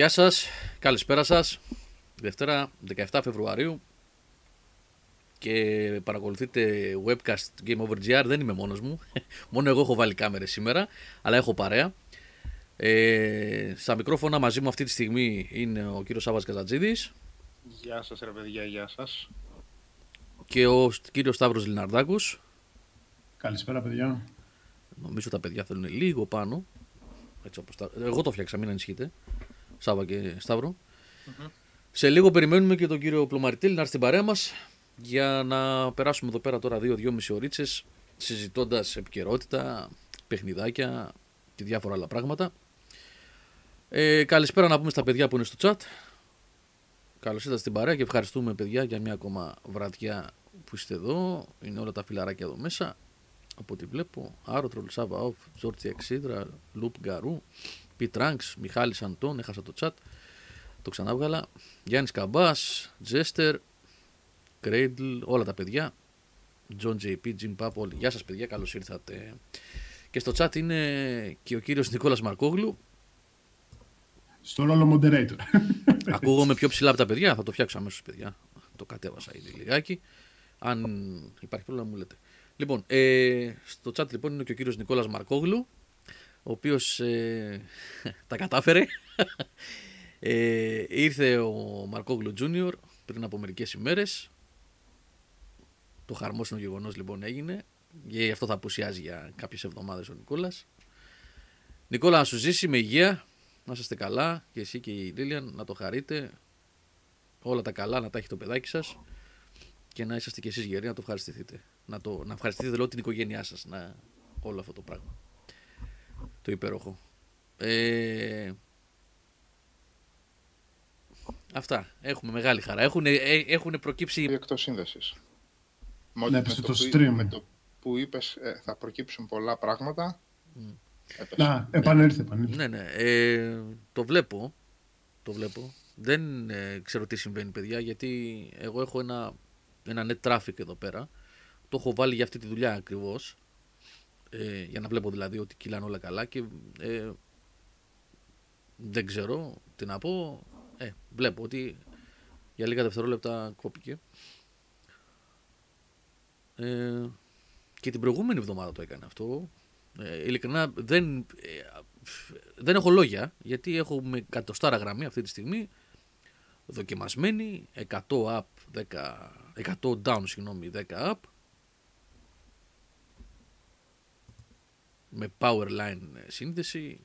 Γεια σας, καλησπέρα σας. Δευτέρα 17 Φεβρουαρίου και παρακολουθείτε webcast Game Over GR. Δεν είμαι μόνος μου. Μόνο εγώ έχω βάλει κάμερες σήμερα, αλλά έχω παρέα. Ε, στα μικρόφωνα μαζί μου αυτή τη στιγμή είναι ο κύριος Σάββας Καζατζίδης Γεια σας ρε παιδιά, γεια σας. και ο κύριος Σταύρος Λιναρδάκος. Καλησπέρα, παιδιά. Νομίζω τα παιδιά θέλουν λίγο πάνω. Έτσι όπως τα... Εγώ το φτιάξα, μην ανησυχείτε. Σάβα και σταυρο Σε λίγο περιμένουμε και τον κύριο Πλωμαριτήλ να έρθει στην παρέα μας για να περάσουμε εδώ πέρα τώρα 2-2,5 ωρίτσες συζητώντας επικαιρότητα, παιχνιδάκια και διάφορα άλλα πράγματα. Ε, καλησπέρα να πούμε στα παιδιά που είναι στο chat. Καλώς ήρθατε στην παρέα και ευχαριστούμε παιδιά για μια ακόμα βραδιά που είστε εδώ. Είναι όλα τα φιλαράκια εδώ μέσα από ό,τι βλέπω. Άρωτρολ, Σάβα Όφ, Τζόρτσι Εξίδρα, Λουπ Γκαρού, Πιτ Ράγκς, Μιχάλης Αντών, έχασα το chat. Το ξανάβγαλα. Γιάννης Καμπάς, Τζέστερ, Κρέιντλ, όλα τα παιδιά. Τζον JP, Jim Pap, όλοι. Γεια σας παιδιά, καλώς ήρθατε. Και στο chat είναι και ο κύριος Νικόλας Μαρκόγλου. Στο ρόλο moderator. Ακούγομαι πιο ψηλά από τα παιδιά, θα το φτιάξω αμέσως παιδιά. Το κατέβασα ήδη λιγάκι. Αν υπάρχει πρόβλημα μου λέτε. Λοιπόν, ε, στο chat λοιπόν είναι και ο κύριος Νικόλας Μαρκόγλου, ο οποίος ε, τα κατάφερε. Ε, ήρθε ο Μαρκόγλου Junior πριν από μερικές ημέρες. Το χαρμόσυνο γεγονός λοιπόν έγινε. Και αυτό θα απουσιάζει για κάποιες εβδομάδες ο Νικόλας. Νικόλα να σου ζήσει με υγεία, να είστε καλά και εσύ και η Λίλιαν να το χαρείτε. Όλα τα καλά να τα έχει το παιδάκι σας και να είσαστε κι εσείς γεροί να το ευχαριστηθείτε. Να, το, να ευχαριστηθείτε λέω την οικογένειά σας, να, όλο αυτό το πράγμα. Το υπέροχο. Ε, αυτά. Έχουμε μεγάλη χαρά. Έχουν, ε, έχουν προκύψει... Εκτός σύνδεσης. Με, Ναι, με έπεσε το που, stream. με το που είπες ε, θα προκύψουν πολλά πράγματα. έπεσε. Να, επανέλθε, επανέλθε. Ναι, ναι. Ε, το βλέπω. Το βλέπω. Δεν ε, ξέρω τι συμβαίνει, παιδιά, γιατί εγώ έχω ένα, ένα net traffic εδώ πέρα. Το έχω βάλει για αυτή τη δουλειά ακριβώς. Ε, για να βλέπω δηλαδή ότι κυλάνε όλα καλά και ε, δεν ξέρω τι να πω. Ε, βλέπω ότι για λίγα δευτερόλεπτα κόπηκε. Ε, και την προηγούμενη εβδομάδα το έκανε αυτό. Ε, ειλικρινά δεν, ε, δεν έχω λόγια γιατί έχουμε εκατοστάρα γραμμή αυτή τη στιγμή δοκιμασμένη 100 up 10, 100 down συγγνώμη 10 up με power line σύνδεση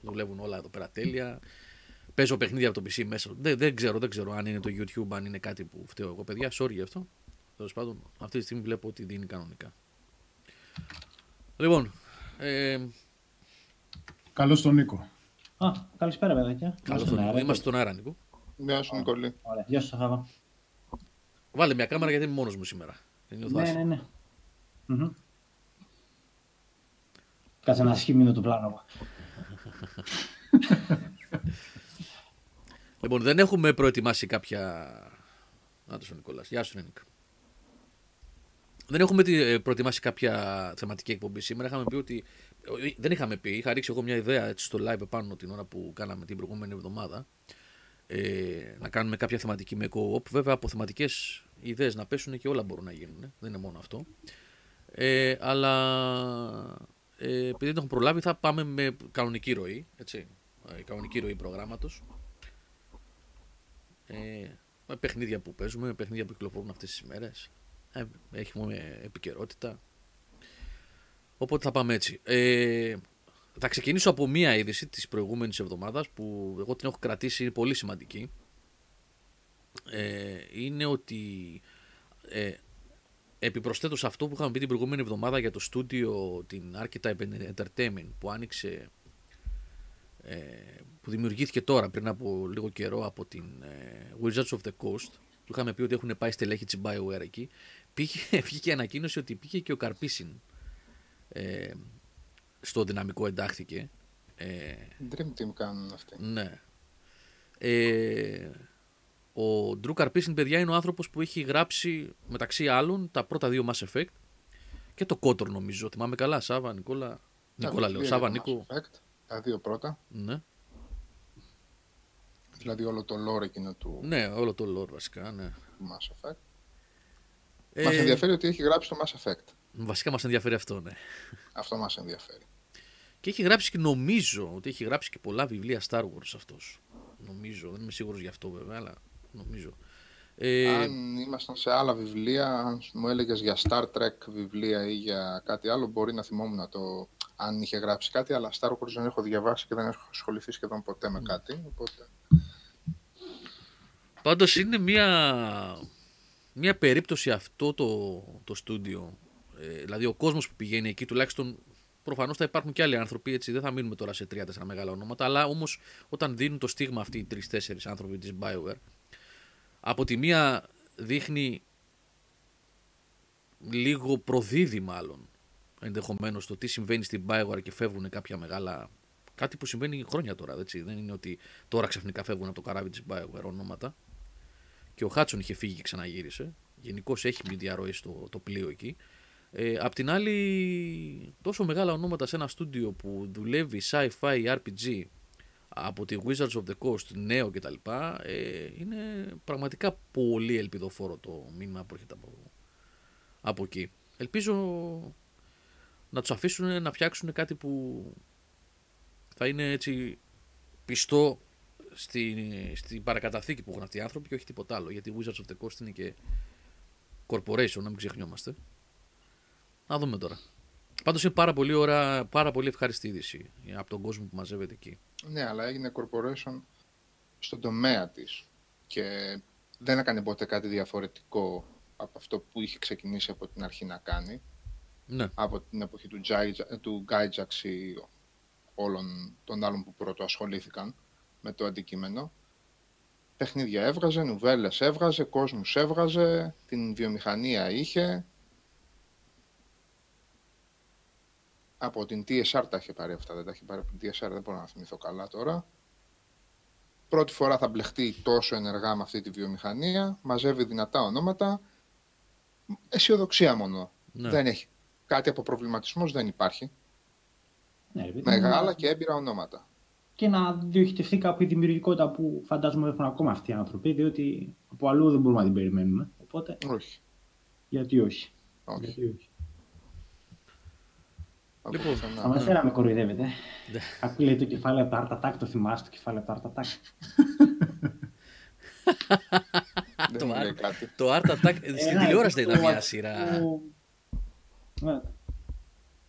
δουλεύουν όλα εδώ πέρα τέλεια παίζω παιχνίδια από το PC μέσα δεν, δεν ξέρω δεν ξέρω αν είναι το YouTube αν είναι κάτι που φταίω εγώ παιδιά sorry γι' αυτό Τέλος πάντων αυτή τη στιγμή βλέπω ότι δίνει κανονικά λοιπόν ε, Καλώς τον Νίκο. Α, καλησπέρα, παιδάκια. Καλώς Είμαστε τον Νίκο. αέρα. Είμαστε στον αέρα, Νίκο. Γεια σου Νικολή. Ωραία. Γεια σου, Σάβα. Βάλε μια κάμερα γιατί είμαι μόνος μου σήμερα. Δεν νιώθω Ναι, άσχημα. ναι, ναι. Μμμ. Κάτσε να σχήμινο το πλάνο μου. Λοιπόν, δεν έχουμε προετοιμάσει κάποια. Να το ο Νικόλας. Γεια σου, Νίκο. Δεν έχουμε τι- ε, προετοιμάσει κάποια θεματική εκπομπή σήμερα. Είχαμε πει ότι. ε, Δεν είχαμε πει, είχα ρίξει εγώ μια ιδέα έτσι στο live επάνω την ώρα που κάναμε την προηγούμενη εβδομάδα. Ε, να κάνουμε κάποια θεματική με co-op. Βέβαια, από θεματικές ιδέες να πέσουν και όλα μπορούν να γίνουν. ε. Δεν είναι μόνο αυτό. Ε, αλλά ε, επειδή δεν έχουμε προλάβει, θα πάμε με κανονική ροή. Έτσι, ε, κανονική ροή προγράμματος ε, με παιχνίδια που παίζουμε, με παιχνίδια που κυκλοφορούν αυτές τις ημέρες. Ε, έχουμε επικαιρότητα. Οπότε θα πάμε έτσι. Ε, θα ξεκινήσω από μία είδηση της προηγούμενης εβδομάδας που εγώ την έχω κρατήσει, είναι πολύ σημαντική. Ε, είναι ότι ε, επιπροσθέτως αυτό που είχαμε πει την προηγούμενη εβδομάδα για το στούντιο την Archetype Entertainment που άνοιξε ε, που δημιουργήθηκε τώρα πριν από λίγο καιρό από την ε, Wizards of the Coast που είχαμε πει ότι έχουν πάει στελέχη της BioWare εκεί πήγε, βγήκε ανακοίνωση ότι πήγε και ο Καρπίσιν ε, στο δυναμικό εντάχθηκε ε, Dream Team κάνουν αυτοί. ναι ε, ο Drew Καρπίσιν παιδιά είναι ο άνθρωπος που έχει γράψει μεταξύ άλλων τα πρώτα δύο Mass Effect και το Kotor νομίζω θυμάμαι καλά Σάβα, Νικόλα Τα Νικόλα λέω, βιβλία Σάβα, για το Νίκο Mass Effect, Τα δύο πρώτα. ναι. Δηλαδή όλο το lore εκείνο του Ναι, όλο το lore βασικά, ναι. Mass Effect. Ε, Μας ενδιαφέρει ότι έχει γράψει το Mass Effect. Βασικά μας ενδιαφέρει αυτό, ναι. Αυτό μας ενδιαφέρει. Και έχει γράψει και νομίζω ότι έχει γράψει και πολλά βιβλία Star Wars αυτός. Νομίζω, δεν είμαι σίγουρος γι' αυτό βέβαια, αλλά νομίζω. Ε, Αν ήμασταν σε άλλα βιβλία, αν μου έλεγες για Star Trek βιβλία ή για κάτι άλλο, μπορεί να θυμόμουν το αν είχε γράψει κάτι, αλλά Star Wars δεν έχω διαβάσει και δεν έχω ασχοληθεί σχεδόν ποτέ με κάτι. Οπότε... Πάντως είναι μια, μια περίπτωση αυτό το, το στούντιο. Ε, δηλαδή ο κόσμος που πηγαίνει εκεί τουλάχιστον προφανώς θα υπάρχουν και άλλοι άνθρωποι, έτσι δεν θα μείνουμε τώρα σε τρία-τέσσερα μεγάλα ονόματα, αλλά όμως όταν δίνουν το στίγμα αυτοί οι τρει-τέσσερις άνθρωποι της BioWare, από τη μία δείχνει λίγο προδίδει μάλλον ενδεχομένως το τι συμβαίνει στην BioWare και φεύγουν κάποια μεγάλα κάτι που συμβαίνει χρόνια τώρα, έτσι. δεν είναι ότι τώρα ξαφνικά φεύγουν από το καράβι της BioWare ονόματα και ο Χάτσον είχε φύγει και ξαναγύρισε. Γενικώς έχει μια διαρροή στο το πλοίο εκεί. Ε, απ' την άλλη, τόσο μεγάλα ονόματα σε ένα στούντιο που δουλεύει sci-fi RPG από τη Wizards of the Coast, νέο κτλ. Ε, είναι πραγματικά πολύ ελπιδοφόρο το μήνυμα που έρχεται από, από εκεί. Ελπίζω να τους αφήσουν να φτιάξουν κάτι που θα είναι έτσι πιστό στην, στην παρακαταθήκη που έχουν αυτοί οι άνθρωποι και όχι τίποτα άλλο. Γιατί Wizards of the Coast είναι και corporation, να μην ξεχνιόμαστε. Να δούμε τώρα. Πάντως είναι πάρα πολύ ώρα, πάρα πολύ ευχάριστη είδηση από τον κόσμο που μαζεύεται εκεί. Ναι, αλλά έγινε corporation στον τομέα της και δεν έκανε ποτέ κάτι διαφορετικό από αυτό που είχε ξεκινήσει από την αρχή να κάνει. Ναι. Από την εποχή του, Gyja- του Gyjax ή όλων των άλλων που πρώτο ασχολήθηκαν με το αντικείμενο. Παιχνίδια έβγαζε, νουβέλες έβγαζε, κόσμους έβγαζε, την βιομηχανία είχε. Από την TSR τα είχε πάρει αυτά, δεν τα είχε πάρει από την TSR, δεν μπορώ να θυμηθώ καλά τώρα. Πρώτη φορά θα μπλεχτεί τόσο ενεργά με αυτή τη βιομηχανία, μαζεύει δυνατά ονόματα. Αισιοδοξία μόνο. Ναι. Δεν έχει. Κάτι από προβληματισμός δεν υπάρχει. Ναι, ρε παιδί, Μεγάλα να- και έμπειρα ονόματα. και να διοχετευτεί κάπου η δημιουργικότητα που φαντάζομαι έχουν ακόμα αυτοί οι άνθρωποι, διότι από αλλού δεν μπορούμε να την περιμένουμε. Οπότε, Όχι. γιατί όχι. όχι. Γιατί όχι. Από Λοιπόν, πουθενά. Θα με να με κοροϊδεύετε. Ναι. Κάπου λέει το κεφάλαιο από τα Art Attack, το θυμάστε το κεφάλαιο από τα Art Attack; Δεν το μου λέει Art- κάτι. Το Art Attack στην Ένα τηλεόραση δεν ήταν επίπεδο μια σειρά. που- Ναι.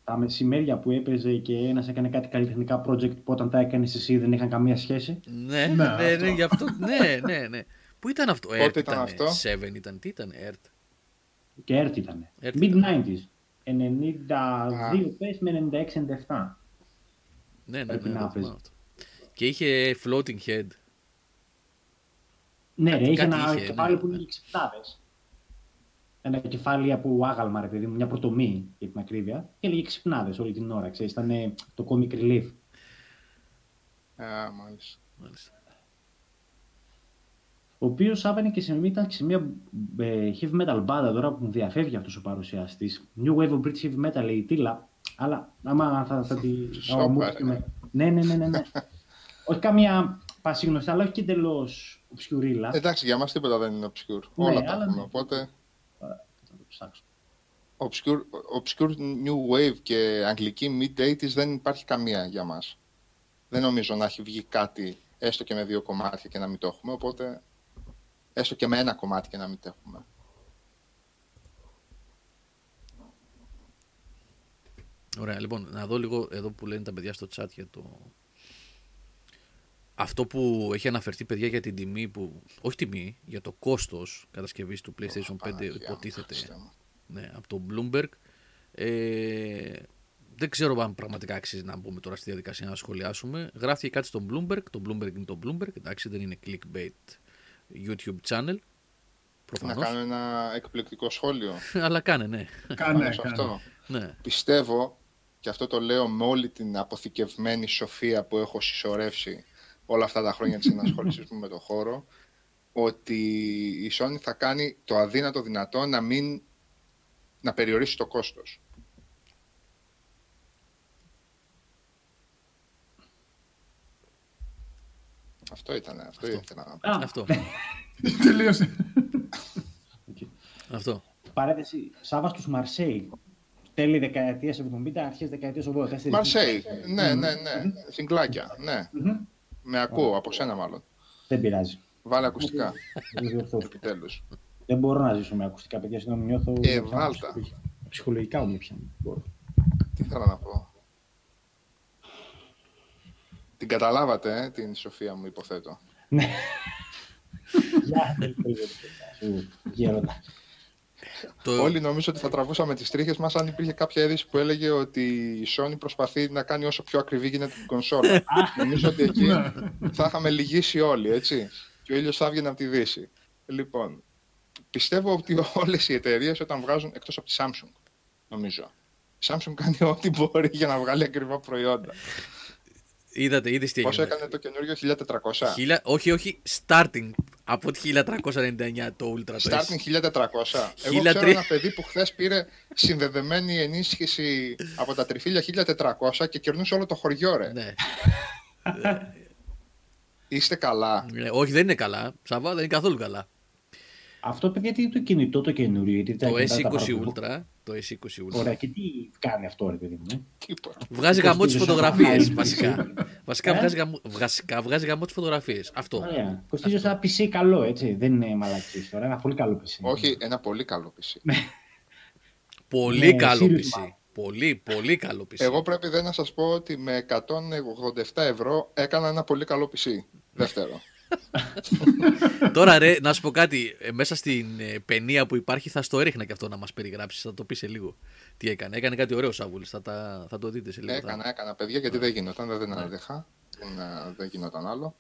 Τα μεσημέρια που έπαιζε και ένας έκανε κάτι καλλιτεχνικά project που όταν τα έκανε εσύ δεν είχαν καμία σχέση. Ναι, Ναι, ναι, ναι, αυτό. γι' αυτό. Ναι, ναι, ναι. Πού ήταν αυτό, Πότε Earth ήταν ήταν, αυτό; Seven ήταν, τι ήταν, Earth. Και ERT ήταν. ERT Mid-90s. 92 πες με 96-97. Ναι, ναι, Πρέπει ναι, να το παίζει. θυμάμαι αυτό. Και είχε floating head. Ναι, ρε, είχε κάτι ένα είχε, κεφάλι ναι, που ναι. είχε ξυπνάδες. Ένα κεφάλι από άγαλμα, ρε παιδί μου, μια πρωτομή για την ακρίβεια. Και έλεγε ξυπνάδες όλη την ώρα, ξέρεις. Ήταν ε, το comic relief. Α, μάλιστα. Μάλιστα. Ο οποίος άβαινε και σε, ήταν και σε μια ε, heavy metal μπάντα τώρα που μου διαφεύγει αυτός ο παρουσιαστής. New Wave of British Heavy Metal, η Τίλα. Αλλά άμα θα, θα τη. Σόπα, άμα μου ρε. έρθει με- Ναι, ναι, ναι, ναι. ναι. όχι καμία πασίγνωστη, αλλά όχι και εντελώς obscurilla. Εντάξει, για μας τίποτα δεν είναι obscure. Ναι, Όλα τα αλλά έχουμε. ναι. Οπότε, Θα το ψάξω. obscure, obscure new wave και αγγλική mid-80s δεν υπάρχει καμία για μας. Δεν νομίζω να έχει βγει κάτι έστω και με δύο κομμάτια και να μην το έχουμε, οπότε έστω και με ένα κομμάτι και να μην το έχουμε. Ωραία, λοιπόν, να δω λίγο εδώ που λένε τα παιδιά στο chat για το. Αυτό που έχει αναφερθεί, παιδιά, για την τιμή που. Όχι τιμή, για το κόστος κατασκευής του PlayStation 5, Παναγία μου, υποτίθεται. Χριστέ μου. Ναι, από το Bloomberg. Ε, δεν ξέρω αν πραγματικά αξίζει να μπούμε τώρα στη διαδικασία να σχολιάσουμε. Γράφτηκε κάτι στο Bloomberg. Το Bloomberg είναι το Bloomberg. Εντάξει, δεν είναι clickbait YouTube channel. Να Προφανώς. κάνω ένα εκπληκτικό σχόλιο Αλλά κάνε, ναι. Κάνε, πάνω σε κάνε. αυτό. ναι. Πιστεύω, και αυτό το λέω με όλη την αποθηκευμένη σοφία που έχω συσσωρεύσει όλα αυτά τα χρόνια της ενασχόλησης μου με το χώρο, ότι η Sony θα κάνει το αδύνατο δυνατό να μην να περιορίσει το κόστος. Αυτό ήταν, αυτό, Αυτό. ήθελα να πω. Α, Αυτό. Τελείωσε. Αυτό. Παρένθεση, Σάβα στους Μαρσέη. Τέλη δεκαετίας 70, αρχές δεκαετίας 80. τέσσερις- Μαρσέη, ναι, ναι, ναι. Συγκλάκια, ναι. Μμμ. Με ακούω, από σένα μάλλον. Δεν πειράζει. Βάλε ακουστικά, Δεν διορθώ. επιτέλους. Δεν μπορώ να ζήσω με ακουστικά παιδιά, συγγνώμη, νιώθω... Ε, βάλτα. Ψυχολογικά μου πιάνει. Μπορώ. Τι θέλω να πω. Την καταλάβατε, ε, την Σοφία μου, υποθέτω. Ναι. Γεια, σου, γέροντα. Το... Όλοι νομίζω ότι θα τραβούσαμε τις τρίχες μας αν υπήρχε κάποια είδηση που έλεγε ότι η Sony προσπαθεί να κάνει όσο πιο ακριβή γίνεται την κονσόλα. νομίζω ότι εκεί θα είχαμε λυγίσει όλοι, έτσι. Και ο ήλιος θα έβγαινε από τη Δύση. Λοιπόν, πιστεύω ότι όλες οι εταιρείες όταν βγάζουν, εκτός από τη Samsung, νομίζω. Η Samsung κάνει ό,τι μπορεί για να βγάλει ακριβά προϊόντα. Είδατε, είδες τι Πόσο έγινε. έκανε το καινούριο 1400? Χίλια... Όχι, όχι, starting από τη 1399 το Ultra. το S. Starting 1400. Εγώ 1300. ξέρω ένα παιδί που χθες πήρε συνδεδεμένη ενίσχυση από τα τριφύλια 1400 και κερνούσε όλο το χωριό, ρε. Ναι. Είστε καλά. Ναι, όχι, δεν είναι καλά. Σαββά δεν είναι καθόλου καλά. Αυτό, παιδιά, τι είναι το κινητό το καινούριο. Γιατί τα Το κινητά τα S20 παρακολουθώ. Ultra. Το S20 Ultra. Ωραία, και τι κάνει αυτό, ρε παιδί μου. ε; Τίποτα. Βγάζει Πώς γαμό τις κοστίζει φωτογραφίες. σαν- Βασικά. Βασικά Ε; βγάζει γαμό, βασικά βγάζει γαμό τις φωτογραφίες. Αυτό. Ωραία. Κοστίζει σαν PC καλό, έτσι. Δεν είναι μαλακής τώρα. Ένα πολύ καλό PC. Όχι, ένα πολύ καλό PC. Πολύ Ναι, καλό Sirius PC. Mount. Πολύ, πολύ καλό PC. Εγώ πρέπει δεν να σας πω ότι με 187 ευρώ έκανα ένα πολύ καλό PC. Δεύτερο. Τώρα ρε, να σου πω κάτι. ε, μέσα στην ε, παινία που υπάρχει θα στο έριχνα και αυτό να μας περιγράψεις. Θα το πεις σε λίγο. Τι έκανε. Έκανε κάτι ωραίο Σάβουλη. Θα, τα- θα το δείτε σε λίγο. Θα- έκανα, έκανα παιδιά γιατί δεν γινόταν, δεν άντεχα. Δεν, ε, δεν γινόταν άλλο.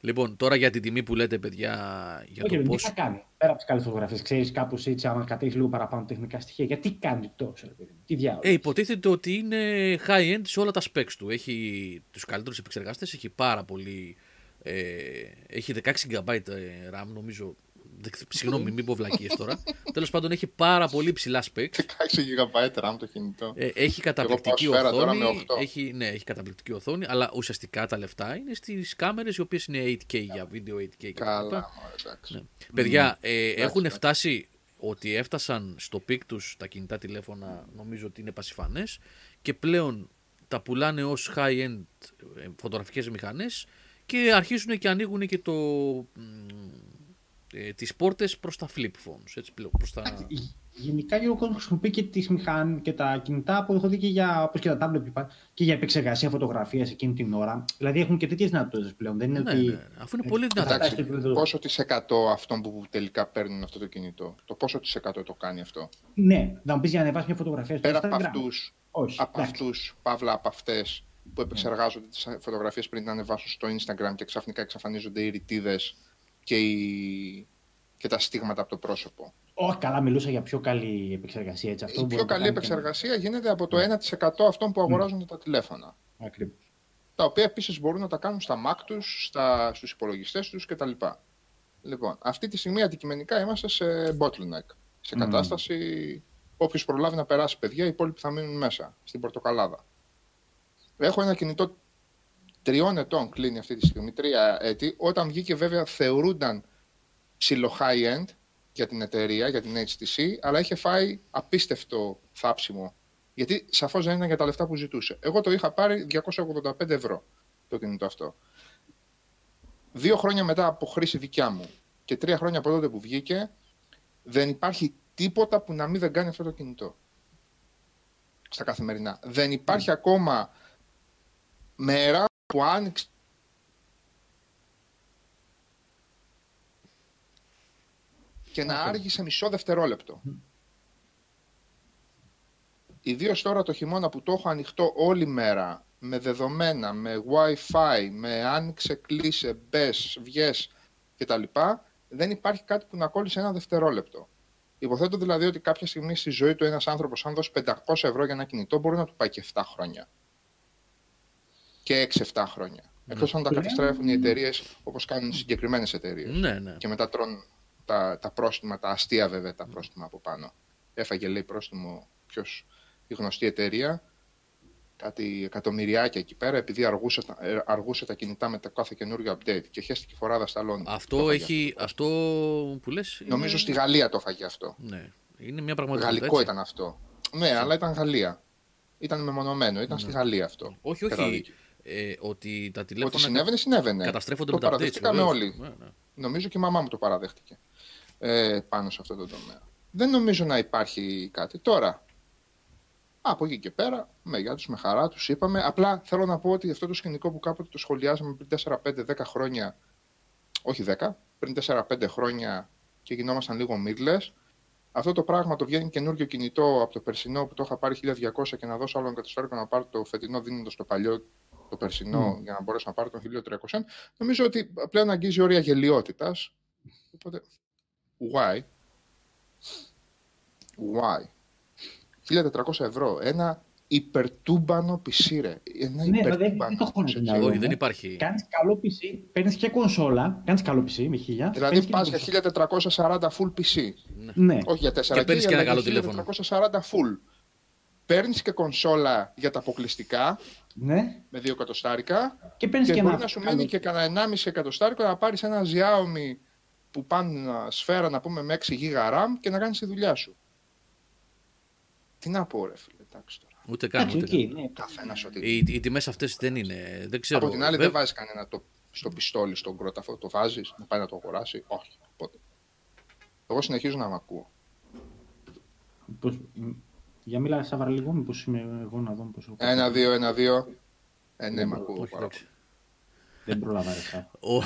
Λοιπόν, τώρα για την τιμή που λέτε, παιδιά, για Όχι, το ρε, πώ. τι θα κάνει; Πέρα από τις καλέ φωτογραφίε, ξέρεις κάπως έτσι, άμα κατέχεις λίγο παραπάνω τεχνικά στοιχεία, γιατί κάνει τόσο, ρε παιδί μου; Τι διάολος. Ε, υποτίθεται ότι είναι high-end σε όλα τα specs του. Έχει τους καλύτερους επεξεργαστές, έχει πάρα πολύ... Ε, έχει 16 GB ε, RAM νομίζω. Δε- Συγγνώμη, μην πω βλακίες τώρα. Τέλος πάντων έχει πάρα πολύ ψηλά specs. 16 GB RAM το κινητό. Ε, έχει καταπληκτική πάω σφαίρα τώρα οθόνη. με 8. Έχει, ναι, έχει καταπληκτική οθόνη, αλλά ουσιαστικά τα λεφτά είναι στις κάμερες οι οποίες είναι 8K για βίντεο 8K και τα Καλά, λοιπά. μωρέ, εντάξει. Ναι. Παιδιά, ε, έχουν εντάξει. φτάσει ότι έφτασαν στο peak τους τα κινητά τηλέφωνα, νομίζω ότι είναι πασιφανές και πλέον τα πουλάνε ως high-end ε, φωτογραφικές μηχανές και αρχίζουν και ανοίγουν και το, μ, ε, τις πόρτες προς τα flip phones, έτσι πλέον, προς τα... Γενικά και ο κόσμος χρησιμοποιεί και, τις μηχαν... και τα κινητά που έχω δει και για, όπως και τα tablet που είπα, και για επεξεργασία φωτογραφίας εκείνη την ώρα. Δηλαδή έχουν και τέτοιες δυνατότητες πλέον. Δεν είναι Ναι, ότι. ναι, αφού είναι πολύ δυνατά. Εντάξει, Εντάξει, στο επίπεδο- πόσο της εκατό αυτών που τελικά παίρνουν αυτό το κινητό, το πόσο της εκατό το κάνει αυτό; Ναι, θα μου πεις για να ανεβάσεις μια φωτογραφία στο Πέρα από Instagram. αυτούς, Όχι. από εντάξει. αυτούς, παύλα από αυτές που επεξεργάζονται τις φωτογραφίες πριν να ανεβάσουν στο Instagram και ξαφνικά εξαφανίζονται οι ρητίδες και, οι... και τα στίγματα από το πρόσωπο. Όχι, καλά, μιλούσα για πιο καλή επεξεργασία. Έτσι. Αυτό Η μπορεί πιο να το καλή κάνει και- επεξεργασία γίνεται από το 1% αυτών που αγοράζουν τα τηλέφωνα. Ακριβώς. Τα οποία επίσης μπορούν να τα κάνουν στα Mac τους, στα... στους υπολογιστές τους κτλ. Λοιπόν, αυτή τη στιγμή αντικειμενικά είμαστε σε bottleneck. Σε Μμμ. κατάσταση όποιος προλάβει να περάσει παιδιά, οι υπόλοιποι θα μείνουν μέσα, στην πορτοκαλάδα. Έχω ένα κινητό τριών ετών κλείνει αυτή τη στιγμή, τρία έτη. Όταν βγήκε βέβαια θεωρούνταν ψηλό high-end για την εταιρεία, για την HTC, αλλά είχε φάει απίστευτο θάψιμο. Γιατί σαφώς δεν ήταν για τα λεφτά που ζητούσε. Εγώ το είχα πάρει 285 ευρώ το κινητό αυτό. Δύο χρόνια μετά από χρήση δικιά μου και τρία χρόνια από τότε που βγήκε, δεν υπάρχει τίποτα που να μην δεν κάνει αυτό το κινητό. Στα καθημερινά. Δεν υπάρχει ακόμα μέρα που άνοιξε και να άργησε μισό δευτερόλεπτο. Ιδίω τώρα το χειμώνα που το έχω ανοιχτό όλη μέρα, με δεδομένα, με Wi-Fi, με άνοιξε, κλείσε, μπες, βγες κτλ. Δεν υπάρχει κάτι που να κόλλησε ένα δευτερόλεπτο. Υποθέτω δηλαδή ότι κάποια στιγμή στη ζωή του ένας άνθρωπος, αν δώσει 500 ευρώ για ένα κινητό, μπορεί να του πάει και 7 χρόνια. Και 6-7 χρόνια. Εκτός αν τα καταστρέφουν οι εταιρείες όπως κάνουν συγκεκριμένες εταιρείες Ναι, ναι. και μετά τρώνε τα, τα πρόστιμα, τα αστεία βέβαια τα πρόστιμα από πάνω. Έφαγε λέει πρόστιμο ποιος, η γνωστή εταιρεία κάτι εκατομμυριάκια εκεί πέρα, επειδή αργούσε, τα- ε, αργούσε τα κινητά με το κάθε καινούριο update και χέστηκε φοράδα σταλόνι. Αυτό έχει. Αυτό που λες. Νομίζω στη Γαλλία το έφαγε αυτό. Ναι. Είναι μια πραγματικότητα. Γαλλικό έτσι. ήταν αυτό. Ναι, αλλά ήταν Γαλλία. Ήταν μεμονωμένο, ήταν Ναι. στη Γαλλία αυτό. Όχι, όχι. Καταδίκη. Ε, ότι τα Ότι τηλέφωνα συνέβαινε, συνέβαινε. καταστρέφονται το με τα updates. παραδεχτήκαμε βεβαίως. όλοι. Ναι, ναι. Νομίζω και η μαμά μου το παραδέχτηκε ε, πάνω σε αυτό το τομέα. Δεν νομίζω να υπάρχει κάτι. Τώρα, από εκεί και πέρα, με γεια τους, με χαρά τους είπαμε. Απλά θέλω να πω ότι αυτό το σκηνικό που κάποτε το σχολιάζαμε πριν 4-5-10 χρόνια, όχι 10, πριν 4-5 χρόνια και γινόμασταν λίγο μίγλες, αυτό το πράγμα το βγαίνει καινούριο κινητό από το περσινό που το είχα πάρει 1200 και να δώσω άλλον κατοστάρικο να πάρω το φετινό δίνοντας το παλιό το περσινό για να μπορέσω να πάρω τον 1300. Νομίζω ότι πλέον αγγίζει όρια γελιότητας. Οπότε, why? Why? 1400 ευρώ. Ένα υπερτούμπανο PC, ρε. Ένα Ναι, δεν- υπερτούμπανο. δεν το έχω σε να ξέρω. δω. Όχι, δεν υπάρχει. Κάνεις καλό PC, παίρνεις και κονσόλα. Κάνεις καλό PC με χίλια. Δηλαδή παίρνεις και πας για κονσόλα. 1440 full PC. Ναι. Όχι για 4 Και παίρνεις και ένα καλό τηλέφωνο. 1440 full. Παίρνεις και κονσόλα για τα αποκλειστικά ναι. με 2 εκατοστάρικα Και παίρνεις και, και, μπορεί ένα. να σου καλό- μείνει και κανένα 1,5 εκατοστάρικο να πάρεις ένα Xiaomi που πάνε σφαίρα να πούμε με 6 GB RAM και να κάνεις τη δουλειά σου. Τι να πω ρε φίλε, εντάξει τώρα. Ούτε καν. Εντάξει, Ούτε οκ, καν. ναι. Καθένας ό,τι Οι, οι τιμές αυτές δεν είναι. Δεν ξέρω. Από την άλλη, Βε- δεν βάζει κανένα το, στο πιστόλι στον κρόταφο. Το βάζεις να πάει να το αγοράσει; Όχι. Οπότε. Εγώ συνεχίζω να μ' ακούω. Πώς... Για μίλα Σάβαρα λίγο, μήπως είμαι εγώ να δω πώς... Ένα, δύο, ένα, δύο. Ε, ναι, μ' ακούω. Όχι, πάρα εντάξει. Δεν προλάβα ρε Σάβα. Ο,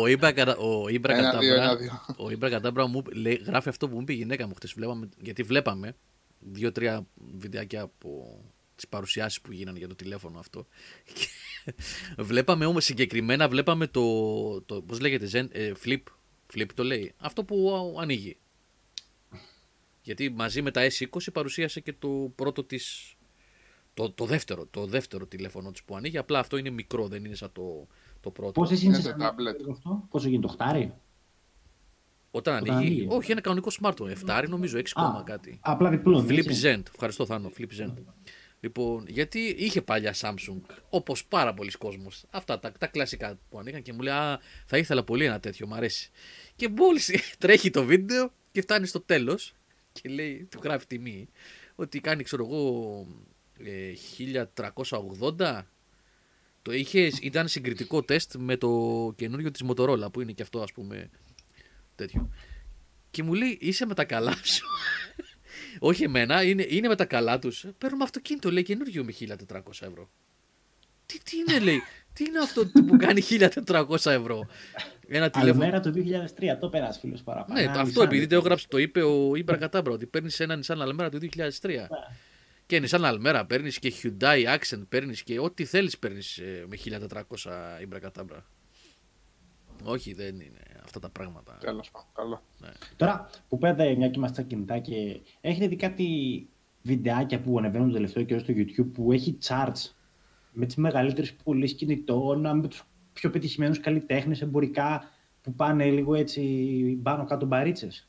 ο Ήμπρα, κατα- ο Ήμπρα Ένα, δύο, Κατάμπρα, ένα, δύο. ο Ήμπρα Κατάμπρα μου λέει, γράφει αυτό που μου είπε η γυναίκα μου χτες. Βλέπαμε, γιατί βλέπαμε δύο-τρία βιντεάκια από τις παρουσιάσεις που γίνανε για το τηλέφωνο αυτό. Και βλέπαμε όμως συγκεκριμένα, βλέπαμε το, το πώς λέγεται, Zen, ε, flip, flip το λέει, αυτό που α, ανοίγει. Γιατί μαζί με τα S20 παρουσίασε και το πρώτο της, το, το δεύτερο, το δεύτερο τηλέφωνο της που ανοίγει, απλά αυτό είναι μικρό, δεν είναι σαν το, το πρώτο. Πόσες είναι Είναι σε το tablet. αυτό, πόσο γίνει το χτάρι. Όταν Όταν ανοίγει. ανοίγει. Όχι, ένα κανονικό smartphone. 7 νομίζω, 6 κόμμα Α, κάτι. Απλά διπλώνει. Flip έτσι. Zen. Ευχαριστώ, Θάνο. Flip Zen. Λοιπόν, γιατί είχε παλιά Samsung, όπως πάρα πολλοί κόσμος, αυτά τα, τα κλασικά που ανοίγαν και μου λέει Α, θα ήθελα πολύ ένα τέτοιο, μου αρέσει. Και μόλις τρέχει το βίντεο και φτάνει στο τέλος και λέει, του γράφει τιμή, ότι κάνει, ξέρω εγώ, ε, 1380. Το είχες, ήταν συγκριτικό τεστ με το καινούριο της Motorola που είναι και αυτό ας πούμε τέτοιο. Και μου λέει είσαι με τα καλά σου; Όχι εμένα, είναι, είναι με τα καλά τους. Παίρνουμε αυτοκίνητο, λέει καινούριο με 1400 ευρώ. Τι, τι είναι, λέει, τι είναι αυτό που κάνει 1400 ευρώ. Ένα τηλέφωνο. Αλμέρα το 2003, το πέρασε φίλος παραπάνω. Ναι, Α, αυτό Nissan, επειδή το λοιπόν. έγραψε, το είπε ο Ήμπρα Κατάμπρα, ότι παίρνεις ένα Nissan Almera του 2003. Και Nissan Almera παίρνεις και Hyundai Accent, παίρνεις και ό,τι θέλεις παίρνεις με 1400 Ήμπρα Κατάμπρα. Όχι, δεν είναι αυτά τα πράγματα. Τέλο πάντων. Καλό. Τώρα που πέτε μια και είμαστε στα κινητά και έχετε δει κάτι βιντεάκια που ανεβαίνουν το τελευταίο καιρό στο YouTube που έχει charts με τις μεγαλύτερες πωλήσεις κινητών, με τους πιο πετυχημένους καλλιτέχνες εμπορικά που πάνε λίγο έτσι πάνω κάτω μπαρίτσες.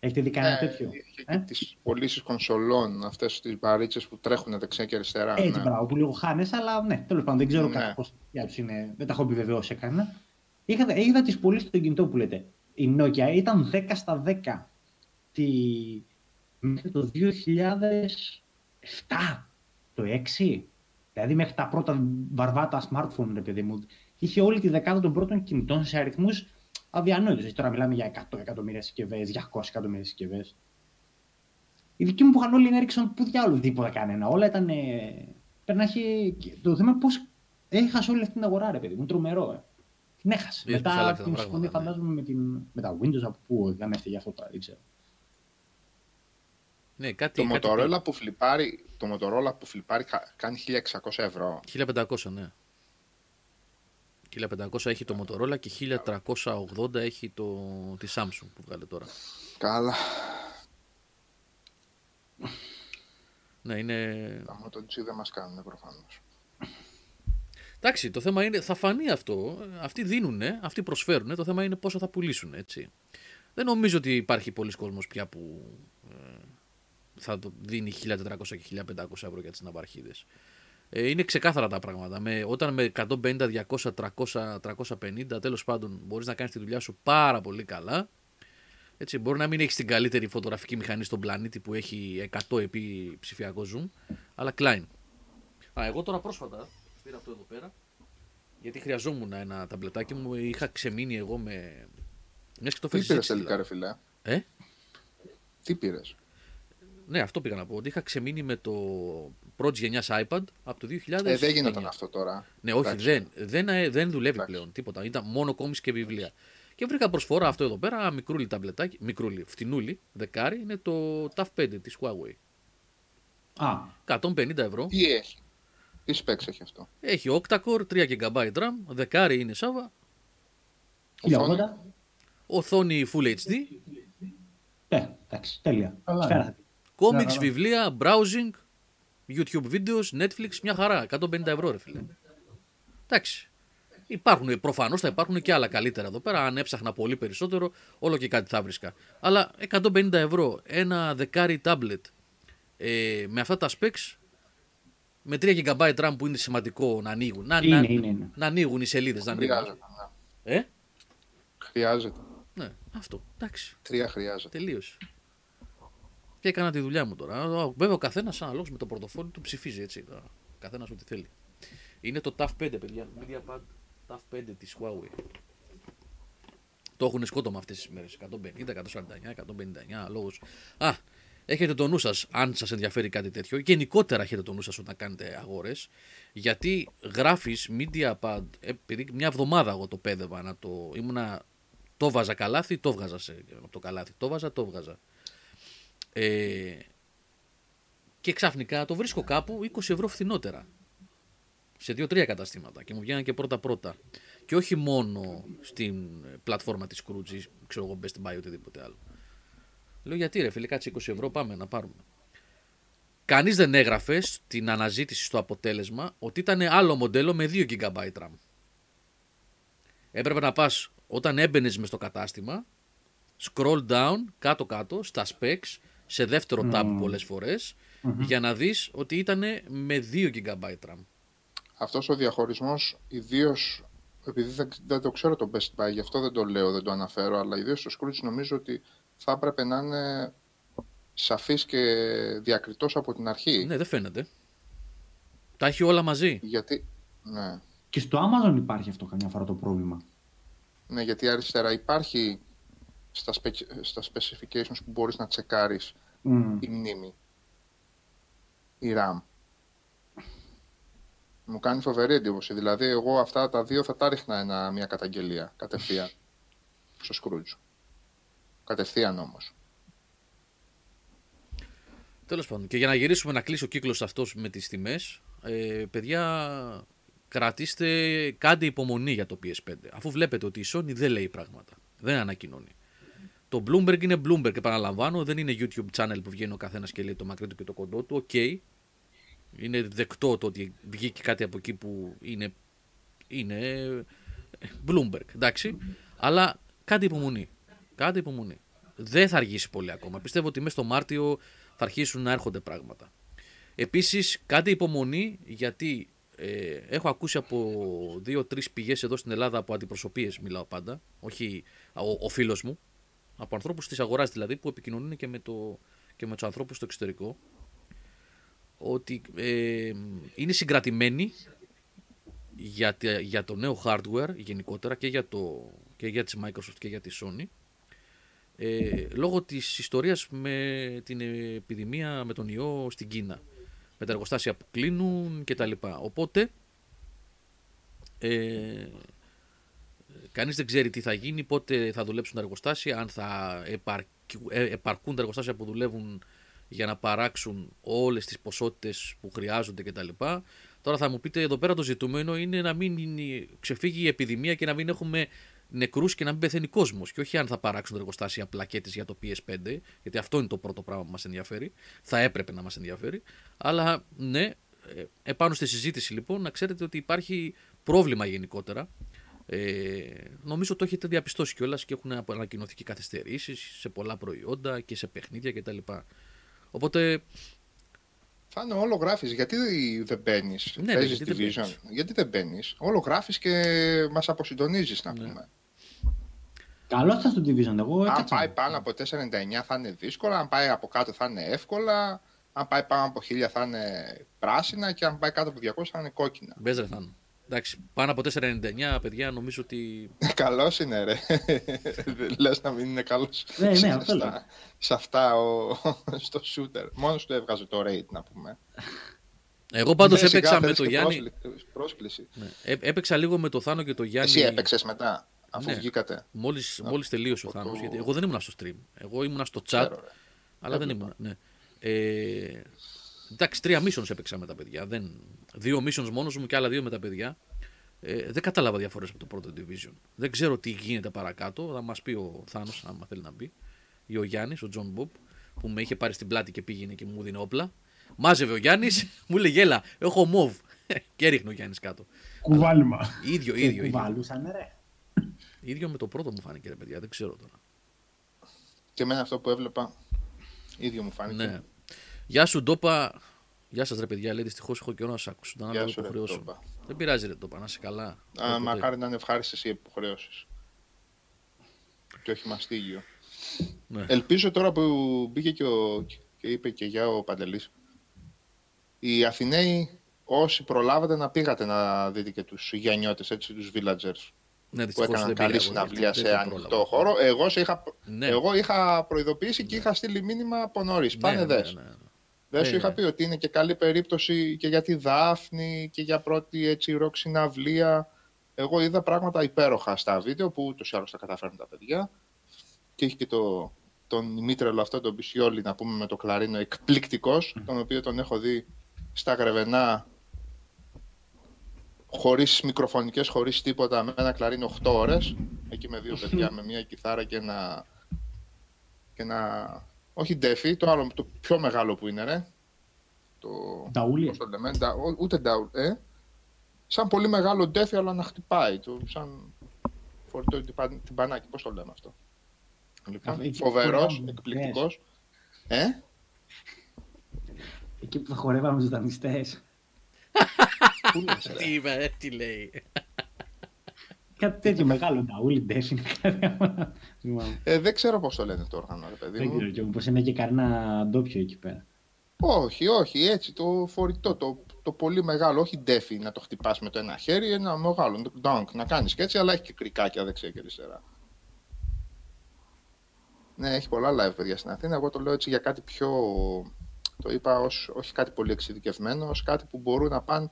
Έχετε δει κανένα Ε, τέτοιο; Είχε Ε; και τις πωλήσεις κονσολών, αυτές τις μπαρίτσες που τρέχουν δεξιά και αριστερά. Έτσι, ναι. μπράβο, που λίγο χάνες, αλλά ναι, τέλος πάντων δεν ξέρω Ναι. κατά πόσο για τους είναι. Δεν τα έχω επιβεβαιώσει σε κανένα. Είχα, είδα τις πωλήσεις των κινητών που λέτε. Η Nokia ήταν 10 στα 10 τη... μέχρι το 2007, το 6. Δηλαδή μέχρι τα πρώτα βαρβάτα smartphone, ρε παιδί μου. Είχε όλη τη δεκάδα των πρώτων κινητών σε αριθμούς αδιανόητου. Τώρα μιλάμε για 100 εκατομμύρια συσκευές, 200 εκατομμύρια συσκευές. Οι δικοί μου που είχαν όλοι έριξαν που διάλογο τίποτα κανένα. Όλα ήταν. Ε, πρέπει να έχει. και Το θέμα πώς έχασε όλη αυτή την αγορά, ρε παιδί μου. Τρομερό, ε. Την έχασε. Είδες πώς Μετά άλλαξε τα την συμφωνία, πράγματα, ναι. φαντάζομαι, με, την, με τα Windows από πού δεν έφταιγε αυτό τώρα, δεν ξέρω. Ναι, κάτι, Το κάτι Motorola που φλιπάρει, το Motorola που φλιπάρει κα- κάνει 1600 ευρώ. 1500, ναι. 1500 έχει το Motorola και 1380 έχει το, τη Samsung που βγάλε τώρα. Καλά. Ναι, είναι... Τα Moto G δεν μας κάνουν προφανώς. Εντάξει, το θέμα είναι, θα φανεί αυτό. Αυτοί δίνουν, αυτοί προσφέρουν. Το θέμα είναι πόσο θα πουλήσουν, έτσι. Δεν νομίζω ότι υπάρχει πολλοί κόσμος πια που ε, θα το δίνει 1400 και 1500 ευρώ για τις ναυαρχίδες. Ε, είναι ξεκάθαρα τα πράγματα. Με, όταν με 150, 200, 300, 350 τέλος πάντων μπορείς να κάνεις τη δουλειά σου πάρα πολύ καλά. Έτσι, μπορεί να μην έχεις την καλύτερη φωτογραφική μηχανή στον πλανήτη που έχει 100 επί ψηφιακό zoom, αλλά Klein. Α, εγώ τώρα πρόσφατα πήρα αυτό εδώ πέρα, γιατί χρειαζόμουν ένα ταμπλετάκι μου. Είχα ξεμείνει εγώ με. Μιας και το Τι φέρεις πήρες έτσι, τελικά, δηλαδή. ρε φιλέ; Ε; Τι πήρες; Ναι, αυτό πήγα να πω. Ότι είχα ξεμείνει με το πρώτης γενιάς iPad από το 2000. Ε, δεν γινόταν αυτό τώρα. Ναι, όχι, Εντάξει. δεν, δεν, ε, δεν δουλεύει Εντάξει. πλέον τίποτα. Ήταν μόνο κόμις και βιβλία. Και βρήκα προσφορά αυτό εδώ πέρα, μικρούλι ταμπλετάκι, μικρούλι, φτηνούλι, δεκάρι, είναι το TAF 5 της Huawei. Α, 150 ευρώ. Τι έχει; Τι specs έχει αυτό; Έχει octa-core, 3 GB RAM, δεκάρι είναι Σάβα, 1080. οθόνη Full HD, Ναι, εντάξει, τέλεια. Καλά Σφαίρα είναι. θα πει. comics, καλά. βιβλία, browsing, YouTube videos, Netflix, μια χαρά. 150 ευρώ, ρε φίλε. Εντάξει. Υπάρχουν, προφανώς θα υπάρχουν και άλλα καλύτερα εδώ πέρα. Αν έψαχνα πολύ περισσότερο, όλο και κάτι θα βρίσκα. Αλλά 150 ευρώ, ένα δεκάρι tablet ε, με αυτά τα specs, με 3 GB RAM που είναι σημαντικό να ανοίγουν. Να, Είναι, να, είναι, είναι. να ανοίγουν οι σελίδες. Να ανοίγουν. Χρειάζεται. ναι. Ε; Χρειάζεται. Ναι, αυτό. Εντάξει. Τρία χρειάζεται. Τελείωσε. Και έκανα τη δουλειά μου τώρα. Α, Βέβαια, ο καθένας αναλόγως με το πορτοφόλι του ψηφίζει έτσι. Ο καθένας ό,τι θέλει. Είναι το TAF 5, παιδιά. MediaPad TAF 5 της Huawei. Το έχουν σκότωμα αυτές τις μέρες. 150, 149, 159 λόγω. Α, έχετε το νου σας, αν σας ενδιαφέρει κάτι τέτοιο. Γενικότερα έχετε το νου σας όταν κάνετε αγορές. Γιατί γράφεις MediaPad, επειδή μια εβδομάδα εγώ το πέδευα να το. ήμουνα το βάζα καλάθι, το βγάζα σε, από το καλάθι. Το βάζα, το βγάζα. Ε, και ξαφνικά το βρίσκω κάπου 20 ευρώ φθηνότερα. Σε 2-3 καταστήματα και μου βγαίναν και πρώτα-πρώτα. Και όχι μόνο στην πλατφόρμα της Scrooge, ή, ξέρω εγώ, Best Buy ή οτιδήποτε άλλο. Λέω γιατί ρε φίλε, κάτσε 20 ευρώ, πάμε να πάρουμε. Κανείς δεν έγραφε στην αναζήτηση στο αποτέλεσμα ότι ήταν άλλο μοντέλο με 2 GB RAM. Έπρεπε να πας όταν έμπαινες μες στο κατάστημα, scroll down κάτω-κάτω στα specs, σε δεύτερο tab πολλές φορές, για να δεις ότι ήταν με 2 GB RAM. Αυτός ο διαχωρισμός, ιδίως επειδή δεν, δεν το ξέρω το Best Buy, γι' αυτό δεν το λέω, δεν το αναφέρω, αλλά ιδίως στο Scrooge νομίζω ότι θα έπρεπε να είναι σαφής και διακριτός από την αρχή. Ναι, δεν φαίνεται. Τα έχει όλα μαζί. Γιατί, ναι, Και στο Amazon υπάρχει αυτό καμιά φορά το πρόβλημα. ναι, γιατί αριστερά υπάρχει στα, spec- στα specifications που μπορείς να τσεκάρεις Μμ. η μνήμη, η RAM. Μου κάνει φοβερή εντύπωση. Δηλαδή, εγώ αυτά τα δύο θα τα ρίχνα ένα, μια καταγγελία κατευθείαν στο Scrooge. Κατευθείαν όμως. Τέλος πάντων. Και για να γυρίσουμε να κλείσει ο κύκλος αυτός με τις τιμές, ε, παιδιά, κρατήστε, κάντε υπομονή για το PS5. Αφού βλέπετε ότι η Sony δεν λέει πράγματα. Δεν ανακοινώνει. Το Bloomberg είναι Bloomberg, επαναλαμβάνω, δεν είναι YouTube channel που βγαίνει ο καθένας και λέει το μακρύ του και το κοντό του. Οκ. Είναι δεκτό το ότι βγήκε κάτι από εκεί που είναι, είναι ε, Bloomberg, εντάξει. Αλλά κάντε υπομονή. Κάντε υπομονή. Δεν θα αργήσει πολύ ακόμα. Πιστεύω ότι μέσα στο Μάρτιο θα αρχίσουν να έρχονται πράγματα. Επίσης, κάντε υπομονή γιατί ε, έχω ακούσει από δύο-τρεις πηγές εδώ στην Ελλάδα από αντιπροσωπείες μιλάω πάντα, όχι ο, ο φίλος μου, από ανθρώπους της αγοράς δηλαδή που επικοινωνούν και με, το, και με τους ανθρώπους στο εξωτερικό ότι ε, είναι συγκρατημένοι για, τε- για το νέο hardware γενικότερα και για, το, και για της Microsoft και για της Sony ε, λόγω της ιστορίας με την επιδημία με τον ιό στην Κίνα με τα εργοστάσια που κλείνουν και τα λοιπά. Οπότε ε, κανείς δεν ξέρει τι θα γίνει, πότε θα δουλέψουν τα εργοστάσια, αν θα επαρκου- ε, επαρκούν τα εργοστάσια που δουλεύουν για να παράξουν όλες τις ποσότητες που χρειάζονται κτλ. Τώρα θα μου πείτε εδώ πέρα το ζητούμενο είναι να μην είναι- ξεφύγει η επιδημία και να μην έχουμε νεκρούς και να μην πεθαίνει κόσμος. Και όχι αν θα παράξουν τα εργοστάσια πλακέτες για το PS5 γιατί αυτό είναι το πρώτο πράγμα που μας ενδιαφέρει. Θα έπρεπε να μας ενδιαφέρει. Αλλά ναι ε, επάνω στη συζήτηση λοιπόν να ξέρετε ότι υπάρχει πρόβλημα γενικότερα ε, νομίζω το έχετε διαπιστώσει κιόλας και έχουν ανακοινωθεί και καθυστερήσεις σε πολλά προϊόντα και σε παιχνίδια κτλ. Οπότε Θα είναι όλο γράφει. Γιατί δεν μπαίνεις, Ναι, παίζεις γιατί δεν Division; μπαίνεις. γιατί δεν μπαίνεις; Όλο γράφει και μας αποσυντονίζεις, να Ναι. πούμε. Καλό ήταν στο Division. Εγώ Αν έκατσα. πάει πάνω από 4,99 θα είναι δύσκολα. Αν πάει από κάτω θα είναι εύκολα. Αν πάει πάνω από 1000 θα είναι πράσινα. Και αν πάει κάτω από 200 θα είναι κόκκινα. Μπες ρε Θάνο. Εντάξει, πάνω από 4,99 παιδιά νομίζω ότι. Καλός είναι, ρε. Λες να μην είναι καλός. Ναι, ναι, αυτό λέω. σε αυτά ο, στο shooter. Μόνος του έβγαζε το rate, να πούμε. Εγώ πάντως Ναι, σιγά, έπαιξα με θέλεις το και Γιάννη. πρόσκλη- Πρόσκληση. Ναι, έ- έπαιξα λίγο με το Θάνο και το Γιάννη. Εσύ έπαιξες μετά, αφού Ναι. βγήκατε. Μόλις, μόλις τελείωσε ο το- Θάνος, γιατί εγώ δεν ήμουν στο stream. Εγώ ήμουν στο chat, Ξέρω, ρε. αλλά δεν Έβλεπα. ήμουν. Ναι. Ε, εντάξει, τρία missions έπαιξα με τα παιδιά. Δεν, δύο missions μόνος μου και άλλα δύο με τα παιδιά. Ε, δεν κατάλαβα διαφορές από το πρώτο Division. Δεν ξέρω τι γίνεται παρακάτω. Θα μας πει ο Θάνος, άμα θέλει να μπει. Ή ο Γιάννης, ο John Bob, που με είχε πάρει στην πλάτη και πήγαινε και μου δίνει όπλα. Μάζευε ο Γιάννης, μου λέει γέλα, έχω μοβ. και έριχνε ο Γιάννης κάτω. Κουβάλημα. ίδιο, Και ίδιο, ίδιο. κουβαλούσαν, ρε. ίδιο με το πρώτο μου φάνηκε ρε παιδιά, δεν ξέρω τώρα. Και εμένα αυτό που έβλεπα, ίδιο μου φάνηκε. Ναι. Γεια σου, Ντόπα. Γεια σας, ρε παιδιά. Λέει δυστυχώς έχω καιρό να σα ακούσω. Να Γεια λάβω σου, ρε, υποχρεώσω. Ντόπα. Δεν πειράζει, ρε Ντόπα, να είσαι καλά. Α, Όποτε. μακάρι να είναι ευχάριστες οι υποχρεώσεις. Και όχι μαστίγιο. Ναι. Ελπίζω τώρα που μπήκε και, ο, και είπε και για ο Παντελής, οι Αθηναίοι όσοι προλάβατε να πήγατε να δείτε και τους γενιώτες, έτσι, τους villagers ναι, που δυστυχώς έκαναν δεν καλή πήγα εγώ, συναυλία γιατί σε δεν ανοιχτό πρόλαβα. χώρο. Εγώ, σε είχα, Ναι. εγώ είχα προειδοποιήσει και είχα στείλει μήνυμα από νωρίς. Ναι, Πάνε ναι, δες. ναι, ναι. Δεν σου Ε, είχα πει ότι είναι και καλή περίπτωση και για τη Δάφνη και για πρώτη έτσι ροκ συναυλία. Εγώ είδα πράγματα υπέροχα στα βίντεο που ούτως ή άλλως τα καταφέρνουν τα παιδιά. Και έχει και το, τον Μήτρελο αυτό, τον Πισιόλη, να πούμε με το κλαρίνο, εκπληκτικός, τον οποίο τον έχω δει στα Γρεβενά χωρίς μικροφωνικές, χωρίς τίποτα, με ένα κλαρίνο 8 ώρες. Εκεί με δύο παιδιά, με μια κιθάρα και ένα... Και ένα... Όχι ντέφι, το άλλο, το πιο μεγάλο που είναι, ρε. Το... Νταούλια. Πώς το λέμε, ντα- ο- ούτε ντάουλ, ε. Σαν πολύ μεγάλο ντέφι, αλλά να χτυπάει. Το, σαν φορητό τυπα- τυμπανάκι, πώς το λέμε αυτό. Λοιπόν, Εκεί που φοβερός, χορεύαμε, εκπληκτικός. Ε, Εκεί που θα χορεύαμε τους δανειστές. πού λες, ρε. Τι είπε, ε, τι λέει. Κάτι τέτοιο μεγάλο νταούλι, ντέφιν. κάτι άλλο. Θυμάμαι. Ε, δεν ξέρω πώς το λένε το όργανο, ρε παιδί Δεν μου. ξέρω κι εγώ πως είναι και κανένα ντόπιο εκεί πέρα. Όχι, όχι, έτσι, το φορητό, το, το πολύ μεγάλο, όχι ντέφι να το χτυπάς με το ένα χέρι, ένα μεγάλο, dunk, να κάνεις και έτσι, αλλά έχει και κρικάκια δεξιά και αριστερά. Ναι, έχει πολλά live παιδιά στην Αθήνα, εγώ το λέω έτσι για κάτι πιο, το είπα ως, όχι κάτι πολύ εξειδικευμένο, ως κάτι που μπορούν να πάνε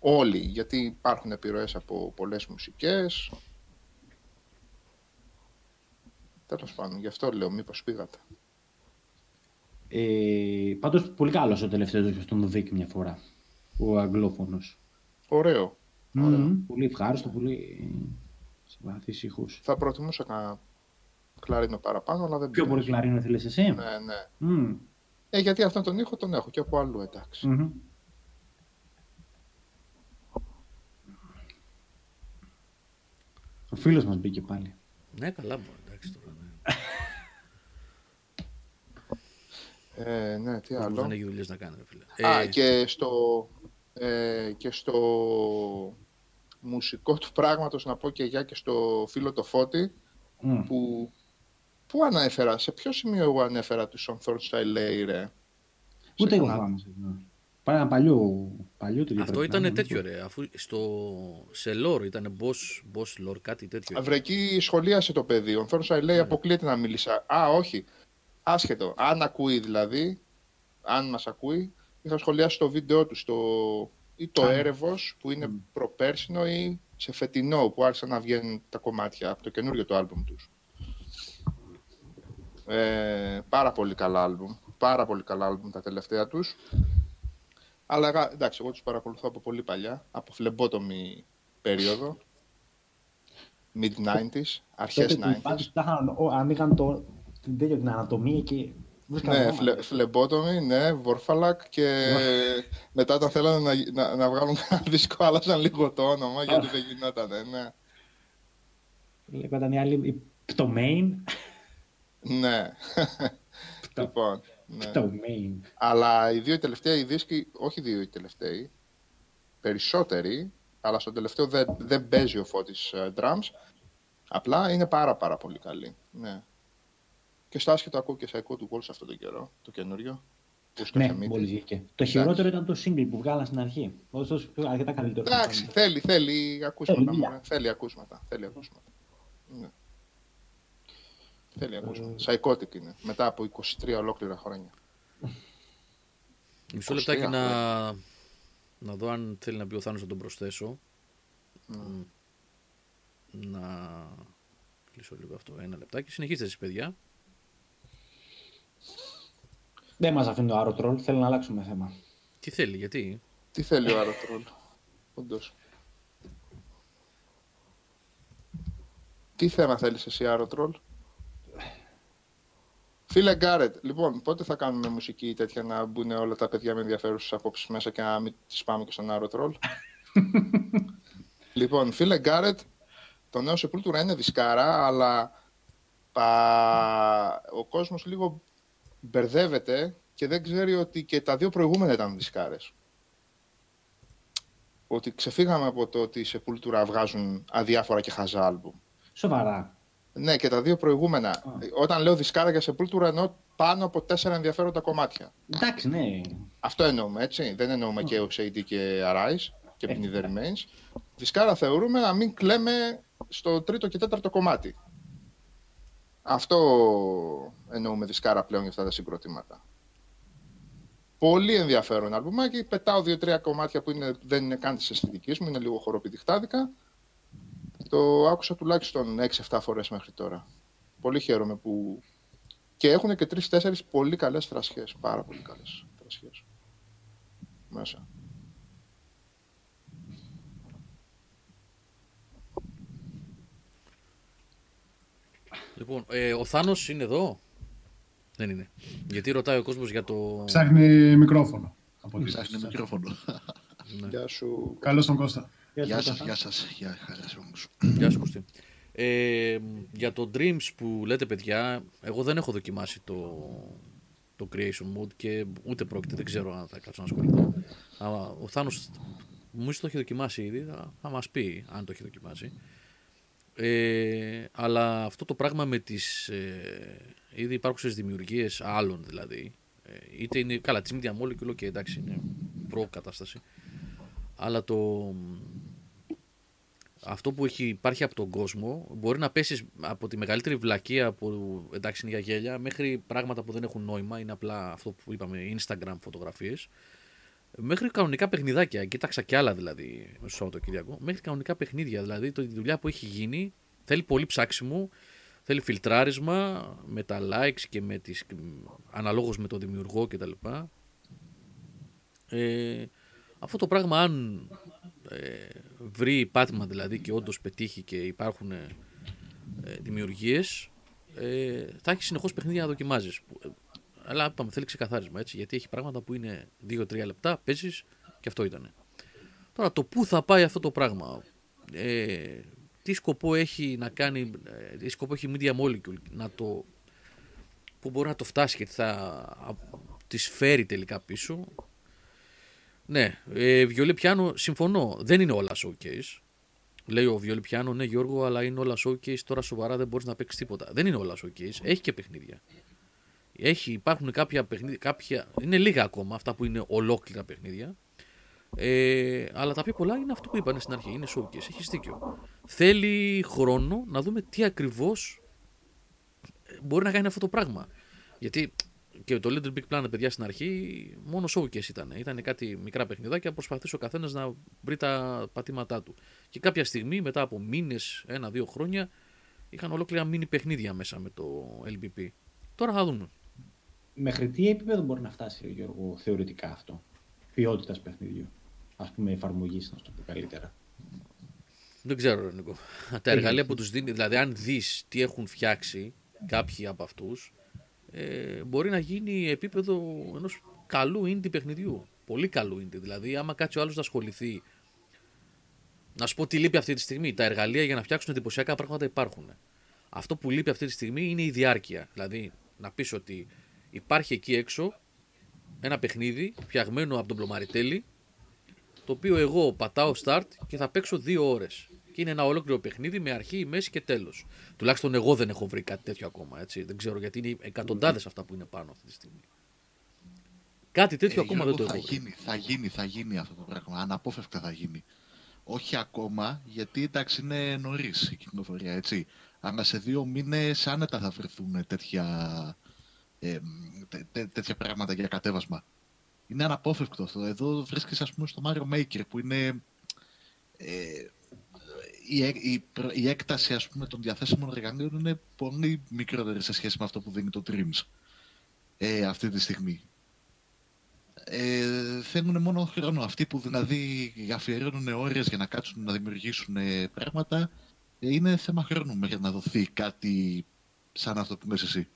όλοι, γιατί υπάρχουν επιρροές από πολλές μουσικές. Τέλος πάντων, γι' αυτό λέω, μήπως πήγατε. Ε, πάντως πολύ καλός ο τελευταίος που τον Δίκ μια φορά. Ο αγγλόφωνος. Ωραίο. Μμμ, Πολύ ευχάριστο, πολύ συμπαθής ήχους. Θα προτιμούσα να κλαρίνο παραπάνω, αλλά δεν Πιο πολύ πειράζει. κλαρίνο θέλεις εσύ; Ναι, ναι. Μμμ, Ε, γιατί αυτόν τον ήχο τον έχω και από αλλού, εντάξει. μμμ. Ο φίλος μας μπήκε πάλι. Ναι, καλά μου, εντάξει τώρα. Ναι. Ε, ναι, τι Που άλλο. Δεν έχεις δουλειές να κάνεις, ρε φίλε. Α, Ε, και στο, ε, και στο μουσικό του πράγματος να πω και για και στο φίλο το Φώτη Μμ. που, που ανέφερα, σε ποιο σημείο εγώ ανέφερα τους Son Thornstyle λέει ρε; Ούτε Σε εγώ κανένα- θυμάμαι. σε αυτό. Πάει ένα παλιό, παλιό το Αυτό ήταν τέτοιο, ρε. Αφού στο, σε lore ήταν boss, boss lore, κάτι τέτοιο. Αυρεκή σχολίασε το παιδί. Ο Thornstyle λέει αποκλείεται να μιλήσει. Α, όχι. Άσχετο. Αν ακούει δηλαδή, αν μας ακούει, είχα σχολιάσει το βίντεο του στο, ή το Α. έρευος που είναι προπέρσινο ή σε φετινό που άρχισαν να βγαίνουν τα κομμάτια από το καινούριο το άλμπουμ τους. Ε, πάρα πολύ καλά άλμπουμ. Πάρα πολύ καλά άλμπουμ τα τελευταία τους. Αλλά εγα- εντάξει, εγώ τους παρακολουθώ από πολύ παλιά, από φλεμπότομη περίοδο. Mid-90s, αρχές 90s. Πάντως τα είχαν- ο- ανοίγαν το, την τέτοια την ανατομία και βρίσκαν Ναι, ονόματα. φλε, φλεμπότομη, ναι, Βόρφαλακ και μετά όταν θέλανε να, να, να βγάλουν ένα δίσκο άλλαζαν λίγο το όνομα γιατί δεν γινόταν, ναι. Λέγονταν οι άλλοι η Πτωμέιν. Ναι. λοιπόν, Ναι. Το main. Αλλά οι δύο τελευταίοι δίσκοι, όχι οι δύο οι τελευταίοι, περισσότεροι, αλλά στον τελευταίο δεν, δεν παίζει ο Φώτης ε, drums, απλά είναι πάρα πάρα πολύ καλή. Ναι. Και στο άσχετο ακούω και σαϊκό του Walls αυτό τον καιρό, το καινούριο. Που σκάσε Ναι, μύτη. μόλις βγήκε. Το χειρότερο ήταν το single που βγάλαν στην αρχή. Ωστόσο, αρκετά καλύτερο. Εντάξει, θέλει, θέλει ακούσματα. Θέλει δουλειά. μωρέ. Θέλει ακούσματα. Θέλει ακούσματα. Ναι. Θέλει Ε. ακούσματα. Psychotic είναι. Μετά από 23 ολόκληρα χρόνια. Μισό 23 λεπτάκι να, χρόνια. να δω αν θέλει να μπει ο Θάνος να τον προσθέσω. Ναι. Μ. Να κλείσω λίγο αυτό. Ένα λεπτάκι. Συνεχίστε εσείς παιδιά. Δεν μας αφήνει το Aerotroll, θέλω να αλλάξουμε θέμα. Τι θέλει, γιατί; Τι θέλει ο Αεροτρόλ. Όντως. Τι θέμα θέλεις εσύ Αεροτρόλ. Φίλε Γκάρετ, λοιπόν, πότε θα κάνουμε μουσική τέτοια να μπουν όλα τα παιδιά με ενδιαφέρουσες απόψεις μέσα και να μην τις πάμε και στον Αεροτρόλ. λοιπόν, φίλε Γκάρετ, το νέο Σεπούλτουρα είναι δισκάρα, αλλά πα... ο κόσμος λίγο μπερδεύεται και δεν ξέρει ότι και τα δύο προηγούμενα ήταν δισκάρες ότι ξεφύγαμε από το ότι οι Sepultura βγάζουν αδιάφορα και χαζά άλμπουμ. Σοβαρά. Ναι, και τα δύο προηγούμενα. Όταν λέω δισκάρα για Sepultura εννοώ πάνω από τέσσερα ενδιαφέροντα κομμάτια. Εντάξει, ναι. Αυτό εννοούμε, έτσι. Δεν εννοούμε και ο AD και Arise και Ε, Beneath the Remains. Δισκάρα θεωρούμε να μην κλαίμε στο τρίτο και τέταρτο κομμάτι. Αυτό εννοούμε δισκάρα πλέον για αυτά τα συγκροτήματα. Πολύ ενδιαφέρον αλμπουμάκι. Πετάω δύο-τρία κομμάτια που είναι, δεν είναι καν της αισθητικής μου, είναι λίγο χοροπηδιχτάδικα. Το άκουσα τουλάχιστον 6-7 φορές μέχρι τώρα. Πολύ χαίρομαι που. Και έχουν και τρει-τέσσερι πολύ καλές φρασιές. Πάρα πολύ καλές φρασιές. Μέσα. Λοιπόν, ε, ο Θάνος είναι εδώ; Δεν είναι. Γιατί ρωτάει ο κόσμος για το... Ψάχνει μικρόφωνο. Από ό,τι Ψάχνει ψάχνει. μικρόφωνο. Ναι. Γεια σου. Καλώς τον Κώστα. Γεια σας, γεια σας. Γεια χαράς όμως. Γεια σου Κωστή. Ε, για το Dreams που λέτε παιδιά, εγώ δεν έχω δοκιμάσει το, το Creation Mode και ούτε πρόκειται, δεν ξέρω αν θα κάτσω να ασχοληθώ. Αλλά ο Θάνος μου το έχει δοκιμάσει ήδη, θα, θα μας πει αν το έχει δοκιμάσει. Ε, αλλά αυτό το πράγμα με τις ε, ήδη υπάρχουσες δημιουργίες άλλων δηλαδή, ε, είτε είναι, καλά της Media Molecule και εντάξει είναι προ-κατάσταση, αλλά το, αυτό που έχει, υπάρχει από τον κόσμο μπορεί να πέσεις από τη μεγαλύτερη βλακεία που εντάξει είναι για γέλια μέχρι πράγματα που δεν έχουν νόημα, είναι απλά αυτό που είπαμε Instagram φωτογραφίες μέχρι κανονικά παιχνιδάκια, κοίταξα κι άλλα δηλαδή στο Σαββατοκύριακο, μέχρι κανονικά παιχνίδια δηλαδή το, η δουλειά που έχει γίνει θέλει πολύ ψάξιμο, θέλει φιλτράρισμα με τα likes και με τις, αναλόγως με τον δημιουργό κτλ. Ε, αυτό το πράγμα αν ε, βρει πάτημα δηλαδή και όντως πετύχει και υπάρχουν ε, δημιουργίες ε, θα έχει συνεχώς παιχνίδια να δοκιμάζεις. Που, ε, αλλά είπαμε θέλει ξεκαθάρισμα έτσι γιατί έχει πράγματα που είναι 2-3 λεπτά παίζεις και αυτό ήταν τώρα το πού θα πάει αυτό το πράγμα ε, τι σκοπό έχει να κάνει ε, τι σκοπό έχει η Media Molecule να το που μπορεί να το φτάσει και τι θα α, τις φέρει τελικά πίσω ναι, ε, βιολί πιάνο συμφωνώ. Δεν είναι όλα showcase. Λέει ο βιολί πιάνο, ναι Γιώργο, αλλά είναι όλα showcase. Τώρα σοβαρά δεν μπορείς να παίξεις τίποτα. Δεν είναι όλα showcase. Έχει και παιχνίδια. Έχει, υπάρχουν κάποια παιχνίδια. Κάποια, είναι λίγα ακόμα αυτά που είναι ολόκληρα παιχνίδια. Ε, αλλά τα πιο πολλά είναι αυτό που είπαν στην αρχή. Είναι showcase. Έχεις δίκιο. Θέλει χρόνο να δούμε τι ακριβώς μπορεί να κάνει αυτό το πράγμα. Γιατί και το Little Big Planet, παιδιά, στην αρχή μόνο showcase ήταν. Ήταν κάτι μικρά παιχνιδάκια, προσπαθούσε ο καθένας να βρει τα πατήματά του. Και κάποια στιγμή, μετά από μήνες, ένα-δύο χρόνια, είχαν ολόκληρα μίνι παιχνίδια μέσα με το LBP. Τώρα θα δούμε. Μέχρι τι επίπεδο μπορεί να φτάσει, Γιώργο, θεωρητικά αυτό; Ποιότητας παιχνιδιού; Α πούμε, εφαρμογής, να το πω καλύτερα. Δεν ξέρω, ρε Νίκο. Τα εργαλεία που τους δίνει, δηλαδή, αν δεις τι έχουν φτιάξει κάποιοι από αυτούς, ε, μπορεί να γίνει επίπεδο ενός καλού indie παιχνιδιού. Πολύ καλού indie. Δηλαδή, άμα κάτσει ο άλλος να ασχοληθεί. Να σου πω τι λείπει αυτή τη στιγμή. Τα εργαλεία για να φτιάξουν εντυπωσιακά πράγματα υπάρχουν. Αυτό που λείπει αυτή τη στιγμή είναι η διάρκεια. Δηλαδή, να πεις ότι Υπάρχει εκεί έξω ένα παιχνίδι φτιαγμένο από τον Πλωμαριτέλη το οποίο εγώ πατάω start και θα παίξω δύο ώρες. Και είναι ένα ολόκληρο παιχνίδι με αρχή, μέση και τέλος. Τουλάχιστον εγώ δεν έχω βρει κάτι τέτοιο ακόμα. Έτσι. Δεν ξέρω γιατί είναι εκατοντάδες αυτά που είναι πάνω αυτή τη στιγμή. Κάτι τέτοιο Ε, ακόμα Γιώργο, δεν το θα έχω βρει. γίνει, θα γίνει, θα γίνει αυτό το πράγμα. Αναπόφευκτα θα γίνει. Όχι ακόμα, γιατί εντάξει είναι νωρίς η κυκλοφορία, έτσι. Αλλά σε δύο μήνες άνετα θα βρεθούν τέτοια, ε, τέ- τέ- τέτοια πράγματα για κατέβασμα. Είναι αναπόφευκτο αυτό. Εδώ βρίσκεσαι, ας πούμε, στο Mario Maker που είναι. Ε, η, έ- η, προ- η έκταση ας πούμε, των διαθέσιμων εργαλείων είναι πολύ μικρότερη σε σχέση με αυτό που δίνει το Dreams ε, αυτή τη στιγμή ε, θέλουν μόνο χρόνο. Αυτοί που δηλαδή αφιερώνουν ώρες για να κάτσουν να δημιουργήσουν ε, πράγματα, ε, είναι θέμα χρόνου μέχρι να δοθεί κάτι σαν αυτό που λες εσύ.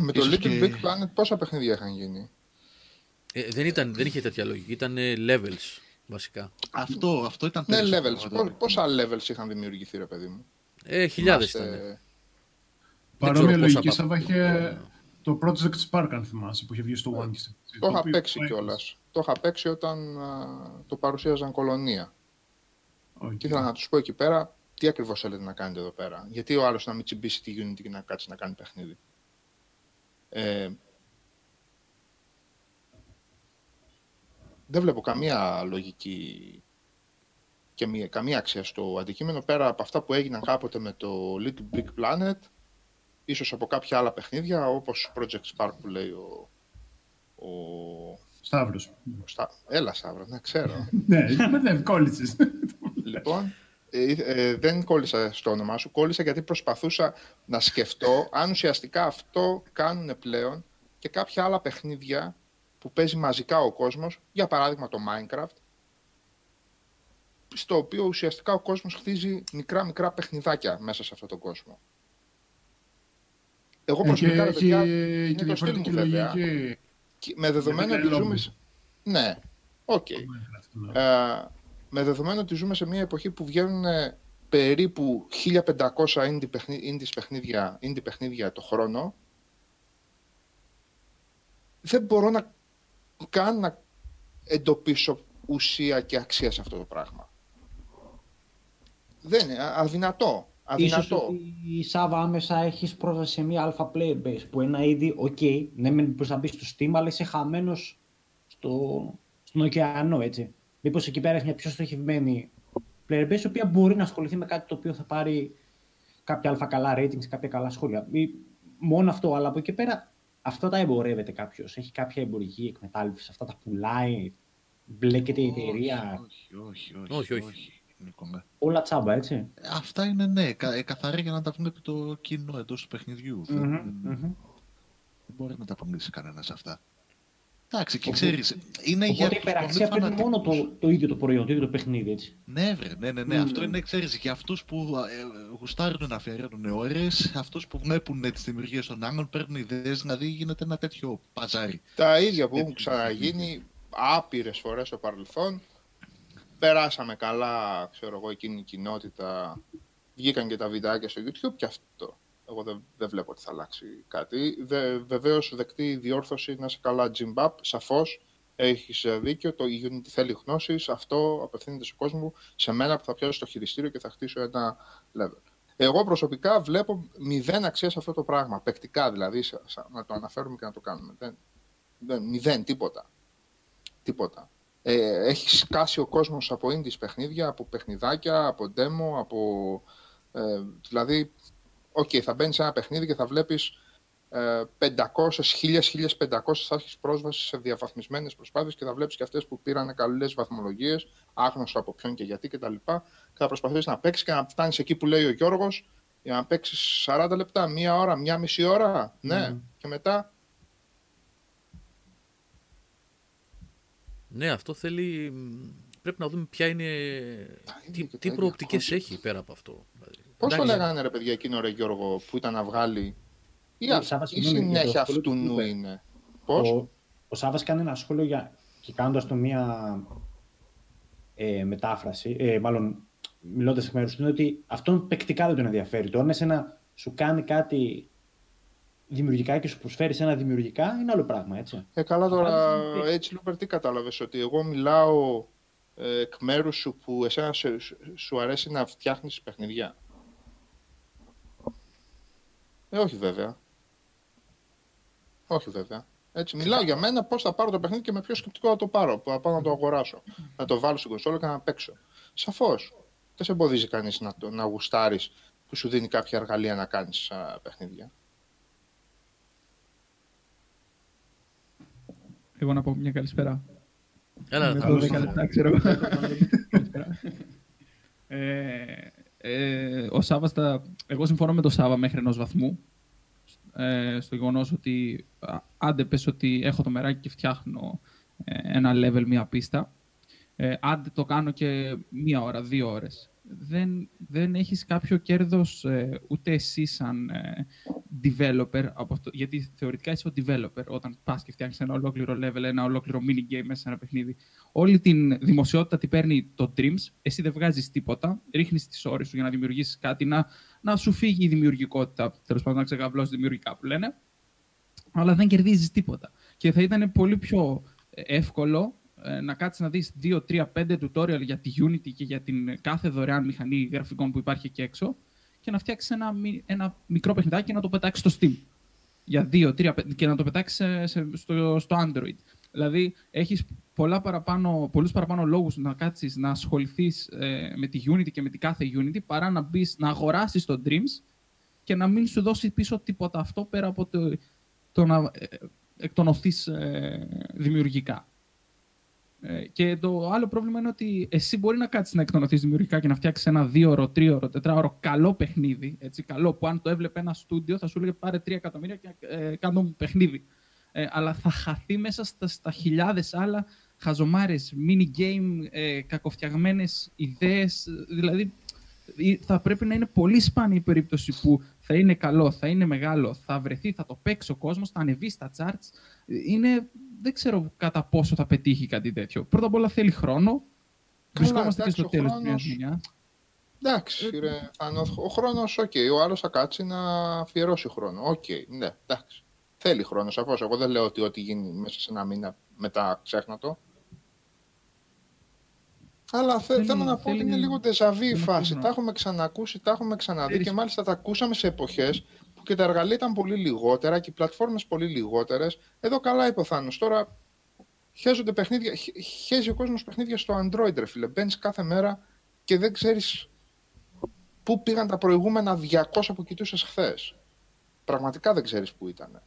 Με το Ίσως Little και- Big Planet πόσα παιχνίδια είχαν γίνει; Ε, δεν, ήταν, δεν είχε τέτοια λογική, ήταν ε, levels βασικά. Αυτό, αυτό ήταν Ναι, περισσότερο levels. εδώ. Πό- Πόσα levels είχαν δημιουργηθεί, ρε παιδί μου; Ε, χιλιάδες Θυμάστε- ήταν. Παρόμοια ξέρω πόσα λογική πα- Σάβα είχε το Project Spark, αν θυμάσαι, που είχε βγει στο One και στο Το είχα οποίο- παίξει κιόλας. Το είχα παίξει όταν α, το παρουσίαζαν κολονία. Οκ. Και ήθελα να τους πω εκεί πέρα τι ακριβώς θέλετε να κάνετε εδώ πέρα. Γιατί ο άλλος να μην τσιμπήσει τη Unity και να κάτσει να κάνει παιχνίδι. Ε, δεν βλέπω καμία λογική και μία, καμία αξία στο αντικείμενο πέρα από αυτά που έγιναν κάποτε με το Little Big Planet ίσως από κάποια άλλα παιχνίδια όπως Project Spark που λέει ο, ο, Σταύρος. ο Στα... Έλα Σταύρο, ναι ξέρω. ναι, μπερδεύει, κόλλησες. Λοιπόν, ε, ε, δεν κόλλησα στο όνομά σου, κόλλησα γιατί προσπαθούσα να σκεφτώ αν ουσιαστικά αυτό κάνουν πλέον και κάποια άλλα παιχνίδια που παίζει μαζικά ο κόσμος, για παράδειγμα το Minecraft, στο οποίο ουσιαστικά ο κόσμος χτίζει μικρά-μικρά παιχνιδάκια μέσα σε αυτόν τον κόσμο. Εγώ Ε, και προσωπικά, ρε έχει παιδιά, και το στυλ μου, διαφορετική βέβαια. λογική. και με δεδομένο Γιατί ότι είναι ζούμε... lobby. σε- Ναι, οκ. Minecraft, ναι. Ε, με δεδομένο ότι ζούμε σε μια εποχή που βγαίνουν ε, περίπου 1500 indie, παιχνί, indies παιχνίδια, indie παιχνίδια το χρόνο, δεν μπορώ να καν να εντοπίσω ουσία και αξία σε αυτό το πράγμα. Δεν είναι, α- αδυνατό. Ίσως Αδυνατό. ότι η Σάβα άμεσα έχει πρόσβαση σε μια αλφα player base που ένα είδη, οκ, ναι, μεν μπορείς να μπεις στο Steam, αλλά είσαι χαμένος στο, στον ωκεανό, έτσι. Μήπως εκεί πέρα έχεις μια πιο στοχευμένη player base, η οποία μπορεί να ασχοληθεί με κάτι το οποίο θα πάρει κάποια αλφα καλά ratings, κάποια καλά σχόλια. Ή μόνο αυτό, αλλά από εκεί πέρα αυτά τα εμπορεύεται κάποιος. Έχει κάποια εμπορική εκμετάλλευση, αυτά τα πουλάει, μπλέκεται η εταιρεία. Όχι, όχι, όχι. Όχι, όχι, όχι. Νίκονα. Όλα τσάμπα, έτσι. Ε, Αυτά είναι ναι, κα, ε, καθαρή για να τα βλέπει το κοινό εντός του παιχνιδιού. Δεν- Μμμ, μμμ. Δεν μπορεί να τα πονήσει κανένας αυτά. Εντάξει, και ξέρεις, είναι για Οπότε η τους υπεραξία πολύ παίρνει μόνο φανατικούς. το, το ίδιο το προϊόν, το ίδιο το παιχνίδι, έτσι. Ναι, βρε, ναι, ναι, ναι. Μμμ. Αυτό είναι, ξέρεις, για αυτούς που ε, γουστάρουν να αφιερώνουν ώρες, αυτούς που βλέπουν ε, τις δημιουργίες των άλλων, παίρνουν ιδέες, δηλαδή γίνεται ένα τέτοιο παζάρι. Τα ίδια που έχουν ξαναγίνει άπειρες φορές στο παρελθόν. Περάσαμε καλά, ξέρω εγώ, εκείνη η κοινότητα. Βγήκαν και τα βιντεάκια στο YouTube και αυτό. Εγώ δεν, δεν βλέπω ότι θα αλλάξει κάτι. Δε, Βεβαίως, δεκτή η διόρθωση να σε καλά Jim Bap. Σαφώς έχεις δίκιο. Το η Unity θέλει γνώσεις. Αυτό απευθύνεται στον κόσμο, σε μένα που θα πιάσω το χειριστήριο και θα χτίσω ένα level. Εγώ προσωπικά βλέπω μηδέν αξία σε αυτό το πράγμα. Παικτικά δηλαδή, σα- σα- να το αναφέρουμε και να το κάνουμε. Δεν, δεν, μηδέν, τίποτα. Τίποτα. Ε, έχει σκάσει ο κόσμος από indies παιχνίδια, από παιχνιδάκια, από demo, από... Ε, δηλαδή, οκ, θα μπαίνεις σε ένα παιχνίδι και θα βλέπεις ε, 500, 1000, 1500 θα έχεις πρόσβαση σε διαβαθμισμένες προσπάθειες και θα βλέπεις και αυτές που πήραν καλές βαθμολογίες, άγνωστο από ποιον και γιατί κτλ. Και θα προσπαθήσεις να παίξεις και να φτάνεις εκεί που λέει ο Γιώργος για να παίξεις 40 λεπτά, μία ώρα, μία μισή ώρα, ναι, Μμμ. και μετά Ναι, αυτό θέλει. μ, Πρέπει να δούμε ποια είναι. Τα ίδια Τι, και τα τι ίδια προοπτικές concept. έχει πέρα από αυτό. Δηλαδή, Πώ το εντάξει, λέγανε ρε παιδιά εκείνο ρε Γιώργο που ήταν να βγάλει; Ή, Ο α- Σάββας, ή συγγνώμη, για το συνέχεια σχόλιο αυτού του νου είπε. είναι. Πώς; Ο, ο Σάββας κάνει ένα σχόλιο για, και κάνοντας το μία ε, μετάφραση, ε, μάλλον μιλώντας εκ μέρους του, είναι ότι αυτόν παικτικά δεν τον ενδιαφέρει. Το αν εσένα σου κάνει κάτι δημιουργικά και σου προσφέρει ένα δημιουργικά είναι άλλο πράγμα, έτσι. Ε, καλά τώρα, Φαντάζομαι ότι- έτσι Λούπερ, τι κατάλαβες, ότι εγώ μιλάω ε, εκ μέρους σου που εσένα σε- σου, σου αρέσει να φτιάχνεις παιχνιδιά. Ε, όχι βέβαια. Όχι βέβαια. Έτσι, μιλάω για μένα πώς θα πάρω το παιχνίδι και με ποιο σκεπτικό θα το πάρω. Που θα πάω να το αγοράσω. Να το βάλω στην κονσόλα και να παίξω. Σαφώς. Δεν σε εμποδίζει κανείς να, το, να γουστάρεις που σου δίνει κάποια εργαλεία να κάνεις α, παιχνίδια. Εγώ να πω μια καλησπέρα. Έλα, Με θα 12 λεπτά, ξέρω εγώ. Καλησπέρα. Ε, ε, ο Σάββας τα- εγώ συμφωνώ με τον Σάββα μέχρι ενός βαθμού. Ε, στο γεγονός ότι α, άντε πες ότι έχω το μεράκι και φτιάχνω ε, ένα level, μία πίστα. Ε, άντε το κάνω και μία ώρα, δύο ώρες. Δεν, δεν έχεις κάποιο κέρδος ε, ούτε εσύ σαν ε, developer, από αυτό, γιατί θεωρητικά είσαι ο developer όταν πας και φτιάχνεις ένα ολόκληρο level, ένα ολόκληρο mini game μέσα σε ένα παιχνίδι. Όλη την δημοσιότητα τη παίρνει το Dreams, εσύ δεν βγάζεις τίποτα, ρίχνεις τις ώρες σου για να δημιουργήσεις κάτι, να, να σου φύγει η δημιουργικότητα, τέλος πάντων να ξεκαβλώσει δημιουργικά που λένε, αλλά δεν κερδίζεις τίποτα. Και θα ήταν πολύ πιο ε, εύκολο ε, να κάτσεις να δεις 2, 3, 5 tutorial για τη Unity και για την κάθε δωρεάν μηχανή γραφικών που υπάρχει εκεί έξω και να φτιάξεις ένα, μι- ένα μικρό παιχνιδάκι και να το πετάξεις στο Steam. Για 2, 3, 5 και να το πετάξεις σε- σε- στο, στο Android. Δηλαδή, έχεις πολλά παραπάνω, πολλούς παραπάνω λόγους να κάτσεις να ασχοληθείς ε, με τη Unity και με την κάθε Unity παρά να, μπεις, να αγοράσεις το Dreams και να μην σου δώσει πίσω τίποτα αυτό πέρα από το, το να ε, εκτονωθείς ε, δημιουργικά. Ε, και το άλλο πρόβλημα είναι ότι εσύ μπορεί να κάτσεις να εκτονωθείς δημιουργικά και να φτιάξεις ένα δίωρο, τρίωρο, τετράωρο καλό παιχνίδι, έτσι, καλό, που αν το έβλεπε ένα στούντιο θα σου έλεγε πάρε 3 εκατομμύρια και ε, κάνω μου παιχνίδι. Ε, αλλά θα χαθεί μέσα στα, στα χιλιάδες άλλα χαζομάρες, mini game, ε, κακοφτιαγμένες ιδέες, ε, δηλαδή ε, θα πρέπει να είναι πολύ σπάνια η περίπτωση που θα είναι καλό, θα είναι μεγάλο, θα βρεθεί, θα το παίξει ο κόσμος, θα ανεβεί στα charts. Είναι, δεν ξέρω κατά πόσο θα πετύχει κάτι τέτοιο. Πρώτα απ' όλα θέλει χρόνο. Βρισκόμαστε και εντάξει, στο ο τέλος της χρόνος- μιας γενιάς. Εντάξει, ρε, Θάνο, ο χρόνος, οκ. Ο άλλος θα κάτσει να αφιερώσει χρόνο. Οκ, ναι, εντάξει. Θέλει χρόνο, σαφώς. Εγώ δεν λέω ότι ό,τι γίνει μέσα σε ένα μήνα μετά ξέχνα το. Αλλά θε- Θέλει- θέλω να πω ότι θέλει είναι λίγο déjà vu η θέλει φάση. χρόνο. Τα έχουμε ξανακούσει, τα έχουμε ξαναδεί Θέλει- και μάλιστα τα ακούσαμε σε εποχές που και τα εργαλεία ήταν πολύ λιγότερα και οι πλατφόρμες πολύ λιγότερες. Εδώ καλά είπε ο Θάνος. Τώρα χέζονται παιχνίδια, χ- χέζει ο κόσμος παιχνίδια στο Android, ρε φίλε. Μπαίνεις κάθε μέρα και δεν ξέρεις πού πήγαν τα προηγούμενα 200 που κοιτούσες χθες. Πραγματικά δεν ξέρεις πού ήταν.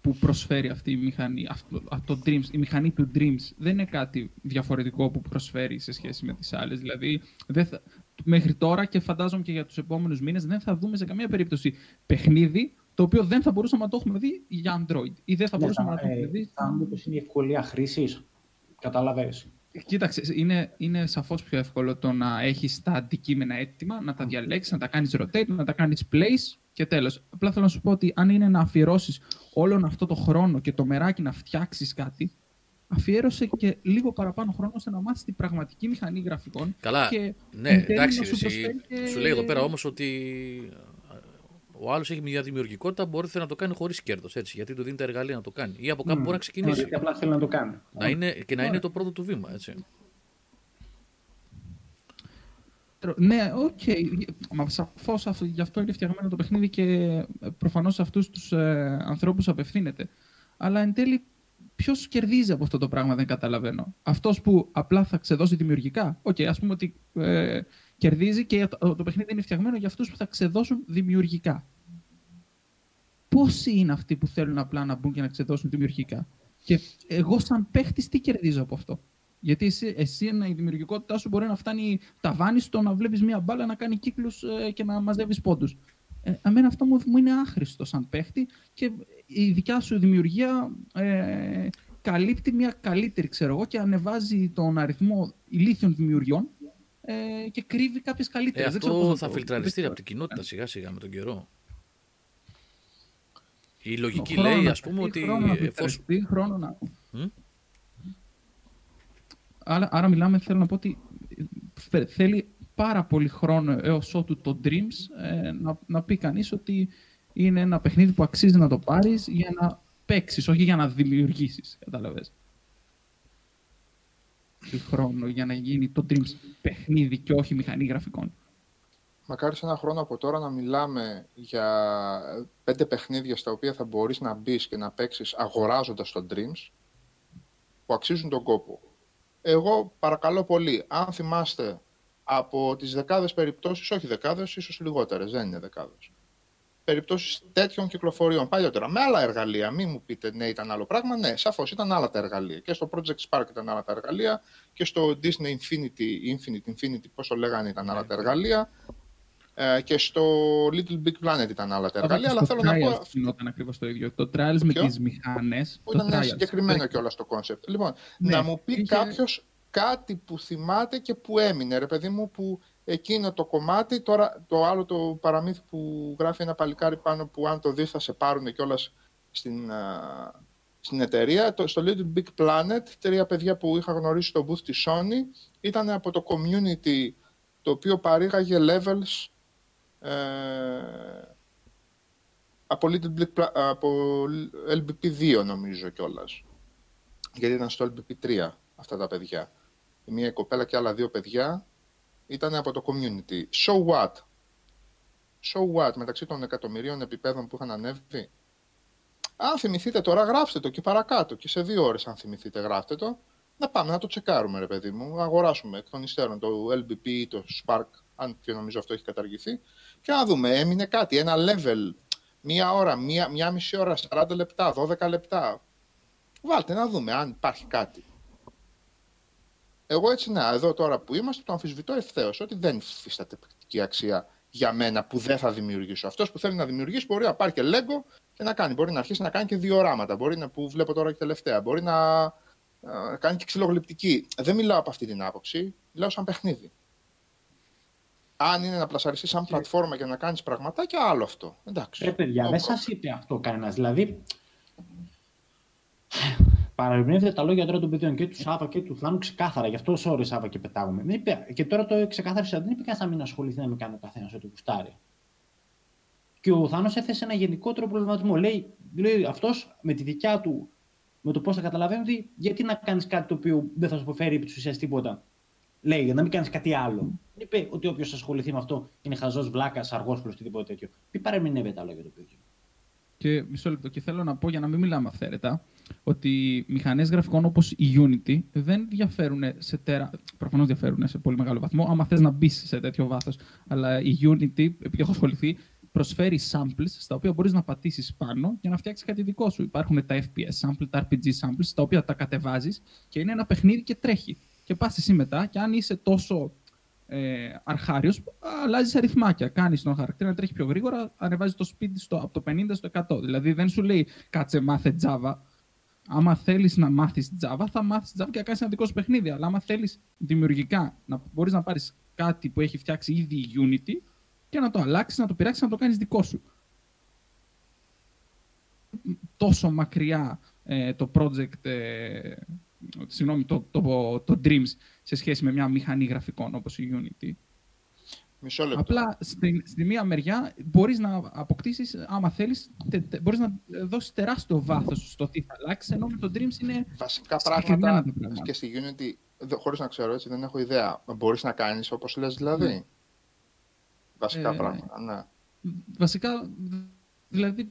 που προσφέρει αυτή η μηχανή, αυτό, αυτό το Dreams, η μηχανή του Dreams δεν είναι κάτι διαφορετικό που προσφέρει σε σχέση με τις άλλες. Δηλαδή, δεν θα, μέχρι τώρα και φαντάζομαι και για τους επόμενους μήνες δεν θα δούμε σε καμία περίπτωση παιχνίδι το οποίο δεν θα μπορούσαμε να το έχουμε δει για Android ή δεν θα Ναι, μπορούσαμε θα- να το έχουμε ε, δει. Θα μήπως είναι η ευκολία χρήσης. Κατάλαβες. Κοίταξε, είναι, είναι σαφώς πιο εύκολο το να έχεις τα αντικείμενα έτοιμα, να τα διαλέξεις, να τα κάνεις rotate, να τα κάνεις place και τέλος. Απλά θέλω να σου πω ότι αν είναι να αφιερώσεις όλον αυτό το χρόνο και το μεράκι να φτιάξεις κάτι, αφιέρωσε και λίγο παραπάνω χρόνο ώστε να μάθεις την πραγματική μηχανή γραφικών. Καλά, και ναι, εν τέλει εντάξει, να σου εσύ, προσφέρει και- σου λέει εδώ πέρα όμως ότι ο άλλος έχει μια δημιουργικότητα, μπορεί να το κάνει χωρίς κέρδος. Γιατί του δίνει τα εργαλεία να το κάνει. Ή από κάπου μπορεί να ξεκινήσει. Γιατί απλά θέλει να το κάνει. Να είναι, και να είναι το πρώτο του βήμα. Έτσι. Ναι, οκ. Μα σαφώς γι' αυτό είναι φτιαγμένο το παιχνίδι και προφανώς σε αυτούς τους ε, ανθρώπους απευθύνεται. Αλλά εν τέλει, ποιος κερδίζει από αυτό το πράγμα, δεν καταλαβαίνω. Αυτός που απλά θα ξεδώσει δημιουργικά. Οκ, ας πούμε ότι ε, κερδίζει και το, το παιχνίδι είναι φτιαγμένο για αυτούς που θα ξεδώσουν δημιουργικά. Πόσοι είναι αυτοί που θέλουν απλά να μπουν και να ξεδώσουν δημιουργικά; Και εγώ, σαν παίχτης, τι κερδίζω από αυτό; Γιατί εσύ, εσύ η δημιουργικότητά σου μπορεί να φτάνει ταβάνι στο να βλέπεις μια μπάλα να κάνει κύκλους και να μαζεύεις πόντους. Ε, εμένα αυτό μου, μου είναι άχρηστο σαν παίχτη και η δικιά σου δημιουργία ε, καλύπτει μια καλύτερη, ξέρω εγώ, και ανεβάζει τον αριθμό ηλίθιων δημιουργιών ε, και κρύβει κάποιες Ε, καλύτερε. αυτό θα φιλτραριστεί από την κοινότητα σιγά σιγά με τον καιρό. Η λογική Χρόνο λέει, να ας πούμε, φερθεί, ότι Χρόνο να εφόσον... φιλτραριστεί, χρόνο να... Μμ; Άρα, άρα μιλάμε, θέλω να πω ότι ε, θέλει πάρα πολύ χρόνο έως ότου το Dreams ε, να, να πει κανείς ότι είναι ένα παιχνίδι που αξίζει να το πάρεις για να παίξεις, όχι για να δημιουργήσεις, κατάλαβες. Τι χρόνο για να γίνει το Dreams παιχνίδι και όχι μηχανή γραφικών. Μακάρι σε ένα χρόνο από τώρα να μιλάμε για πέντε παιχνίδια στα οποία θα μπορείς να μπεις και να παίξεις αγοράζοντας το Dreams που αξίζουν τον κόπο. Εγώ παρακαλώ πολύ, αν θυμάστε από τις δεκάδες περιπτώσεις, όχι δεκάδες, ίσως λιγότερες, δεν είναι δεκάδες, περιπτώσεις τέτοιων κυκλοφοριών παλιότερα, με άλλα εργαλεία. Μην μου πείτε ναι, ήταν άλλο πράγμα. Ναι, σαφώς ήταν άλλα τα εργαλεία. Και στο Project Spark ήταν άλλα τα εργαλεία και στο Disney Infinity, Infinite, Infinity, πόσο λέγανε, ήταν άλλα τα εργαλεία. Ε, και στο Little Big Planet ήταν άλλα τα εργαλεία. Αλλά θέλω να πω. Γινόταν ακριβώς το ίδιο. Το Trials με τις μηχάνε. Ήταν trials. συγκεκριμένο κιόλας το concept. Λοιπόν, ναι, να μου πει είχε... κάποιος κάτι που θυμάται και που έμεινε, ρε παιδί μου, που εκείνο το κομμάτι, τώρα το άλλο το παραμύθι που γράφει ένα παλικάρι πάνω που αν το δεις θα σε πάρουν κιόλας στην, στην εταιρεία. Το, στο Little Big Planet, τρία παιδιά που είχα γνωρίσει στο booth της Sony, ήταν από το community το οποίο παρήγαγε levels ε, από, Little από LBP2 νομίζω κιόλας. Γιατί ήταν στο LBP3 αυτά τα παιδιά. Μία κοπέλα και άλλα δύο παιδιά ήταν από το community. So what? So what; Μεταξύ των εκατομμυρίων επιπέδων που είχαν ανέβει. Αν θυμηθείτε τώρα, γράψτε το και παρακάτω. Και σε δύο ώρες αν θυμηθείτε, γράφτε το. Να πάμε να το τσεκάρουμε, ρε παιδί μου. Να αγοράσουμε εκ των υστέρων το LBP ή το Spark, αν και νομίζω αυτό έχει καταργηθεί. Και να δούμε, έμεινε κάτι, ένα level, μία ώρα, μία, μία μισή ώρα, 40 λεπτά, 12 λεπτά. Βάλτε να δούμε αν υπάρχει κάτι. Εγώ έτσι να, εδώ τώρα που είμαστε, το αμφισβητώ ευθέως ότι δεν υφίσταται πρακτική αξία για μένα που δεν θα δημιουργήσω. Αυτός που θέλει να δημιουργήσει μπορεί να πάρει και Lego και να κάνει. Μπορεί να αρχίσει να κάνει και διοράματα. Μπορεί να, που βλέπω τώρα και τελευταία. Μπορεί να, να κάνει και ξυλογλυπτική. Δεν μιλάω από αυτή την άποψη. Μιλάω σαν παιχνίδι. Αν είναι να πλασαριστείς σαν και... πλατφόρμα και να κάνεις πραγματάκια, άλλο αυτό. Εντάξει. Ε, παιδιά, δεν σας είπε αυτό κανένας. Δηλαδή, παραερμηνεύεται τα λόγια τώρα των παιδιών και του Σάβα και του Θάνου ξεκάθαρα. Γι' αυτό ώρε Σάβα και πετάγουμε. Είπε, και τώρα το ξεκάθαρισα. Δεν είπε κανένα να μην ασχοληθεί να μην κάνει ο καθένας ό,τι γουστάρει. Και ο Θάνος έθεσε ένα γενικότερο προβληματισμό. Λέει, λέει αυτός με τη δικιά του, με το πώς θα καταλαβαίνει ότι γιατί να κάνεις κάτι το οποίο δεν θα σου αποφέρει επί της ουσίας τίποτα. Λέει, για να μην κάνεις κάτι άλλο. Δεν είπε ότι όποιος ασχοληθεί με αυτό είναι χαζός, βλάκας, αργός προς οτιδήποτε τέτοιο. Πει παρεμηνεύεται τα λόγια του παιδιού. Και μισό λεπτό. Και θέλω να πω για να μην μιλάμε αυθαίρετα ότι μηχανές γραφικών όπως η Unity δεν διαφέρουν σε τέρα... Προφανώς διαφέρουν σε πολύ μεγάλο βαθμό, άμα θες να μπεις σε τέτοιο βάθος. Αλλά η Unity, επειδή έχω ασχοληθεί, προσφέρει samples στα οποία μπορείς να πατήσεις πάνω για να φτιάξεις κάτι δικό σου. Υπάρχουν τα FPS samples, τα RPG samples, τα οποία τα κατεβάζεις και είναι ένα παιχνίδι και τρέχει. Και πας εσύ μετά και αν είσαι τόσο ε, αρχάριος, αλλάζεις αριθμάκια. Κάνεις τον χαρακτήρα να τρέχει πιο γρήγορα, ανεβάζεις το speed στο, από το 50 στο 100. Δηλαδή δεν σου λέει κάτσε μάθε Java, άμα θέλεις να μάθεις Java, θα μάθεις Java και να κάνεις ένα δικό σου παιχνίδι. Αλλά άμα θέλεις δημιουργικά να μπορείς να πάρεις κάτι που έχει φτιάξει ήδη η Unity και να το αλλάξεις, να το πειράξεις, να το κάνεις δικό σου. Τόσο μακριά ε, το project, ε, συγγνώμη, το, το, το, Dreams σε σχέση με μια μηχανή γραφικών όπως η Unity. Μισό λεπτό. Απλά στη, στη μία μεριά μπορείς να αποκτήσεις, άμα θέλεις, μπορείς να δώσεις τεράστιο βάθος στο τι θα αλλάξει. Ενώ με το Dreams είναι. Βασικά πράγματα, και στη Unity, χωρίς να ξέρω έτσι, δεν έχω ιδέα. Μπορείς να κάνεις όπως λες δηλαδή; Ναι. Βασικά ε, πράγματα, ναι. Βασικά, δηλαδή,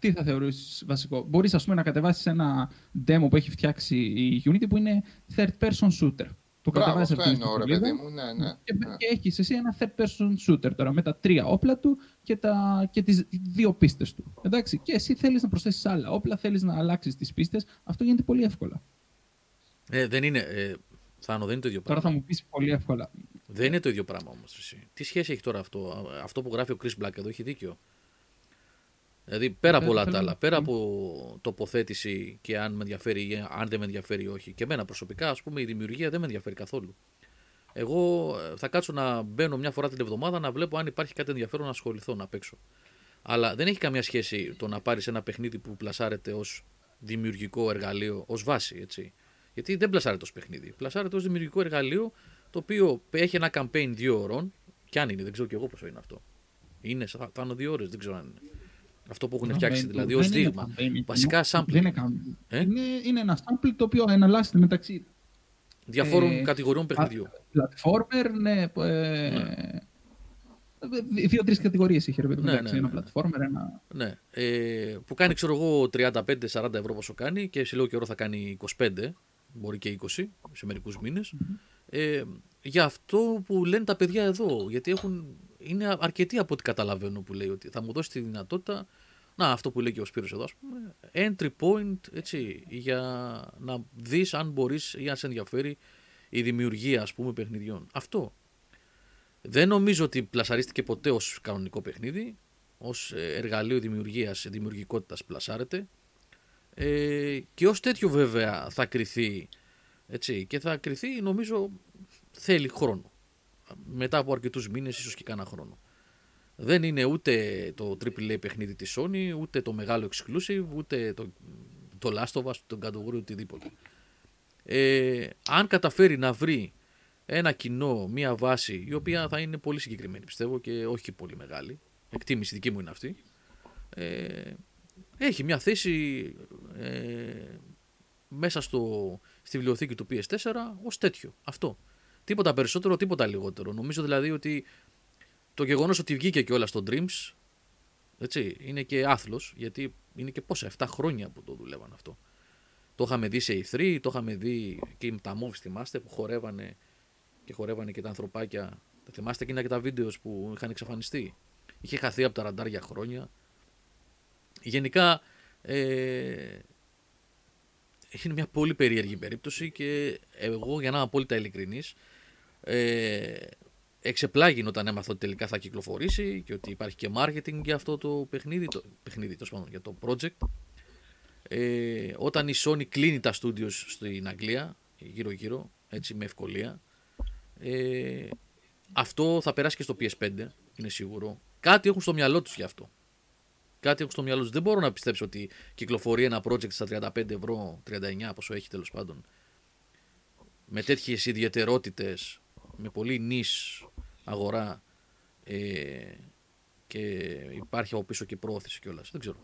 τι θα θεωρήσεις βασικό; Μπορείς να κατεβάσεις ένα demo που έχει φτιάξει η Unity που είναι third person shooter. Το κατεβάζει από την ρε παιδί μου, ναι, ναι. Και, ναι. και έχει εσύ ένα third person shooter τώρα με τα τρία όπλα του και, τα, και τις δύο πίστες του. Εντάξει, και εσύ θέλεις να προσθέσεις άλλα όπλα, θέλεις να αλλάξεις τις πίστες. Αυτό γίνεται πολύ εύκολα. Ε, δεν είναι, ε, Θάνο, δεν είναι το ίδιο πράγμα. Τώρα θα μου πεις πολύ εύκολα. Δεν είναι το ίδιο πράγμα όμως. Τι σχέση έχει τώρα αυτό. Αυτό που γράφει ο Chris Black εδώ έχει δίκιο; Δηλαδή πέρα από όλα τα άλλα, πέρα από τοποθέτηση και αν με ενδιαφέρει ή αν δεν με ενδιαφέρει ή όχι. Και εμένα προσωπικά, ας πούμε, η δημιουργία δεν με ενδιαφέρει καθόλου. Εγώ ε, θα κάτσω να μπαίνω μια φορά την εβδομάδα να βλέπω αν υπάρχει κάτι ενδιαφέρον να ασχοληθώ να παίξω. Αλλά δεν έχει καμία σχέση το να πάρεις ένα παιχνίδι που πλασάρεται ως δημιουργικό εργαλείο, ως βάση, έτσι. Γιατί δεν πλασάρεται ως παιχνίδι. Πλασάρεται ως δημιουργικό εργαλείο το οποίο έχει ένα campaign δύο ώρων. Και αν είναι, δεν ξέρω και εγώ πόσο είναι αυτό. Είναι, θα, θα είναι δύο ώρες, δεν ξέρω αν είναι. Αυτό που έχουν φτιάξει δηλαδή ως Δεν είναι δείγμα. campaign, Βασικά δεν sampling είναι campaign. Ε; Είναι, είναι ένα sample το οποίο εναλλάσσεται μεταξύ διαφόρων ε, κατηγοριών παιχνιδιού. platformer, ναι, ε, δύο-τρει κατηγορίες είχε ρε παιδί μου, Ναι, εντάξει, ναι, ένα ναι. platformer, ένα. Ναι. Ε, που κάνει, ξέρω εγώ, 35-40 ευρώ πόσο κάνει και σε λίγο καιρό θα κάνει 25, μπορεί και 20 σε μερικούς μήνες. Ε, για αυτό που λένε τα παιδιά εδώ. Γιατί έχουν, είναι αρκετοί από ό,τι καταλαβαίνω που λέει ότι θα μου δώσει τη δυνατότητα. Να, αυτό που λέει και ο Σπύρος εδώ, ας πούμε, entry point, έτσι, για να δεις αν μπορείς ή αν σε ενδιαφέρει η δημιουργία, ας πούμε, παιχνιδιών. Αυτό. Δεν νομίζω ότι πλασαρίστηκε ποτέ ως κανονικό παιχνίδι, ως ε, εργαλείο δημιουργίας, δημιουργικότητας πλασάρεται. Ε, και ως τέτοιο βέβαια θα κριθεί, έτσι, και θα κριθεί νομίζω θέλει χρόνο. Μετά από αρκετούς μήνες, ίσως και κάνα χρόνο. Δεν είναι ούτε το AAA παιχνίδι της Sony, ούτε το μεγάλο exclusive, ούτε το, το Last of Us, τον God of War, οτιδήποτε. Ε, αν καταφέρει να βρει ένα κοινό, μία βάση, η οποία θα είναι πολύ συγκεκριμένη πιστεύω και όχι και πολύ μεγάλη, εκτίμηση δική μου είναι αυτή, ε, έχει μια θέση ε, μέσα στο, στη βιβλιοθήκη του PS4 ως τέτοιο. Αυτό. Τίποτα περισσότερο, τίποτα λιγότερο. Νομίζω δηλαδή ότι το γεγονός ότι βγήκε και όλα στο Dreams έτσι, είναι και άθλος, γιατί είναι και πόσα, 7 χρόνια που το δουλεύαν αυτό. Το είχαμε δει σε E3, το είχαμε δει και τα moves, θυμάστε, που χορεύανε και χορεύανε και τα ανθρωπάκια. Τα θυμάστε εκείνα και τα βίντεος που είχαν εξαφανιστεί; Είχε χαθεί από τα ραντάρ για χρόνια. Γενικά, ε, είναι μια πολύ περίεργη περίπτωση και εγώ, για να είμαι απόλυτα ειλικρινής, ε, εξεπλάγει όταν έμαθα ότι τελικά θα κυκλοφορήσει και ότι υπάρχει και marketing για αυτό το παιχνίδι, το, παιχνίδι τέλος πάντων, για το project. Ε, όταν η Sony κλείνει τα studios στην Αγγλία, γύρω-γύρω, έτσι με ευκολία, ε, αυτό θα περάσει και στο PS5, είναι σίγουρο. Κάτι έχουν στο μυαλό τους γι' αυτό. Κάτι έχουν στο μυαλό τους. Δεν μπορώ να πιστέψω ότι κυκλοφορεί ένα project στα 35 ευρώ, 39 πόσο έχει τέλος πάντων, με τέτοιες ιδιαιτερότητες, με πολύ νης αγορά ε, και υπάρχει από πίσω και πρόθεση κιόλας. Δεν ξέρω.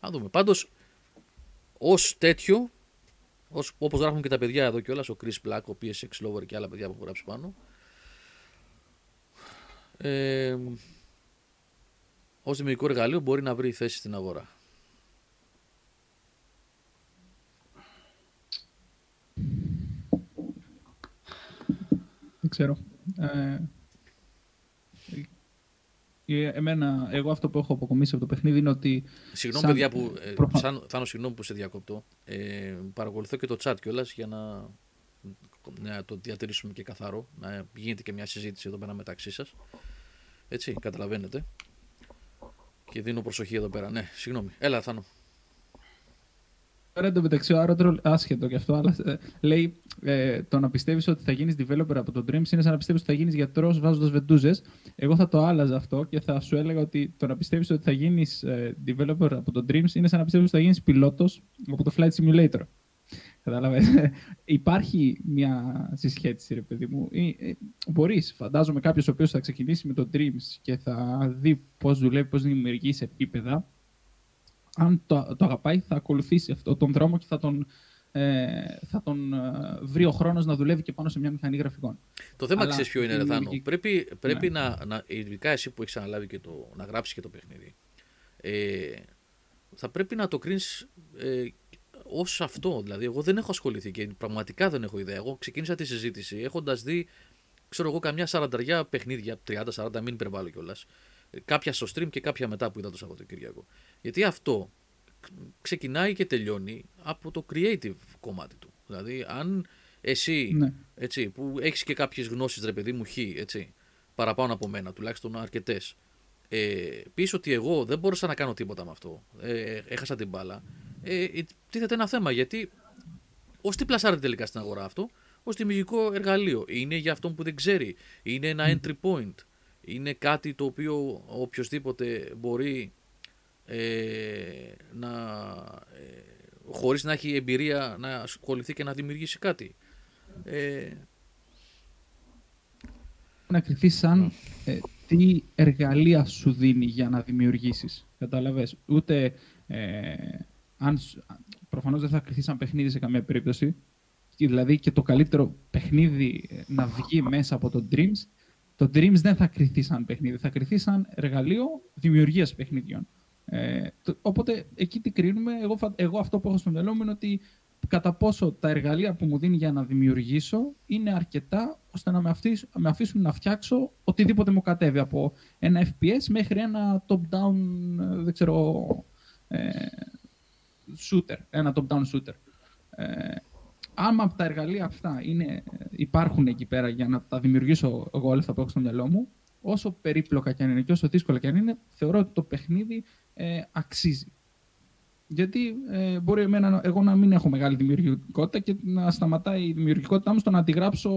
Να δούμε. Πάντως, ως τέτοιο, ως, όπως γράφουν και τα παιδιά εδώ κιόλας, ο Chris Black, ο PSX Lover και άλλα παιδιά που έχουν γράψει πάνω, ε, ως δημιουργικό εργαλείο μπορεί να βρει θέση στην αγορά. Δεν ξέρω. Ε, ε, εμένα, εγώ αυτό που έχω αποκομίσει από το παιχνίδι είναι ότι. Συγγνώμη, σαν- παιδιά, που, ε, προφα- σαν, Θάνο, συγγνώμη που σε διακόπτω. Ε, παρακολουθώ και το chat κιόλας για να, να το διατηρήσουμε και καθαρό. Να γίνεται και μια συζήτηση εδώ πέρα μεταξύ σας. Έτσι, καταλαβαίνετε. Και δίνω προσοχή εδώ πέρα. Ναι, συγγνώμη. Έλα, Θάνο. Τώρα εντωμεταξύ ο Άρωτρολ, άσχετο κι αυτό, αλλά ε, λέει ε, το να πιστεύεις ότι θα γίνεις developer από το Dreams είναι σαν να πιστεύεις ότι θα γίνεις γιατρός βάζοντας βεντούζες. Εγώ θα το άλλαζα αυτό και θα σου έλεγα ότι το να πιστεύεις ότι θα γίνεις ε, developer από το Dreams είναι σαν να πιστεύεις ότι θα γίνεις πιλότος από το Flight Simulator. Κατάλαβες; Υπάρχει μια συσχέτιση, ρε παιδί μου. Ε, Μπορείς, φαντάζομαι, κάποιος ο οποίος θα ξεκινήσει με το Dreams και θα δει πώς δουλεύει, πώς δημιουργείς σε επίπεδα, αν το, το αγαπάει, θα ακολουθήσει αυτό τον δρόμο και θα τον, ε, θα τον ε, βρει ο χρόνος να δουλεύει και πάνω σε μια μηχανή γραφικών. Το θέμα Αλλά ξέρεις ποιο είναι, η ρε Θάνο. λογική- Πρέπει, πρέπει Ναι. να, να. Ειδικά εσύ που έχεις αναλάβει και το. να γράψεις και το παιχνίδι. Ε, θα πρέπει να το κρίνεις ε, ως αυτό. Δηλαδή, εγώ δεν έχω ασχοληθεί και πραγματικά δεν έχω ιδέα. Εγώ ξεκίνησα τη συζήτηση έχοντας δει, ξέρω εγώ, καμιά σαρανταριά παιχνίδια, 30-40, μην υπερβάλλω κιόλας. Κάποια στο stream και κάποια μετά που είδα το Σαββατοκύριακο. Γιατί αυτό ξεκινάει και τελειώνει από το creative κομμάτι του. Δηλαδή, αν εσύ Ναι. έτσι, που έχεις και κάποιες γνώσεις, ρε παιδί μου, χ, έτσι, παραπάνω από μένα, τουλάχιστον αρκετές. Ε, πεις ότι εγώ δεν μπόρεσα να κάνω τίποτα με αυτό. Ε, έχασα την μπάλα. Ε, ε, τίθεται ένα θέμα γιατί ως τι πλασάρεται τελικά στην αγορά αυτό, ως δημιουργικό εργαλείο. Είναι για αυτόν που δεν ξέρει. Είναι ένα entry point. Είναι κάτι το οποίο οποιοδήποτε μπορεί ε, να ε, χωρίς να έχει εμπειρία να ασχοληθεί και να δημιουργήσει κάτι. Ε, να κρυθεί σαν ε, τι εργαλεία σου δίνει για να δημιουργήσεις. Κατάλαβες; Ούτε ε, αν, σ- προφανώς δεν θα κρυθεί σαν παιχνίδι σε καμία περίπτωση. Και Δηλαδή και το καλύτερο παιχνίδι ε, να βγει μέσα από το Dreams, το Dreams δεν θα κρυθεί σαν παιχνίδι, θα κρυθεί σαν εργαλείο δημιουργίας παιχνιδιών. Ε, το- οπότε εκεί τι κρίνουμε, εγώ, φα- εγώ αυτό που έχω στο μυαλό μου είναι ότι κατά πόσο τα εργαλεία που μου δίνει για να δημιουργήσω είναι αρκετά ώστε να με, αφήσ- με αφήσουν να φτιάξω οτιδήποτε μου κατέβει από ένα FPS μέχρι ένα top-down, ε, δεν ξέρω, ε, shooter, ένα top-down shooter. Ε, άμα από τα εργαλεία αυτά είναι, υπάρχουν εκεί πέρα για να τα δημιουργήσω εγώ όλα αυτά που έχω στο μυαλό μου, όσο περίπλοκα και αν είναι και όσο δύσκολα και αν είναι, θεωρώ ότι το παιχνίδι ε, αξίζει. Γιατί ε, μπορεί εμένα, εγώ να μην έχω μεγάλη δημιουργικότητα και να σταματάει η δημιουργικότητά μου στο να αντιγράψω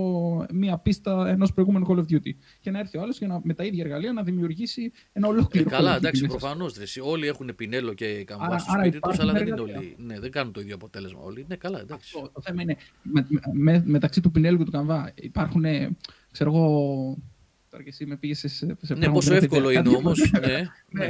μία πίστα ενός προηγούμενου Call of Duty. Και να έρθει ο άλλος με τα ίδια εργαλεία να δημιουργήσει ένα Ε, ολόκληρο. Call καλά, of Duty εντάξει, μέσα προφανώς. Όλοι έχουν πινέλο και καμβά Άρα- στο άρα σπίτι τους, υπάρχουν αλλά δεν είναι εργαλεία. όλοι. Ναι, δεν κάνουν το ίδιο αποτέλεσμα όλοι. Ναι, καλά, εντάξει. Αυτό, το θέμα είναι με, με- μεταξύ του Πινέλου και του Καμβά υπάρχουν, ε, ξέρω εγώ. Τώρα και εσύ με πήγες σε. σε Ναι, πράγματα πόσο που δεν εύκολο κάτι- είναι όμως. Ναι, ναι.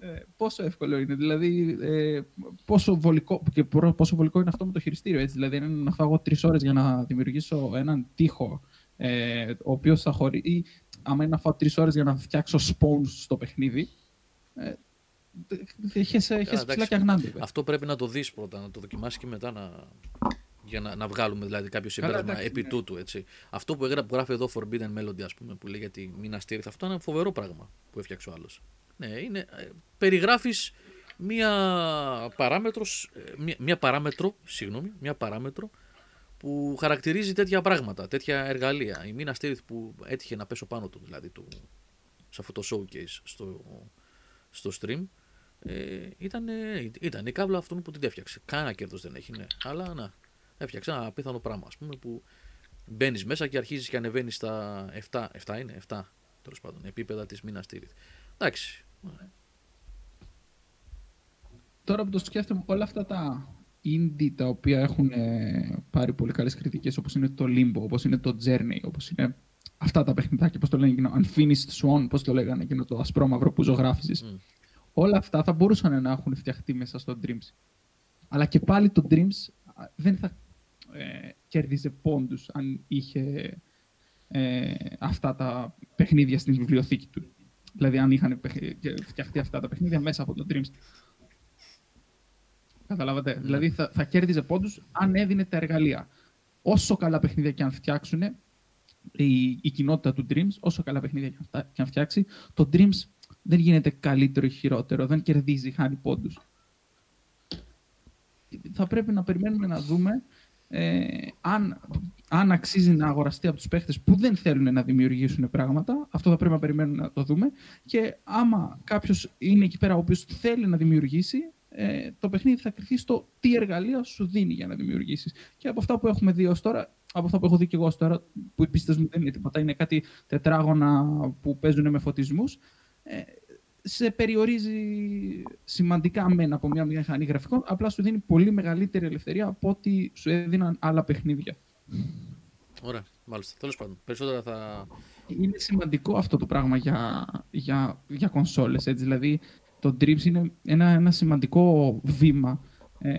Ε, πόσο εύκολο είναι, δηλαδή ε, πόσο, βολικό, και προ- πόσο βολικό είναι αυτό με το χειριστήριο. Έτσι, δηλαδή, είναι να φάω τρεις ώρες για να δημιουργήσω έναν τοίχο, ε, ο οποίος θα χωρεί. ή άμα είναι να φάω τρεις ώρες για να φτιάξω spawns στο παιχνίδι. Ε, Έχεις εντάξει. ψηλά και αγνάντι. Αυτό πρέπει να το δεις πρώτα, να το δοκιμάσεις και μετά να. Για να, να βγάλουμε δηλαδή κάποιο συμπέρασμα εντάξει, επί ναι. τούτου. Έτσι. Αυτό που, έγρα, που γράφει εδώ Forbidden Melody, ας πούμε, που λέει για τη μήνα στήριχθα, αυτό είναι ένα φοβερό πράγμα που έφτιαξε ο άλλος. Ναι, είναι. Ε, Περιγράφεις μία, παράμετρος, ε, μία, μία παράμετρο, συγγνώμη, μία παράμετρο που χαρακτηρίζει τέτοια πράγματα, τέτοια εργαλεία. Η μήνα στήριχθ που έτυχε να πέσω πάνω του, δηλαδή, του, σε αυτό το showcase στο, στο stream, ε, ήταν, ήταν η κάβλα αυτού που την έφτιαξε. Κάνα κέρδος δεν έχει, ναι. Αλλά να, έφτιαξε ένα απίθανο πράγμα, ας πούμε, που μπαίνεις μέσα και αρχίζεις και ανεβαίνεις στα 7, 7 είναι, 7 τέλος πάντων, επίπεδα της μήνας στήριχθ. Εντάξει. Τώρα που το σκέφτομαι, όλα αυτά τα indie τα οποία έχουν ε, πάρει πολύ καλές κριτικές, όπως είναι το Limbo, όπως είναι το Journey, όπως είναι αυτά τα παιχνιδάκια, πώς το λένε εκείνο, Unfinished Swan, πώς το λέγανε εκείνο το ασπρόμαυρο που ζωγράφιζες. Μμ. Όλα αυτά θα μπορούσαν να έχουν φτιαχτεί μέσα στο Dreams. Αλλά και πάλι το Dreams α, δεν θα ε, κέρδιζε πόντους αν είχε ε, αυτά τα παιχνίδια στην βιβλιοθήκη του. Δηλαδή αν είχαν παιχ- φτιαχτεί αυτά τα παιχνίδια μέσα από το Dreams. Καταλάβατε; Δηλαδή θα, θα κέρδιζε πόντους αν έδινε τα εργαλεία. Όσο καλά παιχνίδια και αν φτιάξουν η, η κοινότητα του Dreams, όσο καλά παιχνίδια και αν, φτα- και αν φτιάξει, το Dreams δεν γίνεται καλύτερο ή χειρότερο. Δεν κερδίζει, χάνει πόντους. Θα πρέπει να περιμένουμε να δούμε ε, αν, αν αξίζει να αγοραστεί από τους παίχτες που δεν θέλουν να δημιουργήσουν πράγματα. Αυτό θα πρέπει να περιμένουμε να το δούμε. Και άμα κάποιος είναι εκεί πέρα ο οποίος θέλει να δημιουργήσει, ε, το παιχνίδι θα κρυθεί στο τι εργαλεία σου δίνει για να δημιουργήσεις. Και από αυτά που έχουμε δει ως τώρα, από αυτά που έχω δει και εγώ ως τώρα, που οι πίστες μου δεν είναι τίποτα, είναι κάτι τετράγωνα που παίζουν με φωτισμούς, ε, σε περιορίζει σημαντικά μεν από μια μηχανή γραφικών, απλά σου δίνει πολύ μεγαλύτερη ελευθερία από ό,τι σου έδιναν άλλα παιχνίδια. Ωραία, μάλιστα. Τέλος πάντων, περισσότερα θα. Είναι σημαντικό αυτό το πράγμα για, για, για κονσόλες, έτσι. Δηλαδή, το Dreams είναι ένα, ένα σημαντικό βήμα, ε,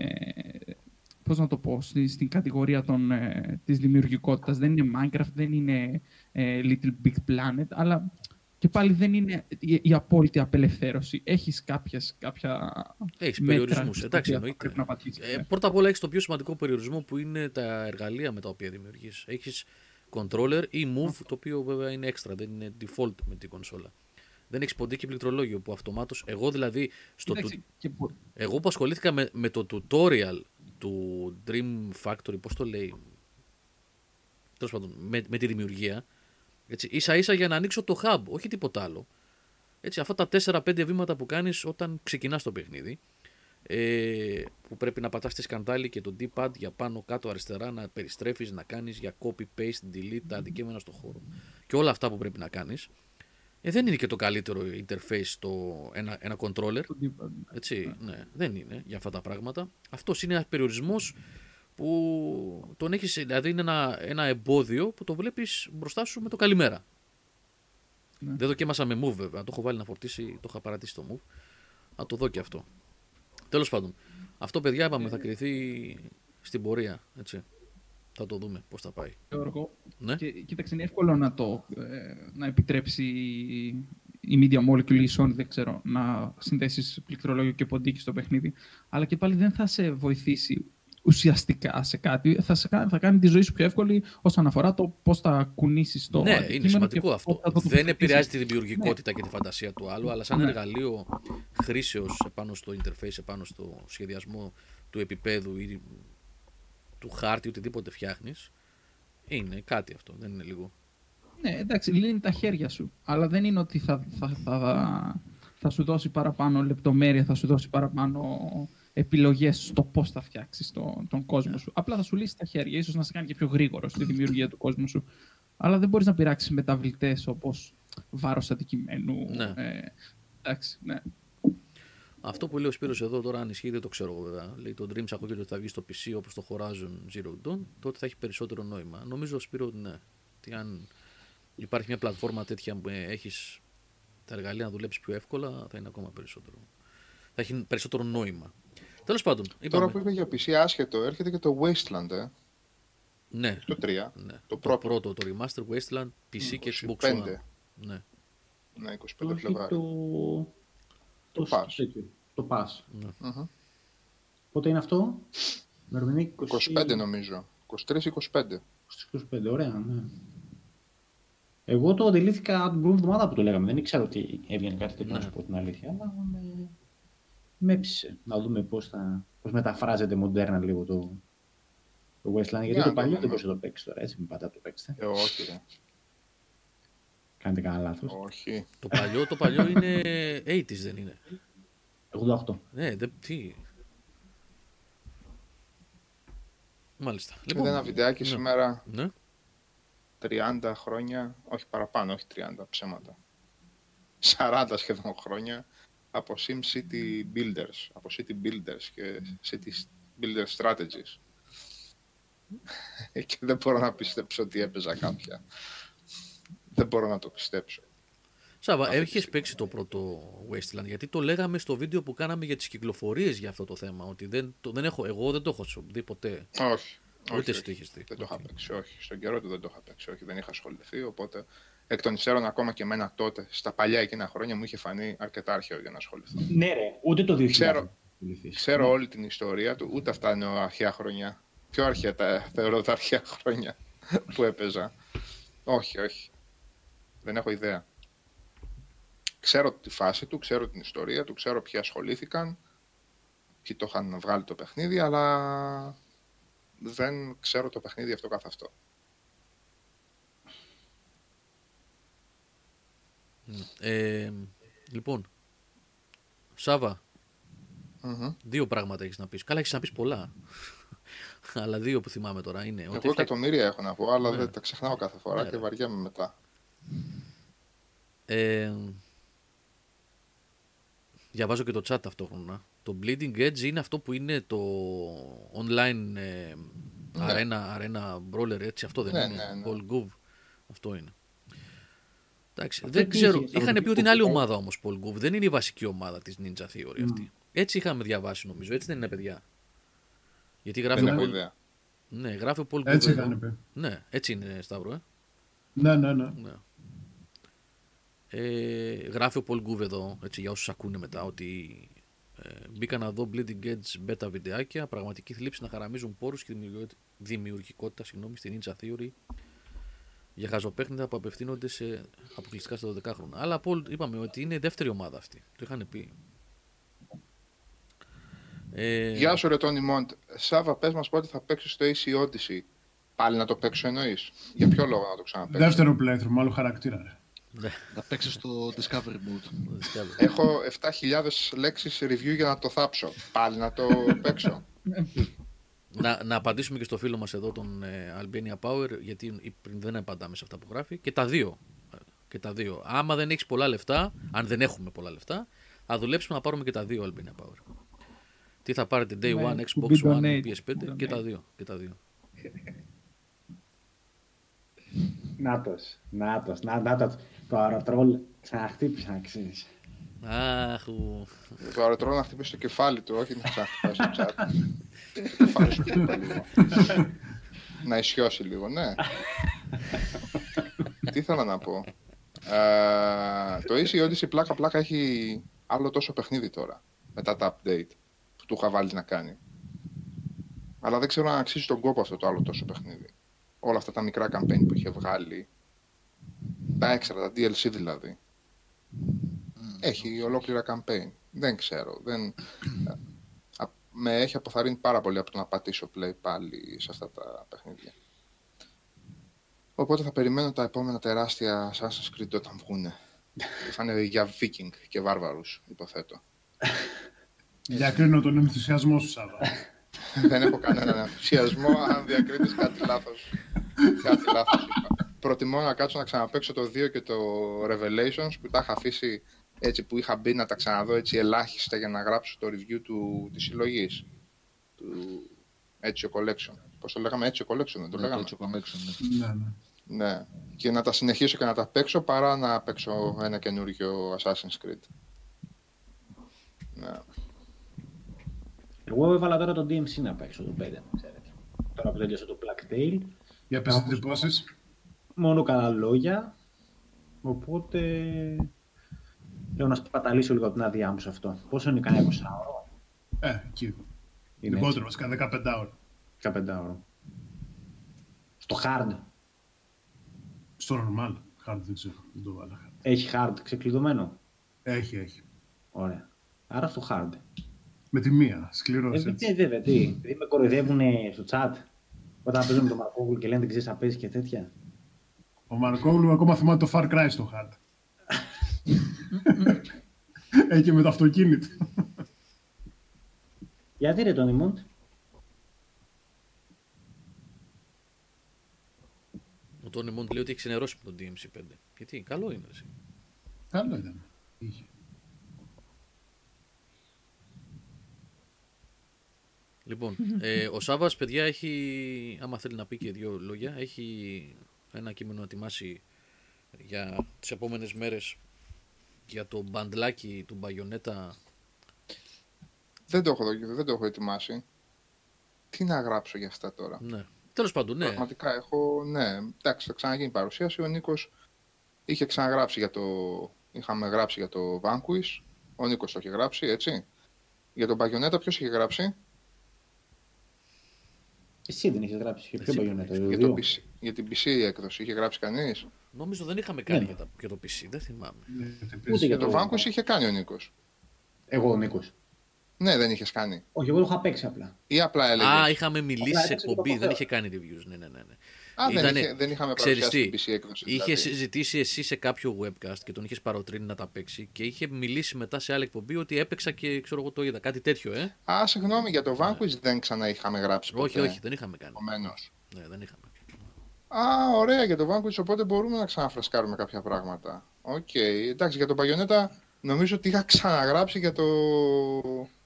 πώς να το πω, στη, στην κατηγορία των, ε, της δημιουργικότητας. Δεν είναι Minecraft, δεν είναι ε, Little Big Planet, αλλά και πάλι δεν είναι η, η απόλυτη απελευθέρωση. Έχεις κάποιες, κάποια Έχεις μέτρα περιορισμούς. στα Εντάξει, οποία εννοείται. Πρέπει να πατήσεις, Ε, ναι. πρώτα απ' όλα έχεις το πιο σημαντικό περιορισμό που είναι τα εργαλεία με τα οποία δημιουργείς. Έχεις controller ή move, το οποίο βέβαια είναι extra, δεν είναι default με την κονσόλα. Δεν έχεις ποντίκι πληκτρολόγιο που αυτομάτως. Εγώ δηλαδή, στο Κοίταξε, του- και πο- εγώ που ασχολήθηκα με, με το tutorial του Dream Factory, πώς το λέει. Τέλος πάντων, με, με τη δημιουργία. Έτσι, ίσα ίσα για να ανοίξω το hub, όχι τίποτα άλλο. Έτσι, αυτά τα 4-5 βήματα που κάνεις όταν ξεκινάς το παιχνίδι. Ε, που πρέπει να πατάς τη σκαντάλη και το D-pad για πάνω, κάτω, αριστερά, να περιστρέφεις, να κάνεις για copy, paste, delete τα αντικείμενα στο χώρο και όλα αυτά που πρέπει να κάνεις. Ε, δεν είναι και το καλύτερο interface το ένα, ένα controller. το D-pad. Έτσι, ναι, δεν είναι για αυτά τα πράγματα. Αυτός είναι ένας περιορισμός που τον έχεις, δηλαδή είναι ένα, ένα εμπόδιο που το βλέπεις μπροστά σου με το καλημέρα. Ναι. Δεν δοκίμασα με move βέβαια, το έχω βάλει να φορτίσει, το είχα παρατήσει το move. Να το δω και αυτό. Τέλος πάντων, αυτό παιδιά είπαμε θα κρυθεί στην πορεία, έτσι. Θα το δούμε πώς θα πάει. Γιώργο. Ναι. Και, κοίταξε, είναι εύκολο να το ε, να επιτρέψει η Media Molecule ή η Sony, δεν ξέρω, να συνδέσεις πληκτρολόγιο και ποντίκι στο παιχνίδι. Αλλά και πάλι δεν θα σε βοηθήσει ουσιαστικά σε κάτι. Θα, σε, κα- θα κάνει τη ζωή σου πιο εύκολη όσον αφορά το πώς θα κουνήσεις το ναι, αντικείμενο είναι σημαντικό και αυτό. πώς θα το Δεν τοποθετήσεις. επηρεάζει τη δημιουργικότητα και τη φαντασία του άλλου, αλλά σαν Ναι. εργαλείο χρήσεως επάνω στο interface, επάνω στο σχεδιασμό του επίπεδου ή του χάρτη, οτιδήποτε φτιάχνεις. Είναι κάτι αυτό, δεν είναι λίγο. Ναι, εντάξει, λύνει τα χέρια σου. Αλλά δεν είναι ότι θα, θα, θα, θα σου δώσει παραπάνω λεπτομέρεια, θα σου δώσει παραπάνω επιλογές στο πώς θα φτιάξεις τον, τον κόσμο σου. Απλά θα σου λύσει τα χέρια, ίσως να σε κάνει και πιο γρήγορο στη δημιουργία του κόσμου σου. Αλλά δεν μπορείς να πειράξεις μεταβλητές όπως βάρος αντικειμένου. Ναι. Ε, εντάξει, ναι. Αυτό που λέει ο Σπύρος εδώ τώρα, αν ισχύει, δεν το ξέρω εγώ βέβαια. Λέει το Dreams ακούγεται ότι θα βγει στο PC όπως το Horizon Zero Dawn, τότε θα έχει περισσότερο νόημα. Νομίζω, Σπύρο, ότι ναι. Τι αν υπάρχει μια πλατφόρμα τέτοια που έχεις τα εργαλεία να δουλέψεις πιο εύκολα, θα είναι ακόμα περισσότερο. Θα έχει περισσότερο νόημα. Τέλος πάντων, Τώρα είπαμε. που είπε για PC άσχετο, έρχεται και το Wasteland, ε, Ναι, το 3. ναι. Το το πρώτο, πρώτο. το Remaster Wasteland, PC και Xbox 25. One. Ναι, Ναι, 25 Όχι Φλεβάρι. το... Το το, Pass. τέτοιο, το Pass. Μμμ. Πότε είναι αυτό; Μερμηνή 25 νομίζω. 23-25. 25, ωραία, ναι. Εγώ το αντιλήθηκα την προηγούμενη εβδομάδα που το λέγαμε. Δεν ήξερα ότι έβγαινε κάτι τέτοιο, να Ναι. σου πω την αλήθεια. Αλλά με, με έψησε. Να δούμε πώς, θα, πώς μεταφράζεται μοντέρνα λίγο το, το Westland. Γιατί Για το να παλιό δούμε. δεν μπορούσε να το παίξει τώρα. Έτσι, μην πάτε να το παίξετε. Ε, όχι, ρε. Κάνετε κανένα λάθος. όχι. το παλιό, το παλιό είναι 80s, δεν είναι. 88. Ναι, δεν, τι; Μάλιστα. Είδα ένα βιντεάκι ναι. σήμερα Ναι. 30 χρόνια, όχι παραπάνω, όχι 30 ψέματα. 40 σχεδόν χρόνια από SimCity Builders, από City Builders και City Builder Strategies. και δεν μπορώ να πιστέψω ότι έπαιζα κάποια. Δεν μπορώ να το πιστέψω. Σάβα, Αυτή τη έχεις στιγμή. παίξει το πρώτο Wasteland, γιατί το λέγαμε στο βίντεο που κάναμε για τις κυκλοφορίες για αυτό το θέμα, ότι δεν, το, δεν έχω, εγώ δεν το έχω σου δει ποτέ. Όχι. Ούτε όχι, εσύ όχι. το είχες δει. Δεν το είχα Οκ. παίξει, όχι. Στον καιρό του δεν το είχα παίξει, όχι. Δεν είχα ασχοληθεί, οπότε εκ των υστέρων ακόμα και εμένα τότε, στα παλιά εκείνα χρόνια, μου είχε φανεί αρκετά αρχαίο για να ασχοληθώ. Ναι, ρε, ούτε το 2000. Ξέρω. ασχοληθείς. Ξέρω όλη την ιστορία του, ούτε αυτά είναι αρχαία χρόνια. Πιο αρχαία τα θεωρώ τα αρχαία χρόνια που έπαιζα. όχι, όχι. Δεν έχω ιδέα. Ξέρω τη φάση του, ξέρω την ιστορία του, ξέρω ποιοι ασχολήθηκαν, ποιοι το είχαν βγάλει το παιχνίδι, αλλά δεν ξέρω το παιχνίδι αυτό καθ' αυτό. Ε, λοιπόν, Σάβα, Μμμ. δύο πράγματα έχεις να πεις. Καλά, έχεις να πεις πολλά. Αλλά δύο που θυμάμαι τώρα είναι. Εγώ ότι φτιά- εκατομμύρια έχω να πω, αλλά Ναι. δεν τα ξεχνάω κάθε φορά Ναι, και ρε. βαριέμαι μετά. Ε, διαβάζω και το chat ταυτόχρονα. Το Bleeding Edge είναι αυτό που είναι το online ε, arena, arena brawler, έτσι, αυτό δεν Ναι, είναι. ναι, ναι. Paul Gouv. Αυτό είναι. Εντάξει, Αυτό δεν τι ξέρω. είχε, Είχαν πει ότι είναι άλλη Σαββατοκύριακο. ομάδα όμως Paul Gouv. Δεν είναι η βασική ομάδα της Ninja Theory αυτή. Έτσι είχαμε διαβάσει νομίζω. Έτσι δεν είναι παιδιά. Γιατί γράφει Δεν ο έχω Paul... ιδέα. Ναι, γράφει ο Paul Gouv Έτσι εδώ. είχαν πει. Ναι, έτσι είναι Σταύρο, ε. Ναι, ναι, ναι. Ναι. Ε, γράφει ο Paul Gouv εδώ, έτσι, για όσους ακούνε μετά, ότι ε, μπήκα να δω Bleeding Edge beta βιντεάκια, πραγματική θλίψη να χαραμίζουν πόρους και δημιουργικο- δημιουργικότητα συγγνώμη, στην Ninja Theory για χαζοπέχνητα που απευθύνονται σε αποκλειστικά στα 12 χρόνια. Αλλά Paul, είπαμε ότι είναι δεύτερη ομάδα αυτή. Το είχαν πει. Ε, Γεια σου ρε Τόνι Μοντ. Σάβα, πες μας πότε θα παίξεις το AC Odyssey. Πάλι να το παίξω εννοείς. Για ποιο λόγο να το ξαναπαίξω. Δεύτερο playthrough, με άλλο χαρακτήρα. ρε. ναι, Να παίξεις στο Discovery Mode. δυσκάβει. Έχω 7.000 λέξεις review για να το θάψω. Πάλι να το παίξω. Να, να απαντήσουμε και στο φίλο μας εδώ, τον ε, Albania Power, γιατί πριν δεν απαντάμε σε αυτά που γράφει. Και τα δύο. Ε, Και τα δύο. Άμα δεν έχεις πολλά λεφτά, αν δεν έχουμε πολλά λεφτά, θα δουλέψουμε να πάρουμε και τα δύο Albania Power. Τι θα πάρετε Day Ναι, One, to Xbox be One, donate, PS5 to και donate. τα δύο. Και τα δύο. Νάτος, νάτος, να, νάτος. Το αεροτρόλ ξαναχτύπησα, ξέρεις. Αχ, ου. Το αεροτρόλ να χτυπήσει το κεφάλι του, όχι να ξαναχτυπάει στο chat. Το κεφάλι σου χτυπάει λίγο. να ισιώσει λίγο, ναι. Τι ήθελα να πω. Ε, το Easy Odyssey πλάκα-πλάκα έχει άλλο τόσο παιχνίδι τώρα. Μετά τα update που του είχα βάλει να κάνει. Αλλά δεν ξέρω αν αξίζει τον κόπο αυτό το άλλο τόσο παιχνίδι. Όλα αυτά τα μικρά campaign που είχε βγάλει. Τα έξτρα, τα DLC δηλαδή. Έχει ολόκληρα campaign. Δεν ξέρω. Δεν... Α, με έχει αποθαρρύνει πάρα πολύ από το να πατήσω play πάλι σε αυτά τα παιχνίδια. Οπότε θα περιμένω τα επόμενα τεράστια Assassin's Creed όταν βγούνε. Και θα είναι για Viking και βάρβαρους, υποθέτω. Διακρίνω τον ενθουσιασμό σου, Σάβα. Δεν έχω κανέναν ενθουσιασμό αν διακρίνεις κάτι λάθος. κάτι λάθος είπα. Προτιμώ να κάτσω να ξαναπαίξω το 2 και το Revelations που τα είχα αφήσει έτσι που είχα μπει να τα ξαναδώ έτσι ελάχιστα για να γράψω το review του, της συλλογής. Του Ezio Collection. Πώς το λέγαμε, Ezio Collection δεν το Ναι, λέγαμε. το Ezio Collection, ναι. ναι, ναι. Ναι. Και να τα συνεχίσω και να τα παίξω παρά να παίξω ένα καινούργιο Assassin's Creed. Ναι. Εγώ έβαλα τώρα το DMC να παίξω το 5, ξέρετε. Τώρα που τέλειωσε το Black Tail, Για πες τις εντυπώσεις. μόνο καλά λόγια. Οπότε λέω να σπαταλήσω λίγο την άδειά μου σε αυτό. Πόσο είναι κανένα 20 ώρο; Ε, εκεί. Είναι Λιγότερο, βασικά 15 ώρο. 15 ώρο. Στο hard. Στο normal. Hard δεν ξέρω. Δεν το βάλα. hard. Έχει hard ξεκλειδωμένο; Έχει, έχει. Ωραία. Άρα στο hard. Με τη μία. Ε, Σκληρός τι, έτσι. βέβαια, τι. Επειδή με κοροϊδεύουν στο chat. Όταν παίζουν με τον Μαρκόγλου και λένε δεν ξέρεις να παίζει και τέτοια. Ο Μαρκόγλου ακόμα θυμάται το Far Cry στο hard. Έχει και με το αυτοκίνητο. Γιατί ρε τον Μοντ. Ο Τόνι Μοντ λέει ότι έχει ξενερώσει με τον DMC5. Γιατί, καλό είναι. Εσύ. Καλό ήταν. Είχε. Λοιπόν, ε, ο Σάβα, παιδιά, έχει, άμα θέλει να πει και δύο λόγια, έχει ένα κείμενο να ετοιμάσει για τις επόμενες μέρες για το μπαντλάκι του Μπαγιονέτα. Δεν το έχω, δοκι- δεν το έχω ετοιμάσει. Τι να γράψω για αυτά τώρα; Ναι. Τέλος πάντων, ναι. Πραγματικά έχω, ναι, εντάξει, θα ξαναγίνει παρουσίαση. Ο Νίκος είχε ξαναγράψει για το, είχαμε γράψει για το Vanquish. Ο Νίκος το είχε γράψει, έτσι. Για τον Bayonetta ποιος είχε γράψει; Εσύ δεν έχει γράψει. Για ποιο Εσύ παγιονέτο, Για, το το 2. PC, για την PC έκδοση είχε γράψει κανείς; Νομίζω δεν είχαμε κάνει Ναι. για, τα, για το PC, δεν θυμάμαι. Ούτε για Για το το- Vanquish είχε κάνει ο Νίκος. Εγώ ο Νίκος. Ναι, δεν είχες κάνει. Όχι, εγώ το είχα παίξει απλά. Ή απλά έλεγες. Α, είχαμε μιλήσει σε έπαιξε το εκπομπή, δεν παπαδέο. είχε κάνει reviews. Ναι, ναι, ναι. ναι. Α, δεν, Ήτανε- είχε, δεν είχαμε ξέρεις παρουσιάσει τι, την PC έκδοση. Είχε δηλαδή. συζητήσει εσύ σε κάποιο webcast και τον είχες παροτρύνει να τα παίξει και είχε μιλήσει μετά σε άλλη εκπομπή ότι έπαιξα και ξέρω εγώ το είδα. Κάτι τέτοιο, ε. Α, συγγνώμη, για το Vanquish δεν ξανά είχαμε γράψει ποτέ. Όχι, όχι, δεν είχαμε κάνει. Επομένως. Ναι, δεν είχαμε. Α, ωραία για το Vanquish, οπότε μπορούμε να ξαναφρεσκάρουμε κάποια πράγματα. Οκ, εντάξει, για το Bayonetta νομίζω ότι είχα ξαναγράψει για το,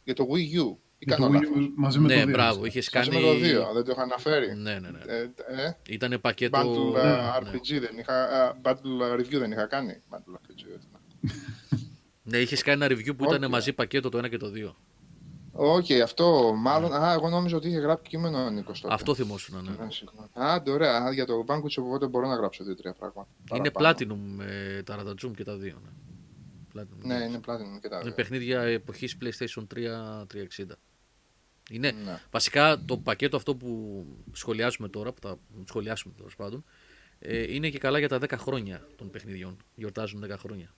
για το Wii U. Ή Για το κάνω Wii λάθος. U μαζί με ναι, το 2. μπράβο, είχες Μαζί κάνει. με το 2, δεν το είχα αναφέρει. Ναι, ναι, ναι. Ε, ε, Ήταν πακέτο. Battle ναι. uh, RPG δεν είχα, uh, Battle Review δεν είχα κάνει. Battle RPG, έτσι. Ναι, είχες κάνει ένα review που ήταν Όχι. μαζί πακέτο το 1 και το 2. Οκ, αυτό μάλλον. Α, εγώ νόμιζα ότι είχε γράψει κείμενο ο Νίκος τότε. Αυτό θυμόσουν, ναι. Ναι, συγγνώμη. Α, ντε, ωραία. Α, Για το Vanquish οπότε μπορώ να γράψω δύο-τρία πράγματα. Είναι Παραπάνω. Platinum ε, τα Radatzoom και τα δύο. Ναι, Platinum. Ναι, είναι Platinum και τα Είναι δύο. παιχνίδια εποχής PlayStation 3 360. Είναι Ναι. βασικά το πακέτο αυτό που σχολιάζουμε τώρα, που θα σχολιάσουμε τέλος πάντων, ε, είναι και καλά για τα 10 χρόνια των παιχνιδιών. Γιορτάζουν 10 χρόνια.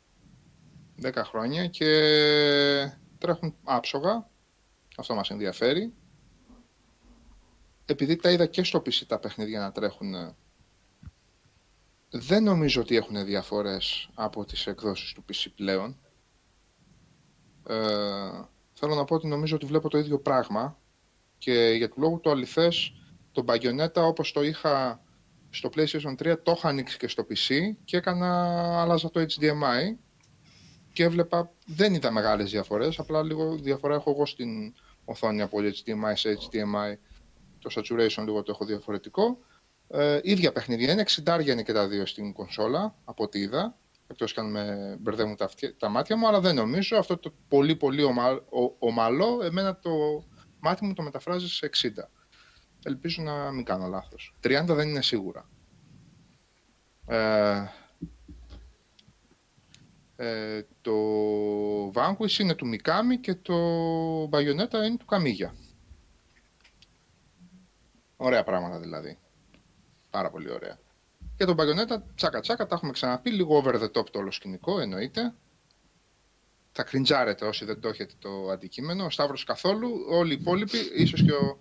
10 χρόνια και τρέχουν άψογα. Αυτό μας ενδιαφέρει. Επειδή τα είδα και στο PC τα παιχνίδια να τρέχουν, ε, δεν νομίζω ότι έχουν διαφορές από τις εκδόσεις του PC πλέον. Ε, θέλω να πω ότι νομίζω ότι βλέπω το ίδιο πράγμα και για του λόγου το αληθές το Bayonetta όπως το είχα στο PlayStation 3 το είχα ανοίξει και στο PC και έκανα, άλλαζα το HDMI και έβλεπα, δεν είδα μεγάλες διαφορές, απλά λίγο διαφορά έχω εγώ στην οθόνη από HDMI σε HDMI. Το saturation λίγο το έχω διαφορετικό. Ε, ίδια παιχνίδια είναι, 60 είναι και τα δύο στην κονσόλα, από ό,τι είδα. Εκτός και αν με μπερδεύουν τα, αυτιά- τα μάτια μου, αλλά δεν νομίζω. Αυτό το πολύ πολύ ομα, ο- ομαλό, εμένα το μάτι μου το μεταφράζει σε 60. Ελπίζω να μην κάνω λάθος. 30 δεν είναι σίγουρα. Ε, ε, το Vanquish είναι του Mikami και το Bayonetta είναι του Καμίγια. Ωραία πράγματα δηλαδή. Πάρα πολύ ωραία. Και το Bayonetta, τσάκα τσάκα, τα έχουμε ξαναπεί, λίγο over the top το όλο σκηνικό, εννοείται. Θα κριντζάρετε όσοι δεν το έχετε το αντικείμενο. Ο Σταύρος καθόλου, όλοι οι υπόλοιποι, ίσως και ο...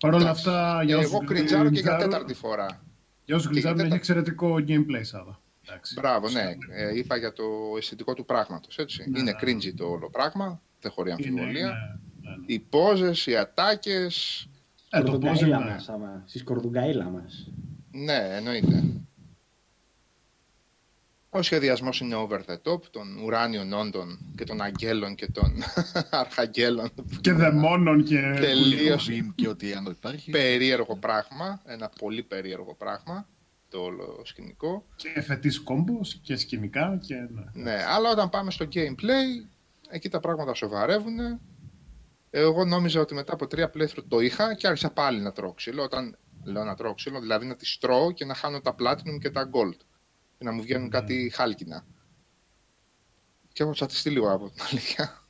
Παρ' όλα Εντάξει. αυτά, για όσους Εγώ κριντζάρω και για γκριτζάρουν- τέταρτη φορά. Για όσους Και για γκριτζάρουν είναι τέταρτη. εξαιρετικό gameplay, Σάβα. Εντάξει. Μπράβο, ναι. Ε, είπα για το αισθητικό του πράγματος, έτσι. Ναι, είναι ναι. cringy το όλο πράγμα, δεν χωρεί Είναι, αμφιβολία. είναι, ναι, ναι. Οι πόζες, οι ατάκες, Ε, το πώς Κορδουγκαίλα είναι. μας, άμα. Στη σκορδουγκαίλα μας. ναι, εννοείται. Ο σχεδιασμός είναι over the top των ουράνιων όντων και των αγγέλων και των αρχαγγέλων. Και δαιμόνων και... Τελείως Βιμ και ό,τι άλλο υπάρχει. περίεργο πράγμα, ένα πολύ περίεργο πράγμα, το όλο σκηνικό. Και φετής κόμπος και σκηνικά και... Ναι. Ναι, αλλά όταν πάμε στο gameplay, εκεί τα πράγματα σοβαρεύουν. Εγώ νόμιζα ότι μετά από τρία playthrough το είχα και άρχισα πάλι να τρώω ξύλο. Όταν λέω να τρώω ξύλο, δηλαδή να τις τρώω και να χάνω τα platinum και τα gold. Και να μου βγαίνουν κάτι χάλκινα. Και έχω τσατιστεί λίγο από την αλήθεια.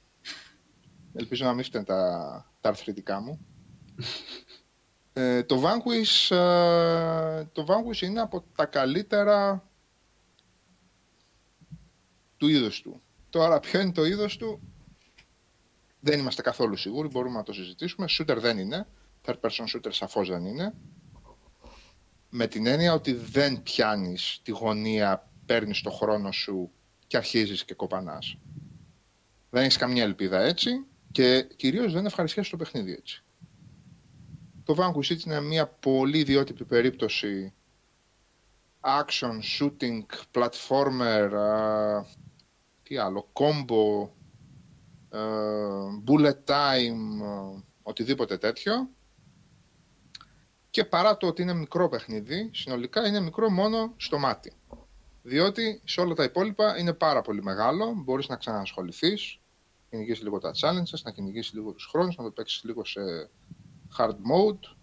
Ελπίζω να μην φταίνουν τα, τα αρθρητικά μου. Ε, το Vanquish, ε, το Vanquish είναι από τα καλύτερα του είδους του. Τώρα ποιο είναι το είδος του δεν είμαστε καθόλου σίγουροι, μπορούμε να το συζητήσουμε. Shooter δεν είναι, third person shooter σαφώς δεν είναι. Με την έννοια ότι δεν πιάνεις τη γωνία, παίρνεις το χρόνο σου και αρχίζεις και κοπανάς. Δεν έχεις καμία ελπίδα έτσι και κυρίως δεν ευχαριστιέσαι το παιχνίδι έτσι. Το Vanquish είναι μια πολύ ιδιότυπη περίπτωση action, shooting, platformer, α, τι άλλο, combo, ε, bullet time, ε, οτιδήποτε τέτοιο. Και παρά το ότι είναι μικρό παιχνίδι, συνολικά είναι μικρό μόνο στο μάτι. Διότι σε όλα τα υπόλοιπα είναι πάρα πολύ μεγάλο, μπορείς να ξανασχοληθείς, να κυνηγήσεις λίγο τα challenges, να κυνηγήσεις λίγο τους χρόνους, να το παίξεις λίγο σε hard mode,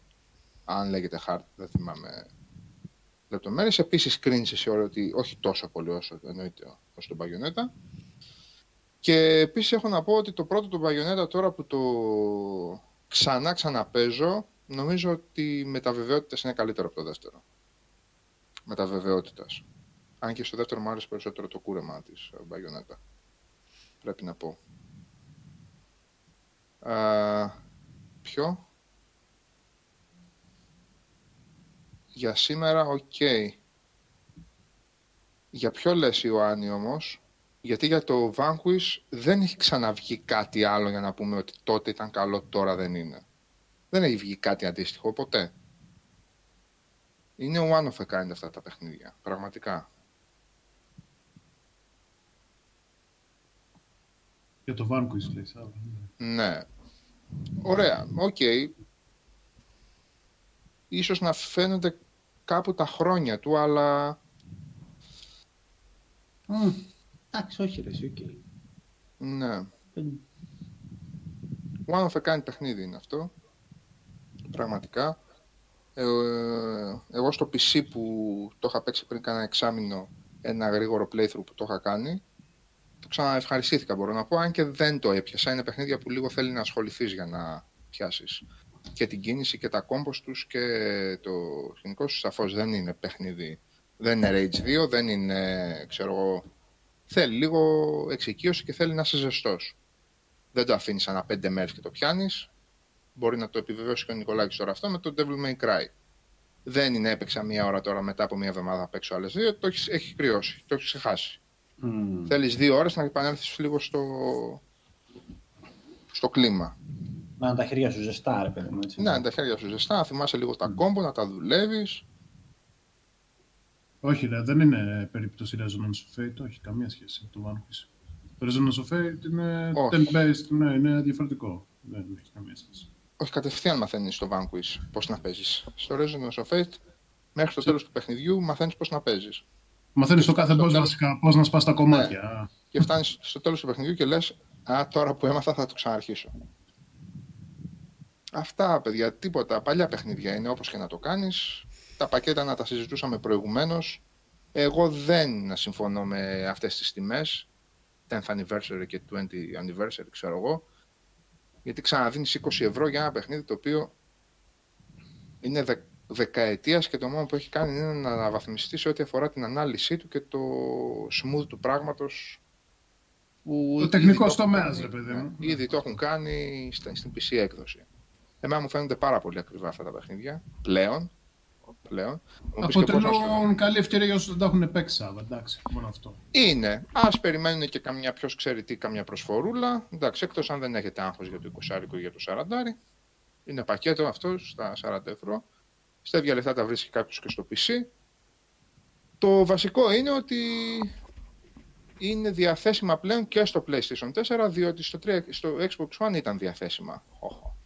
αν λέγεται hard, δεν θυμάμαι λεπτομέρειες. Επίσης κρίνησε σε ώρα ότι όχι τόσο πολύ όσο εννοείται ως τον Bayonetta. Και επίσης έχω να πω ότι το πρώτο του Bayonetta τώρα που το ξανά ξαναπαίζω, νομίζω ότι μετά βεβαιότητας είναι καλύτερο από το δεύτερο. Μετά βεβαιότητας. Αν και στο δεύτερο μου άρεσε περισσότερο το κούρεμα της ε, Bayonetta. Πρέπει να πω. Α, ποιο; Για σήμερα, οκ. Για ποιο λες Ιωάννη όμως, γιατί για το Vanquish δεν έχει ξαναβγεί κάτι άλλο για να πούμε ότι τότε ήταν καλό, τώρα δεν είναι. Δεν έχει βγει κάτι αντίστοιχο ποτέ. Είναι one of a kind αυτά τα παιχνίδια, πραγματικά. Για το Vanquish, λέει, Σάβα. ναι. Ναι. Ωραία, οκ. Ίσως να φαίνονται κάπου τα χρόνια του, αλλά Μμ, Εντάξει, όχι ρε, εσύ, οκ. ναι. Δεν- One of a kind παιχνίδι είναι αυτό. Πραγματικά. Ε, εγώ στο PC που το είχα παίξει πριν κάνα εξάμηνο ένα γρήγορο playthrough που το είχα κάνει, το ξαναευχαριστήθηκα μπορώ να πω, αν και δεν το έπιασα. Είναι παιχνίδια που λίγο θέλει να ασχοληθείς για να πιάσεις και την κίνηση και τα κόμπος τους και το σκηνικό σου σαφώς δεν είναι παιχνίδι. Δεν είναι Rage 2, δεν είναι, ξέρω εγώ, θέλει λίγο εξοικείωση και θέλει να είσαι ζεστός δεν το αφήνεις ανά πέντε μέρες και το πιάνεις. Μπορεί να το επιβεβαιώσει και ο Νικολάκης τώρα αυτό με το Devil May Cry. Δεν είναι έπαιξα μία ώρα τώρα μετά από μία εβδομάδα να παίξω άλλες δύο. Το έχεις, έχει κρυώσει, το έχεις ξεχάσει. Μμ. Θέλεις δύο ώρες να επανέλθεις λίγο στο, στο κλίμα. Να είναι τα χέρια σου ζεστά, ρε παιδί μου, έτσι. Ναι, τα χέρια σου ζεστά, να θυμάσαι λίγο τα κόμπο, να τα δουλεύεις. Όχι, ρε, δεν είναι περίπτωση Resonance of Fate, όχι καμία σχέση με το Vanquish. Το Resonance of Fate είναι Όχι. 10 based, ναι, είναι διαφορετικό. Δεν έχει καμία σχέση. Όχι, κατευθείαν μαθαίνεις στο Vanquish πώς να παίζεις. Στο Resonance of Fate, μέχρι το τέλος του παιχνιδιού, μαθαίνεις πώς να παίζεις. Μαθαίνεις το κάθε στο boss τέλος- βασικά πώς να σπάς τα κομμάτια. Και φτάνεις στο τέλος του παιχνιδιού και λες: Α, τώρα που έμαθα θα το ξαναρχίσω. Αυτά, παιδιά, τίποτα. Παλιά παιχνίδια είναι όπως και να το κάνεις. Τα πακέτα να τα συζητούσαμε προηγουμένως. Εγώ δεν συμφωνώ με αυτές τις τιμές. 10th anniversary και 20th anniversary, ξέρω εγώ. Γιατί ξαναδίνεις 20 ευρώ για ένα παιχνίδι το οποίο είναι δε, δεκαετίας και το μόνο που έχει κάνει είναι να αναβαθμιστεί σε ό,τι αφορά την ανάλυση του και το smooth του πράγματος που Το ήδη τεχνικό το έχουν τομέας, κάνει. ρε παιδί Ναι, μου. Ήδη το έχουν κάνει στα- στην PC έκδοση. Εμένα μου φαίνονται πάρα πολύ ακριβά αυτά τα παιχνίδια. Πλέον. Πλέον. Μου πεις και πώς να σου- Αποτελούν καλή ευκαιρία για όσους δεν τα έχουν παίξει Σάβα. Εντάξει, μόνο αυτό. Είναι. Α περιμένουν και καμιά, ποιος ξέρει τι, καμιά προσφορούλα. Εντάξει, εκτός αν δεν έχετε άγχος για το 20 ή για το 40. Είναι πακέτο αυτό στα 40 ευρώ. Στα ίδια λεφτά τα βρίσκει κάποιος και στο PC. Το βασικό είναι ότι είναι διαθέσιμα πλέον και στο PlayStation 4, διότι στο, 3, στο Xbox One ήταν διαθέσιμα. Οχο.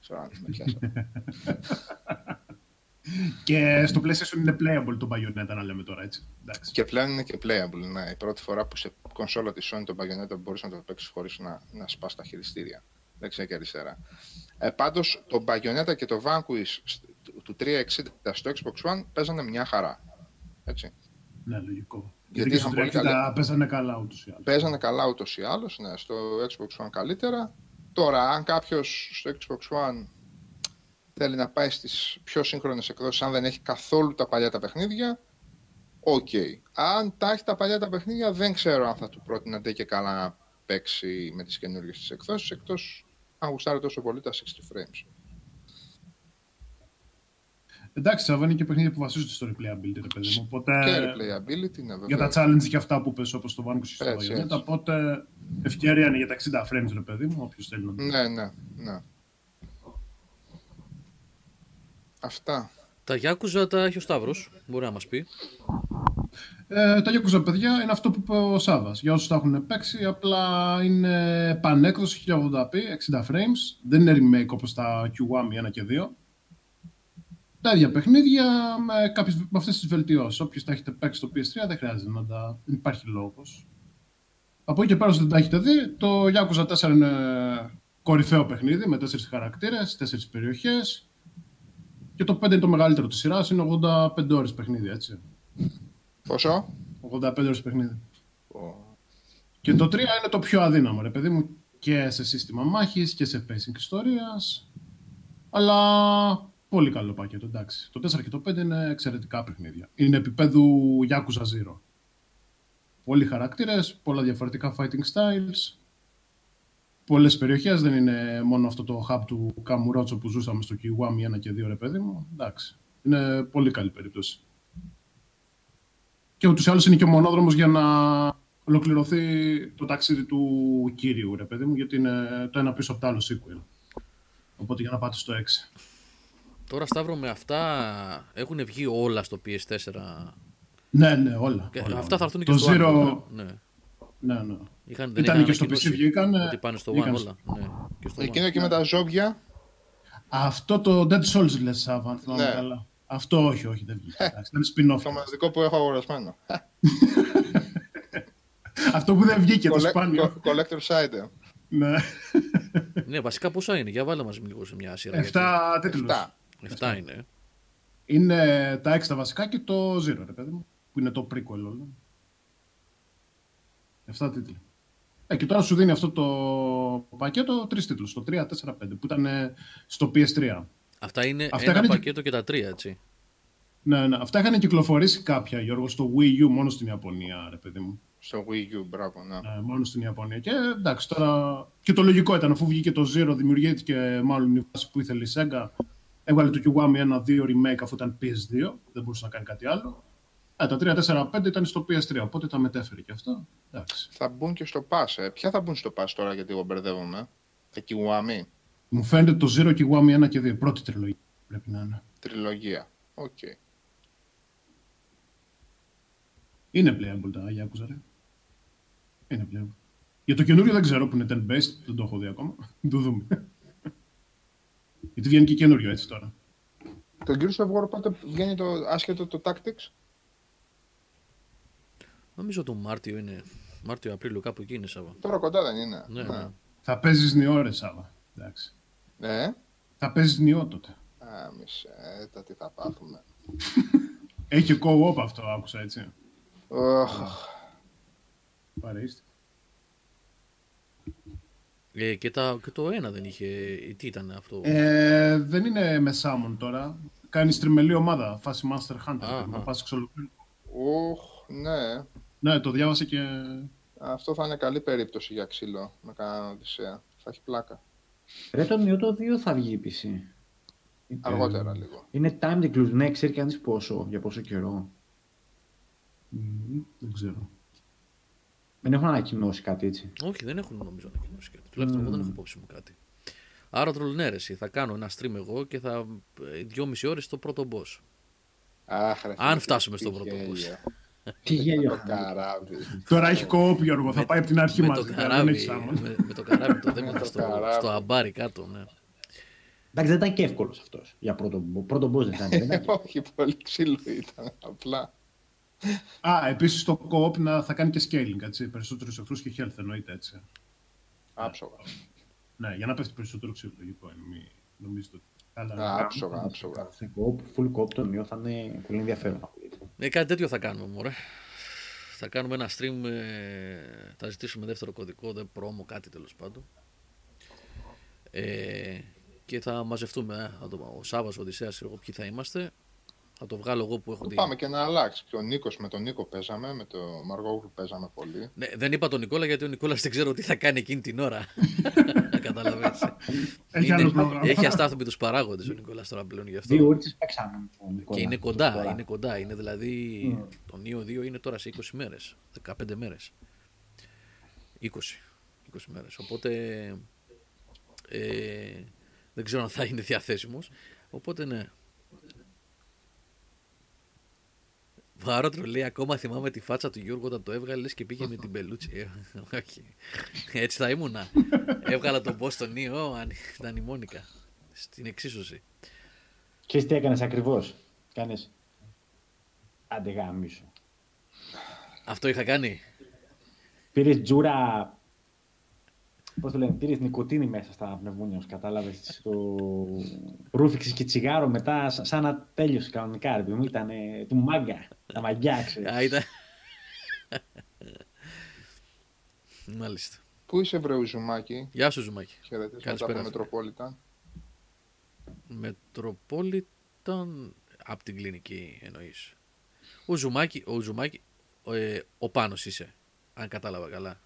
Ξέρω αν με πιάσατε. Και στο PlayStation είναι playable το Bayonetta να λέμε τώρα, έτσι. Εντάξει. Και πλέον είναι και playable. Ναι. Η πρώτη φορά που σε κονσόλα της Sony το Bayonetta μπορείς να το παίξεις χωρίς να, να σπάς τα χειριστήρια. Δεξιά και αριστερά. Ε, Πάντως το Bayonetta και το Vanquish σ- του- του 360 στο Xbox One παίζανε μια χαρά. Έτσι. Ναι, λογικό. Γιατί Γιατί, και στο είχαν πολύ 360 καλή- παίζανε καλά ούτως ή άλλως. Παίζανε καλά ούτως ή άλλως. Ναι, στο Xbox One καλύτερα. Τώρα, αν κάποιος στο Xbox One θέλει να πάει στις πιο σύγχρονες εκδόσεις, αν δεν έχει καθόλου τα παλιά τα παιχνίδια, οκ. Αν τα έχει τα παλιά τα παιχνίδια, δεν ξέρω αν θα του πρότεινα ντε και καλά να παίξει με τις καινούργιες της εκδόσεις, εκτός αν γουστάρει τόσο πολύ τα 60 frames. Εντάξει, Σάβα είναι και παιχνίδια που βασίζονται στο replayability, ρε παιδί μου. Οπότε Και replayability, ναι, για τα βέβαια. challenge και αυτά που πες όπως το Vanquish στο Έτσι, Bayonetta. έτσι. Οπότε ευκαιρία είναι για τα 60 frames, ρε παιδί μου, όποιος θέλει να δει. Ναι, ναι, ναι. Αυτά. Τα Γιάκουζα τα έχει ο Σταύρος, μπορεί να μας πει. Ε, τα Yakuza, παιδιά, είναι αυτό που είπε ο Σάβα. Για όσους τα έχουν παίξει, απλά είναι πανέκδοση 1080p, 60 frames. Δεν είναι remake όπως τα Kiwami 1 και 2. Τα ίδια παιχνίδια με, κάποιες, με αυτές τις βελτιώσεις. Όποιος τα έχετε παίξει στο PS3 δεν χρειάζεται να τα. Δεν υπάρχει λόγος. Από εκεί και πέρα, όσοι δεν τα έχετε δει, το Yakuza 4 είναι κορυφαίο παιχνίδι με 4 χαρακτήρες, 4 περιοχές. Και το 5 είναι το μεγαλύτερο της σειράς, είναι 85 ώρες παιχνίδι, έτσι. Πόσο; 85 ώρες παιχνίδι. Ο- Και το 3 είναι το πιο αδύναμο, ρε παιδί μου, και σε σύστημα μάχης και σε pacing ιστορίας. Αλλά πολύ καλό πακέτο, εντάξει. Το 4 και το 5 είναι εξαιρετικά παιχνίδια. Είναι επίπεδου Yakuza Zero. Πολλοί χαρακτήρες, πολλά διαφορετικά fighting styles, πολλές περιοχές, δεν είναι μόνο αυτό το hub του Καμουρότσο που ζούσαμε στο Kiwami 1 και 2, ρε παιδί μου. Εντάξει, είναι πολύ καλή περίπτωση. Και ούτως ή άλλως είναι και ο μονόδρομος για να ολοκληρωθεί το ταξίδι του κύριου, ρε παιδί μου, γιατί είναι το ένα πίσω από το άλλο sequel. Οπότε για να πάτε στο 6. Τώρα Σταύρο με αυτά έχουν βγει όλα στο PS4. Ναι, ναι, όλα. Και όλα, αυτά όλα. θα έρθουν και το στο Zero... One. Ναι. Ναι, ναι. Είχαν, δεν Ήταν είχαν και στο PC ανακοινώσει βγήκαν. Ότι πάνε στο One βγήκαν όλα. Ναι, και στο One. Εκείνο και με τα ζόμπια. Αυτό το Dead Souls λες, Σάβα, αν θυμάμαι Ναι. καλά. Αυτό όχι, όχι, δεν βγήκε. εντάξει, Ήταν spin-off. Το μοναδικό που έχω αγορασμένο. Αυτό που δεν βγήκε, το Collect- σπάνιο. co- Collector's item. Ναι. ναι, βασικά πόσα είναι, για βάλε μας λίγο σε μια σειρά. Εφτά τίτλους. Εφτά. γιατί- Εφτά είναι. Είναι τα έξι τα βασικά και το Zero, ρε παιδί μου. Που είναι το prequel όλο. Εφτά τίτλοι. Ε, και τώρα σου δίνει αυτό το πακέτο τρεις τίτλους. Το 3, 4, 5 που ήταν ε, στο PS3. Αυτά είναι Αυτά ένα είχαν και- πακέτο και τα τρία, έτσι. Ναι, ναι. Αυτά είχαν κυκλοφορήσει κάποια, Γιώργο, στο Wii U μόνο στην Ιαπωνία, ρε παιδί μου. Στο Wii U, μπράβο, ναι. Ναι, μόνο στην Ιαπωνία. Και εντάξει, τώρα. Και το λογικό ήταν, αφού βγήκε το Zero, δημιουργήθηκε μάλλον η βάση που ήθελε η Sega. Έβγαλε το Kiwami 1-2 remake αφού ήταν PS2, δεν μπορούσε να κάνει κάτι άλλο. Ε, τα 3-4-5 ήταν στο PS3, οπότε τα μετέφερε και αυτό. Εντάξει. Θα μπουν και στο Pass. Ε. Ποια θα μπουν στο Pass τώρα, γιατί εγώ μπερδεύομαι. Τα Kiwami. Μου φαίνεται το Zero Kiwami 1 και 2, η πρώτη τριλογία πρέπει να είναι. Τριλογία. Οκ. Είναι playable τα Yakuza, ρε. Είναι playable. Για το καινούριο δεν ξέρω που είναι turn-based, δεν το έχω δει ακόμα. το δούμε. Γιατί βγαίνει και καινούριο έτσι τώρα. Το Gears of War πότε βγαίνει το άσχετο το Tactics. Νομίζω το Μάρτιο είναι. Μάρτιο-Απρίλιο κάπου εκεί είναι Σάβα. Τώρα κοντά δεν είναι. Ναι, ναι. Θα παίζεις νιό ρε Σάβα. Εντάξει. Ναι. Θα παίζεις νιό τότε. Α, μισέτα, τι θα πάθουμε. Έχει co-op αυτό, άκουσα έτσι. Οχ, Παρεΐστε. Ε, και, τα, και το ένα δεν είχε. Τι ήταν αυτό; Ε, δεν είναι με Summon τώρα. Κάνεις στριμελή ομάδα, φάση Master Hunter. Αχα. Να πας εξ ολοκλήρου. Οχ, ναι. Ναι, το διάβασα και... Αυτό θα είναι καλή περίπτωση για ξύλο με κανέναν Οδυσσέα. Θα έχει πλάκα. Ρε το Neo το 2 θα βγει PC. Αργότερα λίγο. Είναι time include, ναι, ξέρει κανείς πόσο, για πόσο καιρό. Μμμ, δεν ξέρω. Δεν έχουν ανακοινώσει κάτι έτσι. Όχι, δεν έχουν νομίζω ανακοινώσει κάτι. Τουλάχιστον εγώ δεν έχω υπόψη μου κάτι. Άρα τρολνέρεση. Θα κάνω ένα stream εγώ και θα. ε, δυόμιση ώρες το πρώτο boss. Αχ, ρε, Αν φίλε, φτάσουμε τι στο πρώτο γέλιο. boss. Τι γέλιο. Το καράβι. Τώρα έχει co-op Γιώργο, θα πάει από την αρχή με, μας. το δηλαδή, δεν καράβι, έχει Summon. με, με το καράβι το δέμα το στο, καράβι. στο αμπάρι κάτω. Ναι. Εντάξει, δεν ήταν και εύκολος αυτός. Για πρώτο, πρώτο boss δεν ήταν. δεν ήταν. Όχι, πολύ ξύλο ήταν. Απλά. Α, επίσης το co-op να, θα κάνει και scaling, έτσι. Περισσότερους εχθρούς και health εννοείται έτσι. Άψογα. Ναι, για να πέφτει περισσότερο ξύλο, λογικό είναι. Μην νομίζετε ότι... Α, Αλλά... Άψογα, άψογα. Σε co-op, full co-op το Neo θα είναι πολύ ενδιαφέρον. Ναι, κάτι τέτοιο θα κάνουμε, μωρέ. Θα κάνουμε ένα stream, ε, θα ζητήσουμε δεύτερο κωδικό, δεν πρόμο, κάτι τέλος πάντων. Ε, και θα μαζευτούμε, ε, θα το, ο Σάββας, ο Οδυσσέας, εγώ ποιοι θα είμαστε. Θα το βγάλω εγώ που έχω δει. Πάμε και να αλλάξει. Και ο Νίκος με τον Νίκο παίζαμε, με τον Μαργόγλου παίζαμε πολύ. Ναι, δεν είπα τον Νικόλα γιατί ο Νικόλας δεν ξέρω τι θα κάνει εκείνη την ώρα. Καταλαβαίνεις. Έχει άλλο πρόγραμμα. έχει αστάθμιτους παράγοντες ο Νικόλας τώρα πλέον γι' αυτό. Δύο ώρε παίξαμε. με τον Νικόλα, Και είναι αυτό κοντά, τώρα. είναι κοντά. Είναι δηλαδή. Mm. Το Νίο 2 είναι τώρα σε 20 μέρες. 15 μέρες. 20. 20 μέρες. Οπότε. Ε, δεν ξέρω αν θα είναι διαθέσιμος. Οπότε ναι. Βάροτρο λέει ακόμα θυμάμαι τη φάτσα του Γιώργου όταν το έβγαλε λες και πήγε με την πελούτσι. Ε, Όχι. Έτσι θα ήμουνα. Έβγαλα τον πώ στον Νίο, αν ήταν η Μόνικα. Στην εξίσωση. Ξέρεις τι έκανες ακριβώς; Κάνες... Άντε γάμισο. Αυτό είχα κάνει. Πήρες τζούρα... Πώς το λένε, πήρες νικοτίνη μέσα στα πνευμόνια σου, κατάλαβες. Το... Ρούφηξες και τσιγάρο μετά, σα- σαν να τέλειωσε κανονικά. Ρε, παιδί μου, ήταν του μάγκα, τα μαγιά, ξέρεις. Α, ήταν. Μάλιστα. Πού είσαι, βρε Ζουμάκη; Γεια σου, Ζουμάκη. Χαιρετίσματα από Καλησπέρα. Μετροπόλιταν. Μετροπόλιταν από την κλινική εννοείς. Ο Ζουμάκη, ο Ζουμάκη, ο, ε, ο Πάνος είσαι, αν κατάλαβα καλά.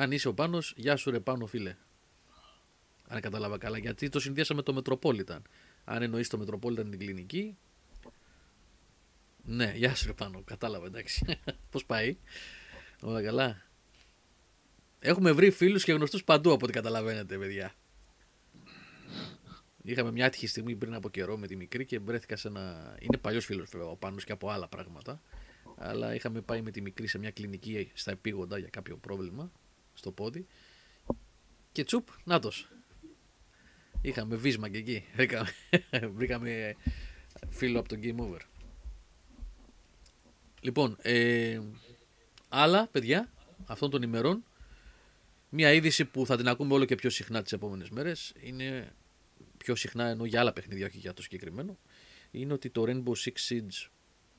Αν είσαι ο Πάνος, γεια σου ρε Πάνο φίλε. Αν κατάλαβα καλά, γιατί το συνδύασα με το Μετροπόλιταν. Αν εννοείς το Μετροπόλιταν την κλινική, ναι, γεια σου ρε Πάνο, κατάλαβα εντάξει. Πώς πάει, όλα καλά. Έχουμε βρει φίλους και γνωστούς παντού από ό,τι καταλαβαίνετε παιδιά. Είχαμε μια άτυχη στιγμή πριν από καιρό με τη μικρή και βρέθηκα σε ένα. Είναι παλιός φίλος βέβαια ο Πάνος και από άλλα πράγματα. Αλλά είχαμε πάει με τη μικρή σε μια κλινική στα επίγοντα για κάποιο πρόβλημα στο πόδι. Και τσουπ, νάτος. Είχαμε βίσμα και εκεί. Βρήκαμε, βρήκαμε φίλο από το Game Over. Λοιπόν, ε, άλλα παιδιά αυτών των ημερών. Μια είδηση που θα την ακούμε όλο και πιο συχνά τις επόμενες μέρες είναι πιο συχνά ενώ για άλλα παιχνίδια, όχι για το συγκεκριμένο, είναι ότι το Rainbow Six Siege,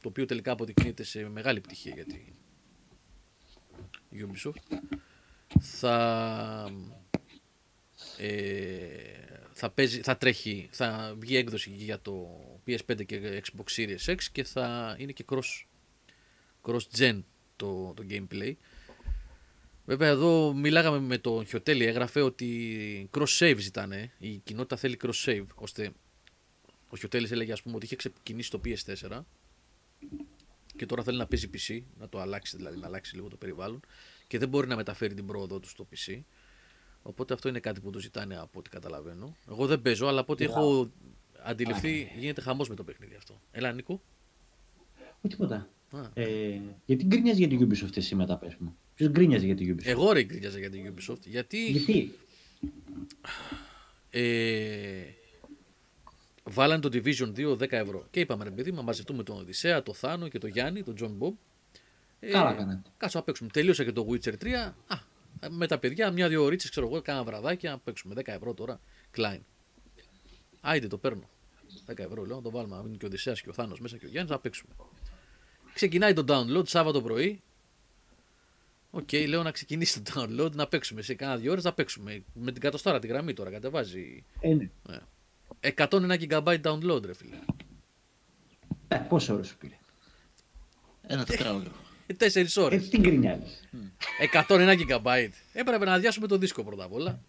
το οποίο τελικά αποδεικνύεται σε μεγάλη πτυχία για την Ubisoft, θα, ε, θα, παίζει, θα τρέχει, θα βγει έκδοση για το PS5 και Xbox Series X και θα είναι και cross, cross-gen το, το gameplay. Βέβαια εδώ μιλάγαμε με τον Χιωτέλη, έγραφε ότι cross save ζητάνε, η κοινότητα θέλει cross save, ώστε ο Χιωτέλης έλεγε ας πούμε ότι είχε ξεκινήσει το PS4 και τώρα θέλει να παίζει PC, να το αλλάξει δηλαδή, να αλλάξει λίγο το περιβάλλον και δεν μπορεί να μεταφέρει την πρόοδό του στο PC. Οπότε αυτό είναι κάτι που το ζητάνε από ό,τι καταλαβαίνω. Εγώ δεν παίζω, αλλά από ό,τι έχω αντιληφθεί γίνεται χαμός με το παιχνίδι αυτό. Έλα Νίκο. Όχι τίποτα. Ε, γιατί γκρίνιαζε για την Ubisoft εσύ μετά, πες μου. Ποιος γκρίνιαζε για την Ubisoft; Εγώ ρε γκρίνιαζα για την Ubisoft. Γιατί Γιατί; ε, βάλανε το Division 2 10 ευρώ. Και είπαμε ρε παιδί, να μαζευτούμε τον Οδυσσέα, τον Θάνο και τον Γιάννη, τον John Bob. Ε, Καλά κάνατε. Κάτσε να παίξουμε. Τελείωσα και το Witcher 3. Α, με τα παιδιά, μια-δύο ώρες, ξέρω εγώ, κάνα βραδάκι να παίξουμε. 10 ευρώ τώρα. Κλάιν. Άιντε το παίρνω. 10 ευρώ λέω να το βάλουμε. Να είναι και ο Οδυσσέας και ο Θάνος μέσα και ο Γιάννης να παίξουμε. Ξεκινάει το download Σάββατο πρωί. Οκ, λέω να ξεκινήσει το download, να παίξουμε σε κάνα δύο ώρες να παίξουμε. Με την κατοστάρα τη γραμμή τώρα κατεβάζει. Ε, ναι. 101 GB download, ρε φίλε. Ε, πόσο ώρα σου πήρε; Ένα τετράωρο. Τέσσερις Ε, ώρε. τι γκρινιάζεις. 101 GB. Έπρεπε να αδειάσουμε το δίσκο πρώτα απ' όλα.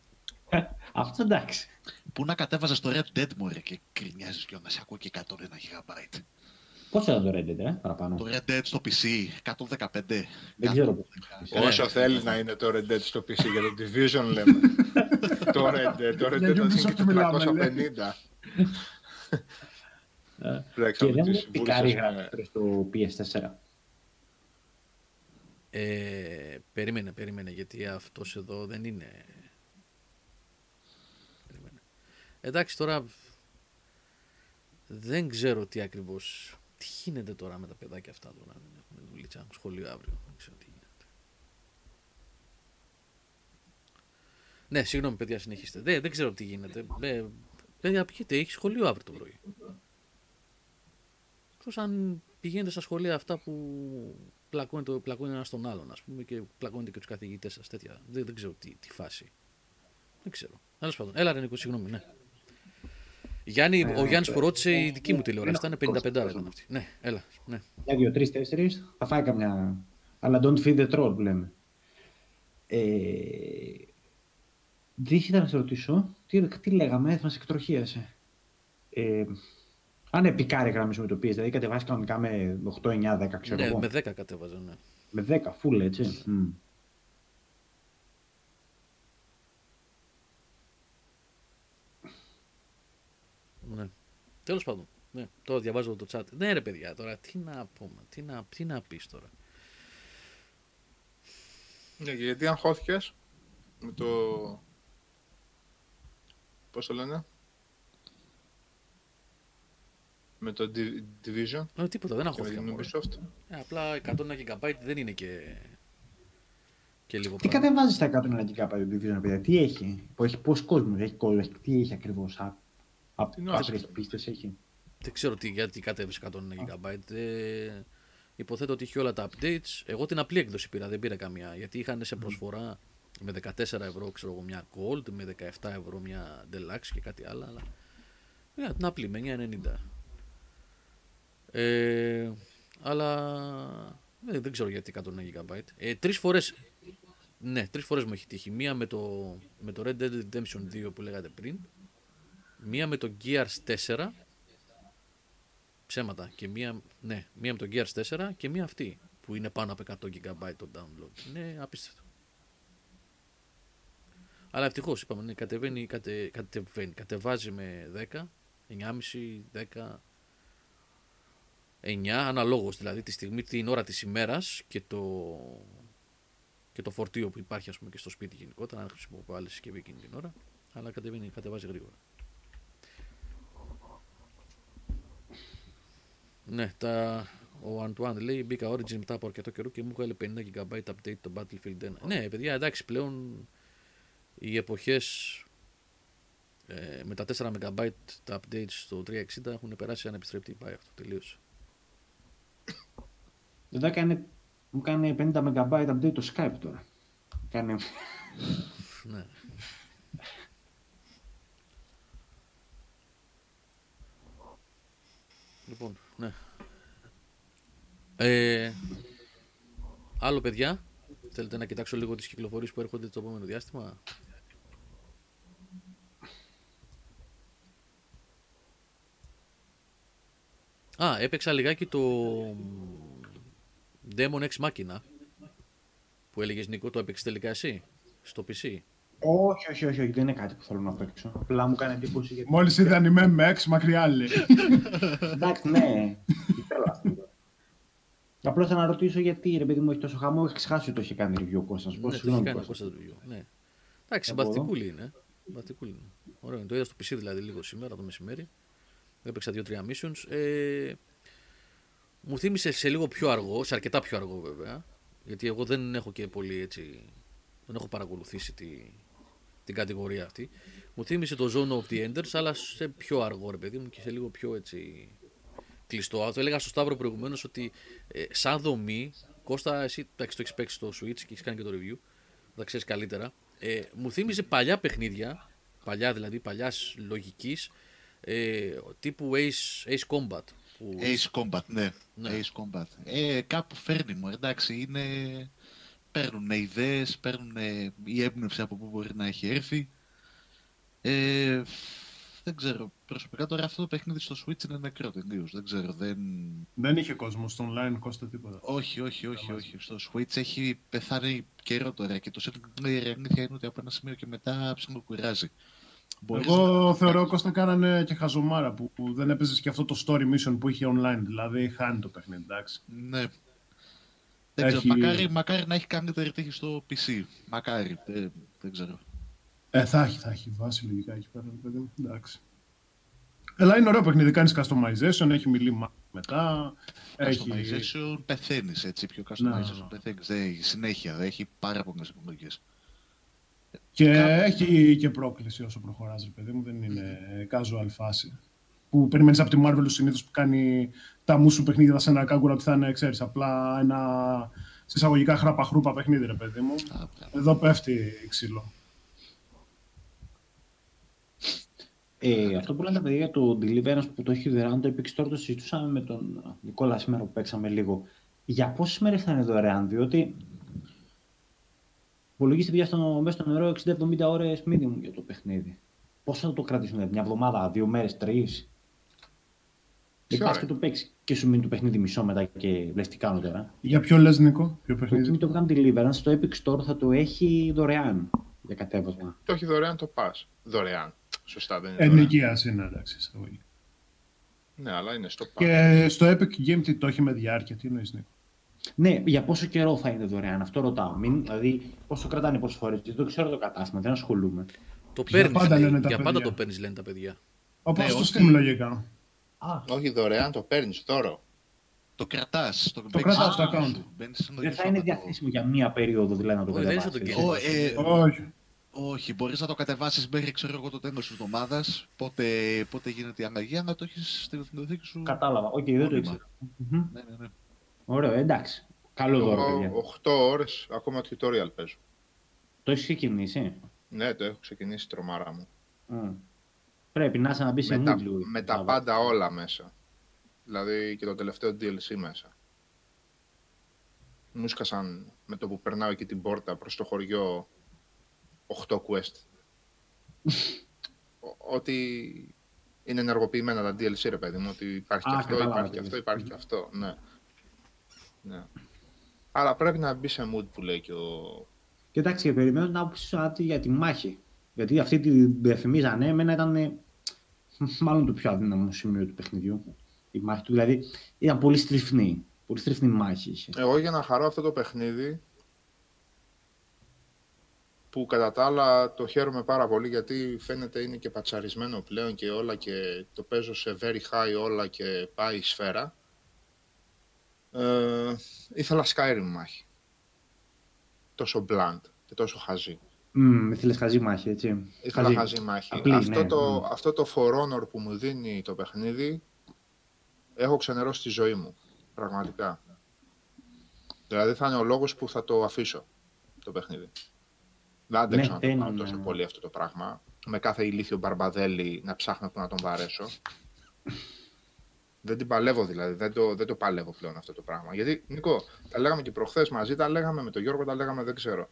Αυτό εντάξει. Πού να κατέβαζες το Red Dead μωρέ και κρινιάζεις και να σε ακούω και 101 GB. Πόσο ήταν το Red Dead, ε, παραπάνω; Το Red Dead στο PC, 115. Δεν ξέρω πώς. Όσο θέλεις να είναι το Red Dead στο PC για το Division λέμε. το Red Dead, το Red Για Dead θα Ubisoft είναι και μιλάμε, 350. Ε, Πρέπει Και να δεν τις μου πικάρει η βούλησες γραφή στο PS4. Ε, περίμενε, περίμενε, γιατί αυτός εδώ δεν είναι... Περίμενε. Εντάξει, τώρα δεν ξέρω τι ακριβώς... Τι γίνεται τώρα με τα παιδάκια αυτά τώρα, δεν έχουν δουλίτσα, έχουν σχολείο αύριο, δεν ξέρω τι γίνεται. Ναι, συγγνώμη παιδιά, συνεχίστε. Δεν, δεν ξέρω τι γίνεται. Ε, παιδιά, πήγαινε, έχεις σχολείο αύριο το πρωί. Εκτός αν πηγαίνετε στα σχολεία αυτά που πλακώνει, το, πλακώνει ένα στον άλλον, ας πούμε, και πλακώνετε και τους καθηγητές σας, τέτοια. Δεν, δεν ξέρω τι, τι φάση. Δεν ξέρω. Τέλος πάντων. Έλα, ρε Νίκο, συγγνώμη, ναι. Γιάννη, ο Γιάννης που ρώτησε η δική μου τηλεόραση ήταν 55 ήταν αυτή. Ναι, έλα. Ναι. Μια, δύο, τρεις, τέσσερις. Θα φάει καμιά. Αλλά don't feed the troll που λέμε. Ε, δεν ήθελα να σε ρωτήσω. Τι, τι λέγαμε, μα εκτροχίασε. Ε, αν επικάρει γραμμή σου με το PS, δηλαδή κατεβάσεις κανονικά με 8, 9, 10, ξέρω ναι, εγώ. με 10 κατέβαζα, ναι. Με 10, full έτσι. Μμ. ναι. Τέλος πάντων. Ναι, τώρα διαβάζω το chat. Ναι, ρε παιδιά, τώρα τι να πούμε, τι να, τι να πεις τώρα. Ναι, και γιατί αγχώθηκες με το... Πώς το λένε; Με το Di- Division Ε, τίποτα, δεν και με αγχώθηκα. την μωρέ. Ubisoft. Ε, απλά 101 GB δεν είναι και, και λίγο Τι πράγμα. κατεβάζεις στα 101 GB το Division, παιδιά, τι έχει, που έχει πόσοι κόσμος, έχει κόσμο, έχει, τι έχει ακριβώς, α, α, Τι νόημα άπειρες αυτό. πίστες έχει. Δεν ξέρω τι, γιατί κατέβησε 101 GB. Ε, υποθέτω ότι είχε όλα τα updates. Εγώ την απλή έκδοση πήρα, δεν πήρα καμία. Γιατί είχαν σε προσφορά με 14 ευρώ ξέρω εγώ, μια Gold, με 17 ευρώ μια Deluxe και κάτι άλλο. Αλλά πήρα την απλή με 9,90. Ε, αλλά ε, δεν ξέρω γιατί 101 GB. Ε, τρεις φορές, ναι, τρεις φορές μου έχει τύχει. Μία με το, με το Red Dead Redemption 2 που λέγατε πριν. Μία με το Gears 4 ψέματα. Και μία, ναι, μία με το Gears 4 και μία αυτή που είναι πάνω από 100 GB το download. Είναι απίστευτο. Αλλά ευτυχώς είπαμε, ναι, κατεβαίνει, κατε, κατεβαίνει, κατεβάζει με 10, 9,5, 10, 9, αναλόγως δηλαδή τη στιγμή, την ώρα της ημέρας και το, και το φορτίο που υπάρχει ας πούμε και στο σπίτι γενικότερα, αν χρησιμοποιώ άλλη συσκευή εκείνη την ώρα, αλλά κατεβαίνει, κατεβάζει γρήγορα. Ναι, τα... ο Αντουάν λέει μπήκα Origin μετά από αρκετό καιρό και μου έβγαλε 50 GB update το Battlefield 1. Ναι, παιδιά, εντάξει, πλέον οι εποχές ε, με τα 4 MB τα updates στο 360 έχουν περάσει ανεπιστρεπτή. Πάει αυτό, τελείωσε. Εδώ έκανε, μου κάνει 50 MB update το Skype τώρα. Κάνε... Ναι. Λοιπόν, ναι. Ε, άλλο παιδιά, θέλετε να κοιτάξω λίγο τις κυκλοφορίες που έρχονται το επόμενο διάστημα; Α, έπαιξα λιγάκι το Demon X Machina που έλεγες Νίκο, το έπαιξες τελικά εσύ στο PC. όχι, όχι, όχι, όχι, δεν είναι κάτι που θέλω να παίξω. Απλά μου κάνει εντύπωση γιατί... Μόλις είδε ανημέ με έξι, μακριά λέει. Εντάξει, ναι. Τι θέλω αυτό. τώρα. Απλώς θα να ρωτήσω γιατί ρε παιδί μου έχεις τόσο χαμό, έχεις ξεχάσει ότι το είχε κάνει review ο Κώστας. Ναι, Πω, το έχει συγγνώμη, κάνει ο Κώστα. Κώστας review. Ναι. Εντάξει, Από εδώ. συμπαθητικούλη είναι. Συμπαθητικούλη είναι. Ωραίο είναι. Το είδα στο PC δηλαδή λίγο σήμερα το μεσημέρι. Έπαιξα δύο-τρία missions. Ε, μου θύμισε σε λίγο πιο αργό, σε αρκετά πιο αργό βέβαια. Γιατί εγώ δεν έχω και πολύ έτσι. Δεν έχω παρακολουθήσει τη, την κατηγορία αυτή. Μου θύμισε το Zone of the Enders, αλλά σε πιο αργό ρε παιδί μου και σε λίγο πιο έτσι κλειστό. Το έλεγα στο Σταύρο προηγουμένως ότι ε, σαν δομή, Κώστα, εσύ εντάξει, το έχεις παίξει στο Switch και έχεις κάνει και το review, θα ξέρεις καλύτερα. Ε, μου θύμιζε παλιά παιχνίδια, παλιά δηλαδή, παλιάς λογικής, ε, τύπου Ace, Ace Combat. Που, Ace Combat, ναι. Ναι. Ace Combat. Ε, κάπου φέρνει μου, εντάξει, είναι... Παίρνουν ιδέες, παίρνουν η έμπνευση από πού μπορεί να έχει έρθει. Ε, δεν ξέρω, προσωπικά τώρα αυτό το παιχνίδι στο Switch είναι νεκρό τελείως, δεν ξέρω, δεν... Δεν είχε κόσμο στο online, Κώστα τίποτα. Όχι, όχι, όχι, όχι. Στο Switch έχει πεθάνει καιρό τώρα και το single player η αλήθεια είναι ότι από ένα σημείο και μετά ψιλοκουράζει. Μπορείς Εγώ να- θεωρώ Κώστα κάνανε και χαζομάρα που, που δεν έπαιζες και αυτό το story mission που είχε online. Δηλαδή χάνει το παιχνίδι, εντάξει. Ναι. Δεν Έχει- ξέρω, μακάρι, μακάρι να έχει καλύτερη τύχη στο PC. Μακάρι, δεν, δεν ξέρω. Ε, θα έχει, θα έχει βάση λογικά εκεί πέρα, παιδί μου. Εντάξει. Αλλά είναι ωραίο παιχνίδι. Κάνεις customization, έχει μιλή μετά. Έχει... Customization πεθαίνεις έτσι. Πιο Να. customization πεθαίνεις. Δεν έχει συνέχεια, δεν έχει πάρα πολλές επιλογέ. Και έχει και πρόκληση όσο προχωράς, ρε παιδί μου. Δεν είναι casual φάση. Που περιμένεις από τη Marvel συνήθως που κάνει τα μου σου παιχνίδια σε ένα κάγκουρα ότι θα είναι, ξέρεις, απλά ένα σε εισαγωγικά χράπα-χρούπα παιχνίδι, ρε παιδί μου. Εδώ πέφτει ξύλο. Ε, αυτό που λένε τα παιδιά για το Deliverance που το έχει δωρεάν, το Epic Store το συζητούσαμε με τον Νικόλα σήμερα που παίξαμε λίγο. Για πόσες μέρες θα είναι δωρεάν, διότι υπολογίστε πια στο, μέσα στο νερό 60-70 ώρες minimum για το παιχνίδι. Πώς θα το κρατήσουν, δηλαδή, μια εβδομάδα, δύο μέρες, τρεις; Δεν Ποιο, πας ρε; και το παίξεις και σου μείνει το παιχνίδι μισό μετά και λες τι κάνω τώρα. Για ποιο λες, Νίκο, ποιο Το παιχνίδι; Kimi το Gun Deliverance στο Epic Store θα το έχει δωρεάν για κατέβασμα. Το έχει δωρεάν το pass. Δωρεάν. Σωστά, δεν είναι δωρεάν. Ενοικίαση είναι, εντάξει. εισαγωγή. Ναι, αλλά είναι στο pass. Και στο Epic Game τι το έχει με διάρκεια, τι εννοείς, Νίκο; Ναι, για πόσο καιρό θα είναι δωρεάν, αυτό ρωτάω. Μην, δηλαδή, πόσο κρατάνε πόσε φορέ. Δεν το ξέρω το κατάστημα, δεν ασχολούμαι. Το Για παίρνει. πάντα λένε τα Για πάντα παιδιά. το παίρνεις, λένε τα παιδιά. Όπως Ναι, στο όχι. Steam λογικά. Α, Όχι δωρεάν, το παίρνεις δώρο. Το κρατάς. Το, Το κρατάς στο account. δεν θα είναι διαθέσιμο για μία περίοδο δηλαδή να το Όχι, δεν είναι σαν κατεβάσεις. το Ω, ε, Όχι. όχι, μπορείς να το κατεβάσεις μέχρι ξέρω εγώ, το τέλος της εβδομάδας. Πότε, πότε γίνεται η αλλαγή, αλλά το έχεις στη βιβλιοθήκη σου. Κατάλαβα. Οκ, δεν το Μόνιμα. ήξερα. Μμμ. Ναι, ναι, ναι. Ωραίο, εντάξει. Καλό δώρο, παιδιά. Εγώ 8 ώρες ακόμα tutorial παίζω. Το έχεις ξεκινήσει; Ναι, το έχω ξεκινήσει τρομάρα μου. Μμ. Πρέπει να είσαι να μπεις σε Με τα, mood λίγο. με τα πάντα όλα μέσα. Δηλαδή και το τελευταίο DLC μέσα. Μου σκασαν με το που περνάω εκεί την πόρτα προς το χωριό 8 quest. Ο- ότι είναι ενεργοποιημένα τα DLC ρε παιδί μου, ότι υπάρχει και Α, αυτό, κατάλαβα υπάρχει τι και αυτό, λες. υπάρχει και αυτό, ναι. Ναι. Αλλά πρέπει να μπει σε mood που λέει και ο... Και εντάξει, και περιμένω την άποψή σου Άτη, για τη μάχη. Γιατί αυτή τη διαφημίζανε, εμένα ήταν ε, μάλλον το πιο αδύναμο σημείο του παιχνιδιού. Η μάχη του, δηλαδή ήταν πολύ στριφνή. Πολύ στριφνή μάχη είχε. Εγώ για να χαρώ αυτό το παιχνίδι που κατά τα άλλα το χαίρομαι πάρα πολύ γιατί φαίνεται είναι και πατσαρισμένο πλέον και όλα και το παίζω σε very high όλα και πάει η σφαίρα. Ε, ήθελα Skyrim μάχη. Τόσο blunt και τόσο χαζή. Μμμ, ήθελες χαζή μάχη, έτσι. Ήθελα χαζή, μάχη. Απλή, αυτό, ναι, το, ναι. αυτό το For Honor που μου δίνει το παιχνίδι έχω ξενερώσει τη ζωή μου. Πραγματικά. Δηλαδή θα είναι ο λόγος που θα το αφήσω το παιχνίδι. Δεν αντέξω Ναι, να το δεν κάνω είναι- τόσο πολύ αυτό το πράγμα. Με κάθε ηλίθιο μπαρμπαδέλη να ψάχνω που να τον βαρέσω. Δεν την παλεύω δηλαδή. Δεν το, δεν το παλεύω πλέον αυτό το πράγμα. Γιατί, Νίκο, τα λέγαμε και προχθές μαζί, τα λέγαμε με τον Γιώργο, τα λέγαμε δεν ξέρω.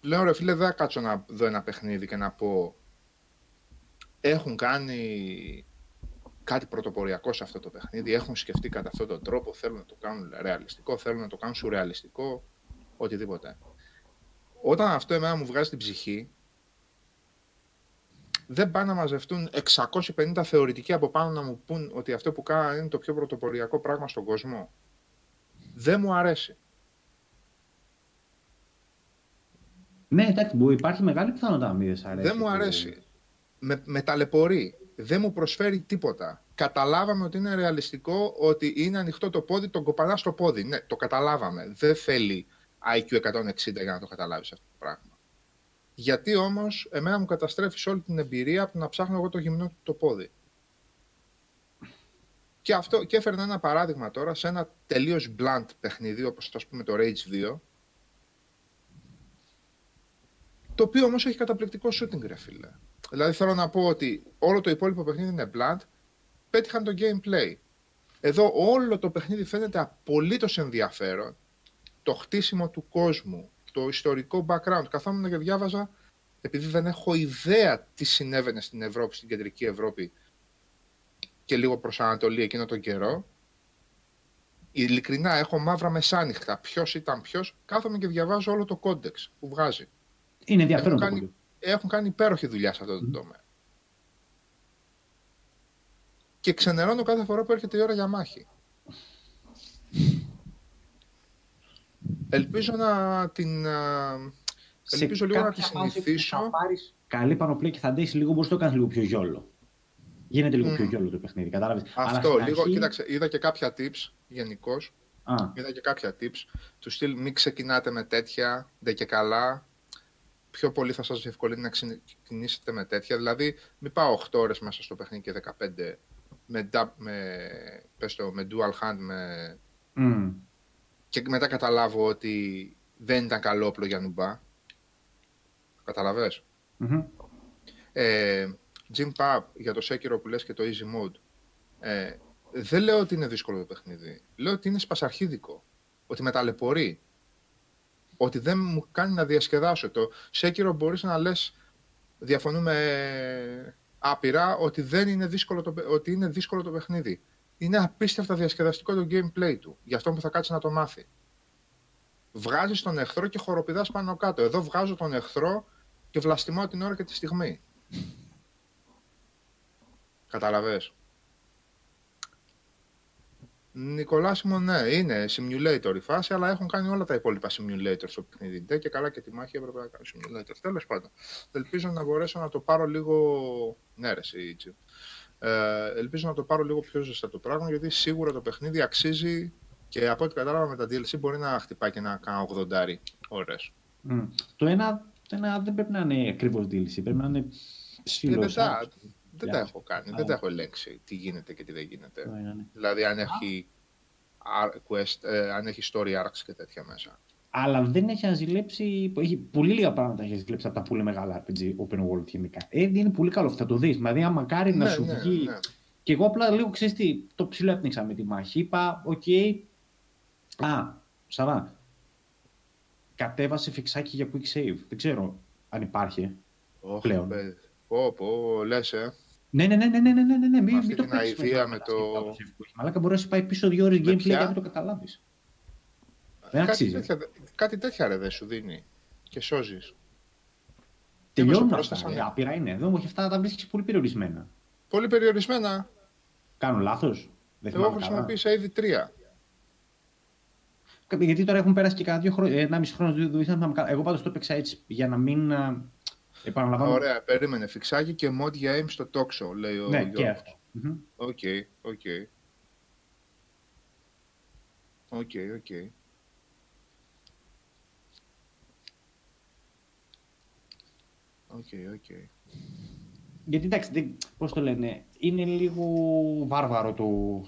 Λέω ρε φίλε, δεν θα κάτσω να δω ένα παιχνίδι και να πω έχουν κάνει κάτι πρωτοποριακό σε αυτό το παιχνίδι, έχουν σκεφτεί κατά αυτόν τον τρόπο, θέλουν να το κάνουν ρεαλιστικό, θέλουν να το κάνουν σουρεαλιστικό, οτιδήποτε. Όταν αυτό εμένα μου βγάζει την ψυχή, δεν πάνε να μαζευτούν 650 θεωρητικοί από πάνω να μου πούν ότι αυτό που κάνα είναι το πιο πρωτοποριακό πράγμα στον κόσμο. Δεν μου αρέσει. Ναι, εντάξει, μπορεί, υπάρχει μεγάλη πιθανότητα να μην αρέσει. Δεν μου αρέσει. Με, με ταλαιπωρεί. Δεν μου προσφέρει τίποτα. Καταλάβαμε ότι είναι ρεαλιστικό ότι είναι ανοιχτό το πόδι, τον κοπανάς στο πόδι. Ναι, το καταλάβαμε. Δεν θέλει IQ 160 για να το καταλάβεις αυτό το πράγμα. Γιατί όμως εμένα μου καταστρέφεις όλη την εμπειρία από το να ψάχνω εγώ το γυμνό του το πόδι. Και, αυτό, και έφερνα ένα παράδειγμα τώρα σε ένα τελείως blunt παιχνίδι, όπως ας πούμε το Rage 2, το οποίο όμως έχει καταπληκτικό shooting, ρε φίλε. Δηλαδή θέλω να πω ότι όλο το υπόλοιπο παιχνίδι είναι blunt, πέτυχαν το gameplay. Εδώ όλο το παιχνίδι φαίνεται απολύτως ενδιαφέρον. Το χτίσιμο του κόσμου, το ιστορικό background. Καθόμουν και διάβαζα, επειδή δεν έχω ιδέα τι συνέβαινε στην Ευρώπη, στην κεντρική Ευρώπη και λίγο προς Ανατολή εκείνο τον καιρό. Ειλικρινά έχω μαύρα μεσάνυχτα. Ποιος ήταν ποιος, κάθομαι και διαβάζω όλο το context που βγάζει. Είναι ενδιαφέρον. Έχουν κάνει, έχουν κάνει υπέροχη δουλειά σε αυτό το τομέα. Και ξενερώνω κάθε φορά που έρχεται η ώρα για μάχη. Ελπίζω να την. Ελπίζω λίγο να τη συνηθίσω. Αν πάρεις καλή πανοπλία και θα αντέξει λίγο, μπορείς να το κάνεις λίγο πιο γιόλο. Γίνεται λίγο mm. πιο γιόλο το παιχνίδι, κατάλαβες; Αυτό, Αλλά λίγο. Αρχή... Κοίταξε, είδα και κάποια tips γενικώς. Είδα και κάποια tips. Του στυλ μην ξεκινάτε με τέτοια, δεν και καλά. Πιο πολύ θα σας διευκολύνει να ξεκινήσετε με τέτοια. Δηλαδή, μην πάω 8 ώρες μέσα στο παιχνίδι και 15 με, με, πες το, με dual hand με... Mm. Και μετά καταλάβω ότι δεν ήταν καλό όπλο για νουμπά. Καταλαβες; Mm-hmm. Ε, Jim Pub για το Sekiro που λες και το Easy Mode. Ε, δεν λέω ότι είναι δύσκολο το παιχνίδι. Λέω ότι είναι σπασαρχίδικο. Ότι με ταλαιπωρεί. Ότι δεν μου κάνει να διασκεδάσω. Το Sekiro μπορείς να λες διαφωνούμε άπειρα ότι, δεν είναι, δύσκολο το, ότι είναι δύσκολο το παιχνίδι. Είναι απίστευτα διασκεδαστικό το gameplay του. Γι' αυτό που θα κάτσει να το μάθει. Βγάζεις τον εχθρό και χοροπηδάς πάνω κάτω. Εδώ βγάζω τον εχθρό και βλαστημάω την ώρα και τη στιγμή. Καταλαβες. Νικολάσιμο, ναι, είναι simulator η φάση, αλλά έχουν κάνει όλα τα υπόλοιπα simulator στο παιχνίδι. Δεν και καλά και τη μάχη έπρεπε να κάνει simulator. Τέλος πάντων, ελπίζω να μπορέσω να το πάρω λίγο. Ναι, ρε, ε, ελπίζω να το πάρω λίγο πιο ζεστά το πράγμα, γιατί σίγουρα το παιχνίδι αξίζει και από ό,τι κατάλαβα με τα DLC μπορεί να χτυπάει και να κάνει 80 ώρες. Mm. Το, ένα, το ένα δεν πρέπει να είναι ακριβώς DLC, πρέπει να είναι ψηλός. Ε, δεν τα έχω κάνει, δεν τα έχω ελέγξει τι γίνεται και τι δεν γίνεται. Ναι, ναι. Δηλαδή αν έχει, quest, ε, αν έχει story arcs και τέτοια μέσα. Αλλά δεν έχει ζηλέψει, έχει πολύ λίγα πράγματα έχει ζηλέψει από τα πολύ μεγάλα RPG open world γενικά. Ε, είναι πολύ καλό, θα το δεις. Δηλαδή, άμα μακάρι να ναι, σου βγει. Ναι. Και εγώ απλά λίγο ξέρεις τι, το ψηλό έπνιξα με τη μάχη. Είπα, οκ. Okay. Α, Σαβά. Κατέβασε fix-άκι για quick save. Δεν ξέρω αν υπάρχει oh, πλέον. Πω, πω, λες, ε. Ναι, ναι, ναι, ναι, ναι, ναι, ναι, ναι. Μην, Αυτή την αηδία με το... Μαλάκα μπορεί να σου πάει πίσω δύο ώρες gameplay και να το καταλάβεις. Δεν αξίζει. Τέτοια, κάτι τέτοια ρε δεν σου δίνει. Και σώζεις. Τελειώνουν αυτά, ναι. άπειρα είναι. Εδώ μου έχει αυτά τα βρίσκεις πολύ περιορισμένα. Πολύ περιορισμένα. Κάνω λάθος. Εγώ έχω χρησιμοποιήσει ήδη τρία. Γιατί τώρα έχουν πέρασει και κάνα δύο χρόνια, ένα μισό χρόνο. Εγώ πάντως το έπαιξα έτσι για να μην Επαναλαμβάνω. Ωραία, περίμενε. Φιξάκι και mod για aim στο talk show, λέει ο Ναι, και αυτό. Οκ, οκ. Οκ, οκ. Οκ, οκ. Γιατί εντάξει, πώς το λένε, είναι λίγο βάρβαρο το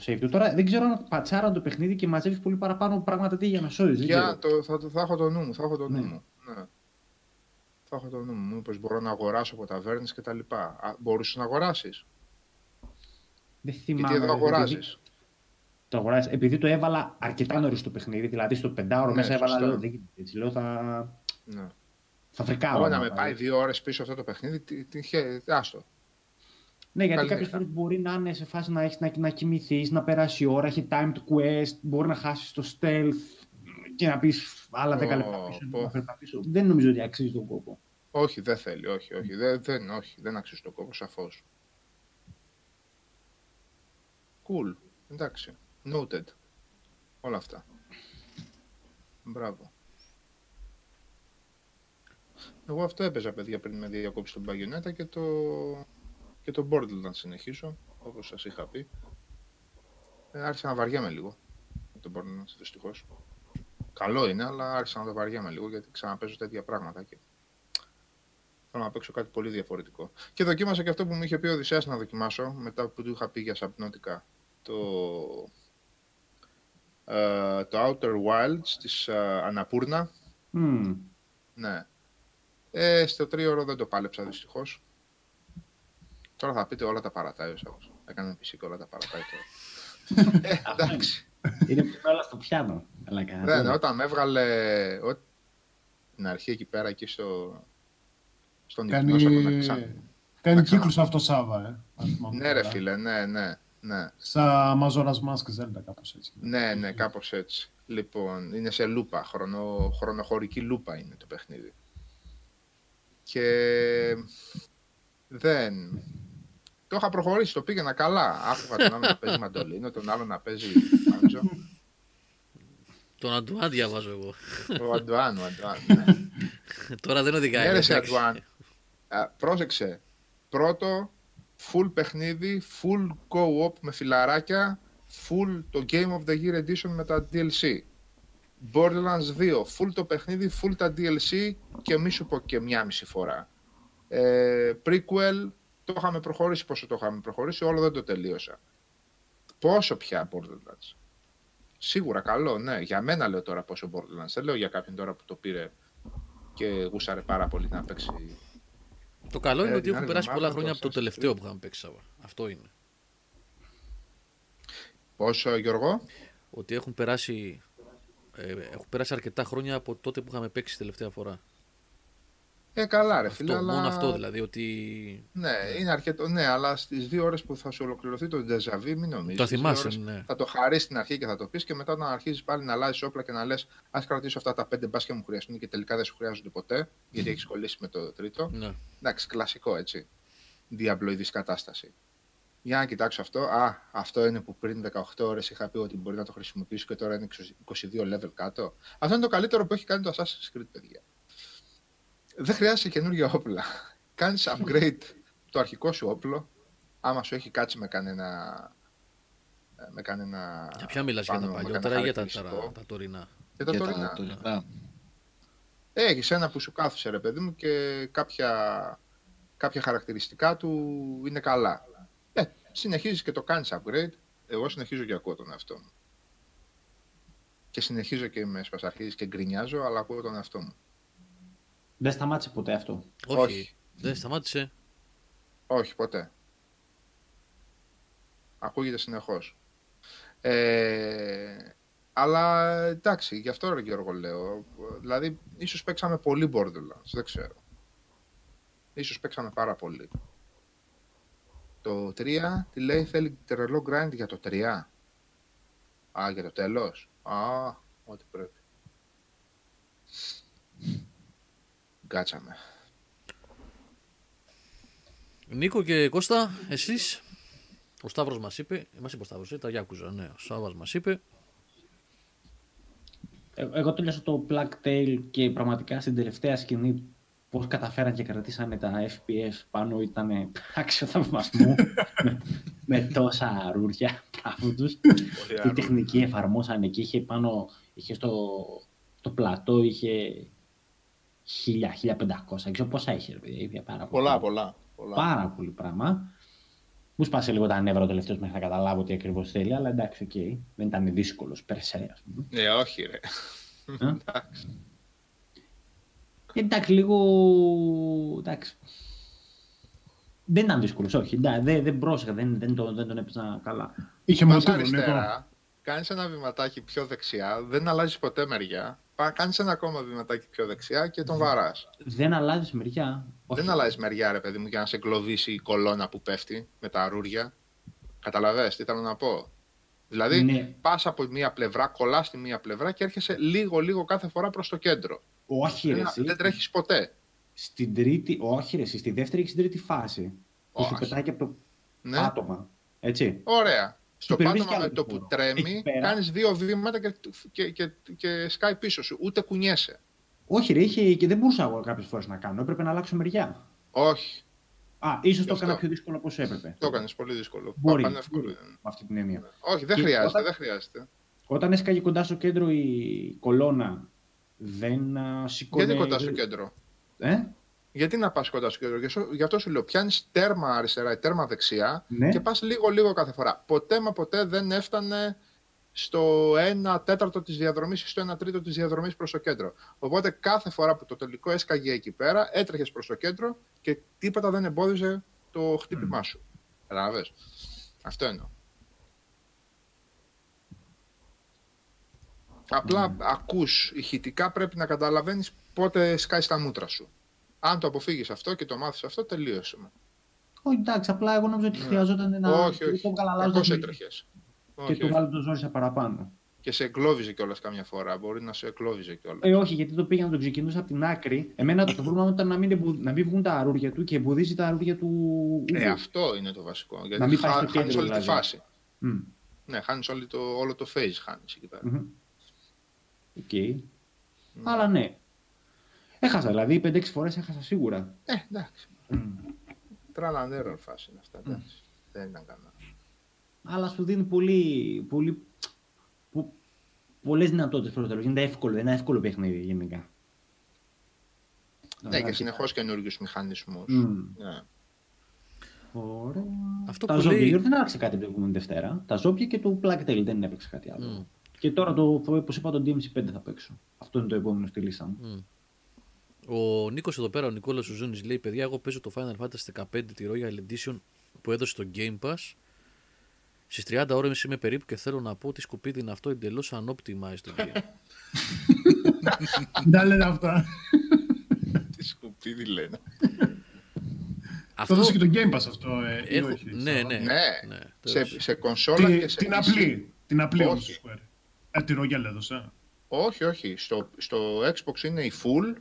save του. Τώρα δεν ξέρω αν πατσάρα το παιχνίδι και μαζεύεις πολύ παραπάνω πράγματα τι για να σώζεις. Για, το, θα, θα, έχω το νου μου, θα έχω το νου ναι. μου. Ναι θα έχω το νου μου, πως μπορώ να αγοράσω από ταβέρνες και τα λοιπά. μπορούσες να αγοράσεις; Δεν θυμάμαι. Γιατί εδώ αγοράζεις; Το αγοράζεις. Επειδή το έβαλα αρκετά νωρίς το παιχνίδι, δηλαδή στο πεντάωρο ναι, μέσα έβαλα, λέω, δεν έτσι, λέω, θα... Ναι. Θα φρικάω. να με πάει δύο ώρες πίσω αυτό το παιχνίδι, τι, τι, άστο. Ναι, γιατί κάποιες φορές μπορεί να είναι σε φάση να, έχεις, να, να κοιμηθείς, να περάσει η ώρα, έχει timed quest, μπορεί να χάσεις το stealth και να πεις άλλα 10 λεπτά πίσω. Δεν νομίζω ότι αξίζει τον κόπο. Όχι, δεν θέλει, όχι, όχι. Δεν, δεν, όχι, δεν αξίζει το κόπο, σαφώς. Cool. Εντάξει. Noted. Όλα αυτά. Μπράβο. Εγώ αυτό έπαιζα, παιδιά, πριν με διακόψει τον Bayonetta και το, και το Borderlands να συνεχίσω, όπως σας είχα πει. Ε, άρχισα να βαριέμαι λίγο με το Borderlands, δυστυχώς. Καλό είναι, αλλά άρχισα να το βαριέμαι λίγο, γιατί ξαναπέζω τέτοια πράγματα και θέλω να παίξω κάτι πολύ διαφορετικό. Και δοκίμασα και αυτό που μου είχε πει ο Οδυσσέας να δοκιμάσω, μετά που του είχα πει για Subnautica, το, ε, το Outer Wilds της uh, Αναπούρνα. Μμμ. Ναι. Ε, στο τρίωρο δεν το πάλεψα δυστυχώς. Τώρα θα πείτε όλα τα παρατάει ο Σάββας. Έκανε PC και όλα τα παρατάει τώρα. ε, εντάξει. Είναι πιο όλα στο πιάνο. Αλλά Ναι, ναι, κανένα. όταν με έβγαλε ό, την αρχή εκεί πέρα, εκεί στο, στον Κάνει, υπνό, σαν να ξα- κάνει να ξανα- κύκλους αυτό Σάβα, ε. αν θυμάμαι Ναι, ρε καλά. φίλε, ναι, ναι, ναι. Σαν Majora's Mask Zelda, κάπως έτσι. Ναι, ναι, κάπως έτσι. Λοιπόν, είναι σε λούπα, χρονο, χρονοχωρική λούπα είναι το παιχνίδι. Και δεν... Το είχα προχωρήσει, το πήγαινα καλά. Άκουγα τον άλλο να παίζει μαντολίνο, τον άλλο να παίζει μπάντζο. Τον Αντουάν διαβάζω εγώ. Ο Αντουάν, ο Αντουάν. ναι. Τώρα δεν οδηγάει. Ναι, ρε, σε εντάξει. Αντουάν. Α, Πρόσεξε. Πρώτο, full παιχνίδι, full co-op με φιλαράκια, full το Game of the Year Edition με τα DLC. Borderlands 2, full το παιχνίδι, full τα DLC και μη σου πω και μια μισή φορά. Ε, prequel, το είχαμε προχωρήσει πόσο το είχαμε προχωρήσει, όλο δεν το τελείωσα. Πόσο πια Borderlands. Σίγουρα καλό, ναι. Για μένα λέω τώρα πόσο Borderlands. Δεν λέω για κάποιον τώρα που το πήρε και γούσαρε πάρα πολύ να παίξει. Το καλό είναι Ε, ότι την έχουν άλλη περάσει πολλά εβδομάδα χρόνια το από το Assassin's τελευταίο Creed. που είχαμε παίξει Σάβα. Αυτό είναι. Πόσο, Γιώργο; Ότι έχουν περάσει, ε, έχουν περάσει αρκετά χρόνια από τότε που είχαμε παίξει τελευταία φορά. Ε, καλά, ρε Αυτό, φίλε. αλλά... Μόνο αυτό δηλαδή. Ότι Ναι, είναι αρκετό. Ναι, αλλά στις δύο ώρες που θα σου ολοκληρωθεί το ντεζαβί, μην νομίζεις. το θυμάσαι, ναι. Θα το χαρίσεις στην αρχή και θα το πεις και μετά όταν αρχίζεις πάλι να αλλάζεις όπλα και να λες: Α κρατήσω αυτά τα πέντε μπάσκετ μου χρειαστούν και τελικά δεν σου χρειάζονται ποτέ, γιατί έχεις κολλήσει με το τρίτο. ναι. Εντάξει, κλασικό έτσι. Διαπλοειδή κατάσταση. Για να κοιτάξω αυτό. Α, αυτό είναι που πριν 18 ώρες είχα πει ότι μπορεί να το χρησιμοποιήσω και τώρα είναι 22 level κάτω. Αυτό είναι το καλύτερο που έχει κάνει το Assassin's Creed, παιδιά. Δεν χρειάζεσαι καινούργια όπλα. Κάνεις upgrade το αρχικό σου όπλο, άμα σου έχει κάτσει με κανένα. ε, Με κανένα Για ποια μιλάς για τα πάνω, με παλιότερα κανένα ή για τα, χαρακτηριστικό. τα, τα τωρινά. Για τα Και τωρινά. τα τωρινά. Έχεις ένα που σου κάθισε, ρε παιδί μου, και κάποια, κάποια χαρακτηριστικά του είναι καλά. Ε, συνεχίζεις και το κάνεις upgrade. Εγώ συνεχίζω και ακούω τον εαυτό μου. Και συνεχίζω και με σπασαρχίζεις και γκρινιάζω, αλλά ακούω τον εαυτό μου. Δεν σταμάτησε ποτέ αυτό; Όχι. Όχι. Δεν σταμάτησε. Όχι, ποτέ. Ακούγεται συνεχώς. Ε, αλλά εντάξει, γι' αυτό ρε Γιώργο λέω. Δηλαδή, ίσως παίξαμε πολύ Borderlands, δεν ξέρω. Ίσως παίξαμε πάρα πολύ. Το 3, τι λέει, θέλει τρελό grind για το 3. Α, για το τέλος. Α, ό,τι πρέπει. Γκάτσαμε. Νίκο και Κώστα, εσείς. Ο Σταύρος μας είπε, μας είπε ο Σταύρος, ε, τα Γιάκουζα, ναι. Ο Σταύρος μας είπε. Ε, Εγώ τέλειωσα το Black Tail και πραγματικά στην τελευταία σκηνή πώς καταφέραν και κρατήσανε τα FPS πάνω ήταν άξιο θαυμασμού με, με τόσα ρούρια πάνω τους. Τι τεχνική εφαρμόσαν εκεί, είχε πάνω, είχε στο, στο πλατό, είχε 1000, 1500, δεν ξέρω πόσα είχε, ρε παιδιά, είχε πάρα πολύ. Πολλά, πολλά. πολλά. Πάρα πολύ πράγμα. Μου σπάσε λίγο τα νεύρα ο τελευταίος μέχρι να καταλάβω τι ακριβώς θέλει, αλλά εντάξει, οκ. Δεν ήταν δύσκολος per se, ας πούμε. Ε, όχι ρε. Ε; Εντάξει. Εντάξει, λίγο. Εντάξει. Δεν ήταν δύσκολος, όχι. Εντάξει, δεν, δεν πρόσεχα, δεν, δεν, τον, δεν τον έπαιζα καλά. Είχε Πας μοτίβο, Νίκο. αριστερά, κάνεις ένα βηματάκι πιο δεξιά, δεν αλλάζεις ποτέ μεριά. Πά, κάνεις ένα ακόμα βηματάκι πιο δεξιά και τον βαράς. Δεν αλλάζεις μεριά. Όχι. Δεν αλλάζεις μεριά, ρε παιδί μου, για να σε εγκλωβίσει η κολόνα που πέφτει με τ' αρούρια. Καταλαβες τι θέλω να πω; Δηλαδή, Ναι. πας από μία πλευρά, κολλάς στη μία πλευρά και έρχεσαι λίγο-λίγο κάθε φορά προς το κέντρο. Όχι, ρε, Δεν, εσύ. δεν τρέχεις ποτέ. Στην τρίτη, όχι ρε, εσύ, στη δεύτερη και στην τρίτη φάση. Που σου Όχι. πετάει και από το Ναι. πάτωμα. Έτσι. Ωραία. Στο περιορίζει πάτωμα κι με άλλο το χώρο. που τρέμει, Εκεί πέρα. κάνεις δύο βήματα και, και, και, και σκάει πίσω σου. Ούτε κουνιέσαι. Όχι, ρε, είχε, και δεν μπορούσα εγώ κάποιες φορές να κάνω. Έπρεπε να αλλάξω μεριά. Όχι. Α, ίσως Γι' το έκανα αυτό. πιο δύσκολο από όσο έπρεπε. Το έκανες πολύ δύσκολο. Μπορεί, Πανεύκολο μπορεί. είναι. Με αυτή την έννοια. Όχι, δεν Και χρειάζεται, όταν- δεν χρειάζεται. Όταν έσκαγε κοντά στο κέντρο η κολόνα, δεν α, σηκώνε... Γιατί κοντάς στο κέντρο; Ε; Γιατί να πας κοντά στο κέντρο; Γι' αυτό- Γι' αυτό σου λέω, πιάνεις τέρμα αριστερά ή τέρμα δεξιά Ναι. και πας λίγο-λίγο κάθε φορά. Ποτέ μα ποτέ δεν έφτανε στο 1 τέταρτο της διαδρομής ή στο 1 τρίτο της διαδρομής προς το κέντρο. Οπότε κάθε φορά που το τελικό έσκαγε εκεί πέρα, έτρεχες προς το κέντρο και τίποτα δεν εμπόδιζε το χτύπημά σου. Καταλαβες. Αυτό εννοώ. Απλά ακούς ηχητικά πρέπει να καταλαβαίνεις πότε σκάει στα μούτρα σου. Αν το αποφύγεις αυτό και το μάθεις αυτό, τελείωσε. Όχι, εντάξει, απλά εγώ νόμιζα ότι Ναι. χρειαζόταν να όχι, το όχι. έβγαλα Κακώς αλλάζοντας έτρεχες. και Όχι, το όχι. βάλω το ζόρισα παραπάνω. Και σε εγκλώβιζε κιόλας καμιά φορά. Μπορεί να σε εγκλώβιζε κιόλας. Ε, όχι, γιατί το πήγα να τον ξεκινούσα από την άκρη. Εμένα το πρόβλημα ήταν να μην, εμπου- να μην βγουν τα αρούρια του και εμποδίζει τα αρούρια του. Ε, Ούβου. αυτό είναι το βασικό. Γιατί Να μην πάει στο χάνεις κέντρο, όλη τη δηλαδή. φάση. Μμ. Ναι, χάνεις το, όλο το phase. Χάνεις εκεί πέρα. Μμμ. Οκ. Αλλά ναι. Έχασα, δηλαδή 5-6 φορές έχασα σίγουρα. Ε, εντάξει. Μμ. Trial and error φάση είναι αυτά. Εντάξει. Δεν ήταν κανένα. Αλλά σου δίνει πολύ. πολύ πο, Πολλές δυνατότητες προς το τέλος. Είναι εύκολο, είναι ένα εύκολο παιχνίδι γενικά. Ναι, και συνεχώς καινούριου μηχανισμούς. Μμ. Ναι. Ωραία. Αυτό τα που ζώπια λέει- δεν άλλαξε κάτι την προηγούμενη Δευτέρα. Τα ζώπια και το Plague Tale δεν έπαιξε κάτι άλλο. Μμ. Και τώρα το, όπως είπα, το DMC5 θα παίξω. Αυτό είναι το επόμενο στη λίστα μου. Ο Νίκος εδώ πέρα, ο Νικόλας Ζούνη, λέει: Παιδιά, εγώ παίζω το Final Fantasy 15 τη Royal Edition που έδωσε το Game Pass. Στις 30 ώρες είμαι περίπου και θέλω να πω τι σκουπίδι είναι αυτό εντελώς unoptimized το game. Δεν τα λένε αυτά. Τι σκουπίδι λένε. Το έδωσε και το Game Pass αυτό, ε, ή Έχω... όχι. Ναι, ναι. Ναι. ναι, σε, τέλος. σε κονσόλα Τη- και σε την PC. απλή. Την απλή όμως Όχι. η Square. Ε, τη Royal έδωσε. Όχι, όχι. Στο, στο Xbox είναι η full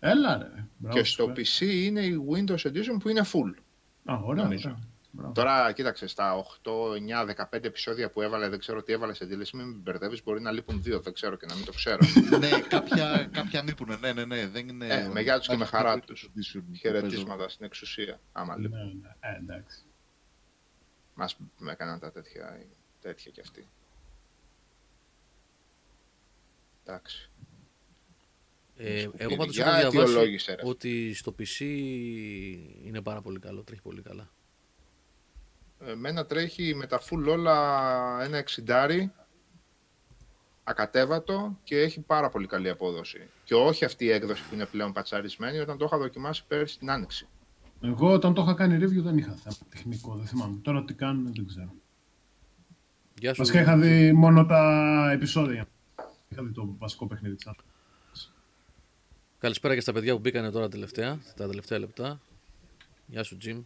Έλα ρε. Μπράβο, και στο Square. PC είναι η Windows Edition που είναι full. Α, ωραία. νομίζω. ωραία. Μπράβο. Τώρα, κοίταξε, στα 8, 9, 15 επεισόδια που έβαλε, δεν ξέρω τι έβαλε σε δήλωση, μην με μπερδεύεις. Μπορεί να λείπουν δύο, δεν ξέρω και να μην το ξέρω. ναι, κάποια, κάποια ανήπουνε. Ναι, ναι, ναι. Δεν είναι... Ε, με γεια τους και με χαρά δεν τους. είναι edition που παίζω. Χαιρετίσματα στην εξουσία. Άμα Ναι, λείπουν. ναι. Ε, εντάξει. Μας με έκαναν τα τέτοια, τέτοια κι αυτοί. Εντάξει. Ε, Σκουπίδι. εγώ πάντως Για έχω διαβάσει αιτιολόγησε, ρε. ότι στο PC είναι πάρα πολύ καλό, τρέχει πολύ καλά. Εμένα τρέχει με τα full όλα ένα εξιντάρι ακατέβατο και έχει πάρα πολύ καλή απόδοση. Και όχι αυτή η έκδοση που είναι πλέον πατσαρισμένη όταν το είχα δοκιμάσει πέρυσι την άνοιξη. Εγώ όταν το είχα κάνει review δεν είχα θέμα τεχνικό, δεν θυμάμαι. Τώρα τι κάνουν δεν ξέρω. Γεια σου. Βασικά είχα δει μόνο τα επεισόδια. Είχα δει το βασικό παιχνίδι της Apple. Καλησπέρα και στα παιδιά που μπήκανε τώρα τελευταία, τα τελευταία λεπτά. Γεια σου, Τζιμ.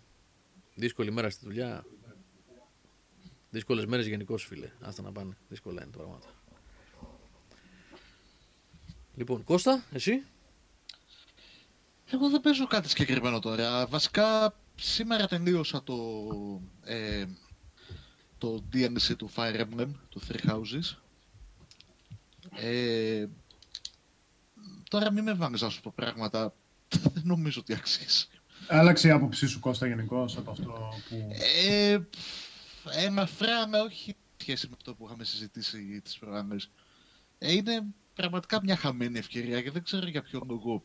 Δύσκολη μέρα στη δουλειά. Δύσκολες μέρες γενικώς, φίλε. Άστα να πάνε. Δύσκολα είναι τα πράγματα. Λοιπόν, Κώστα, εσύ; Εγώ δεν παίζω κάτι συγκεκριμένο τώρα. Βασικά, σήμερα τελείωσα το, ε, το DNC του Fire Emblem, του Three Houses. Ε, τώρα μην με βάνεις να σου πω πράγματα. δεν νομίζω ότι αξίζει. Άλλαξε η άποψή σου Κώστα γενικώ από αυτό που... Ε, ένα φράγμα, όχι σχέση με αυτό που είχαμε συζητήσει τις προάλλες. Ε, είναι πραγματικά μια χαμένη ευκαιρία και δεν ξέρω για ποιον λόγο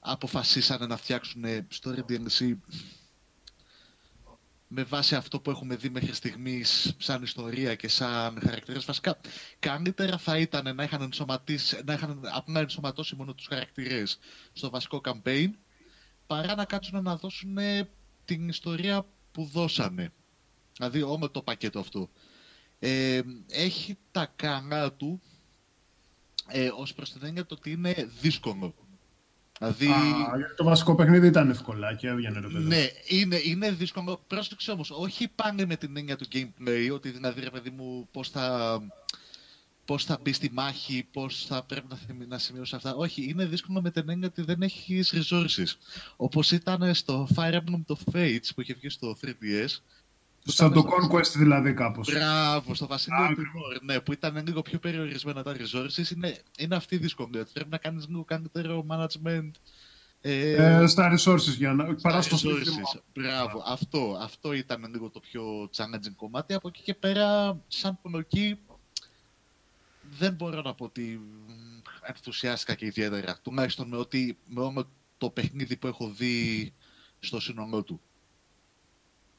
αποφασίσανε να φτιάξουν story DLC με βάση αυτό που έχουμε δει μέχρι στιγμής σαν ιστορία και σαν χαρακτήρες. Βασικά, καλύτερα θα ήταν να είχαν, ενσωματίσει, να είχαν απλά ενσωματώσει μόνο τους χαρακτήρες στο βασικό campaign παρά να κάτσουν να δώσουν την ιστορία που δώσανε. Δηλαδή, όλο το πακέτο αυτό. Ε, έχει τα καλά του ε, ως προς την έννοια το ότι είναι δύσκολο. Δηλαδή, Α, γιατί το βασικό παιχνίδι ήταν εύκολα και έβγαινε ρε παιδί. ναι, είναι, είναι δύσκολο. Πρόσεξε όμως, όχι πάνε με την έννοια του gameplay, ότι δηλαδή ρε παιδί μου πώς θα, πώς θα μπεις στη μάχη, πώς θα πρέπει να, θυμ- να σημειώσεις αυτά. Όχι, είναι δύσκολο με την έννοια ότι δεν έχεις resources. Όπως ήταν στο Fire Emblem το Fates που είχε βγει στο 3DS. Που Σαν ήταν το στο- Conquest δηλαδή κάπως. Μπράβο, στο Βασίλειο του Άκρη. Νόρ, ναι, που ήταν λίγο πιο περιορισμένα τα resources. Είναι, είναι αυτή η δυσκολία. ότι Πρέπει να κάνεις λίγο καλύτερο management. Ε, Ε, στα resources για να... στα Παρά στο resources. σύστημα. Μπράβο, αυτό, αυτό ήταν λίγο το πιο challenging κομμάτι. Από εκεί και πέρα, σαν πονοκή, δεν μπορώ να πω ότι μ, ενθουσιάστηκα και ιδιαίτερα. Τουλάχιστον με, ότι, με όλο το παιχνίδι που έχω δει στο σύνολό του.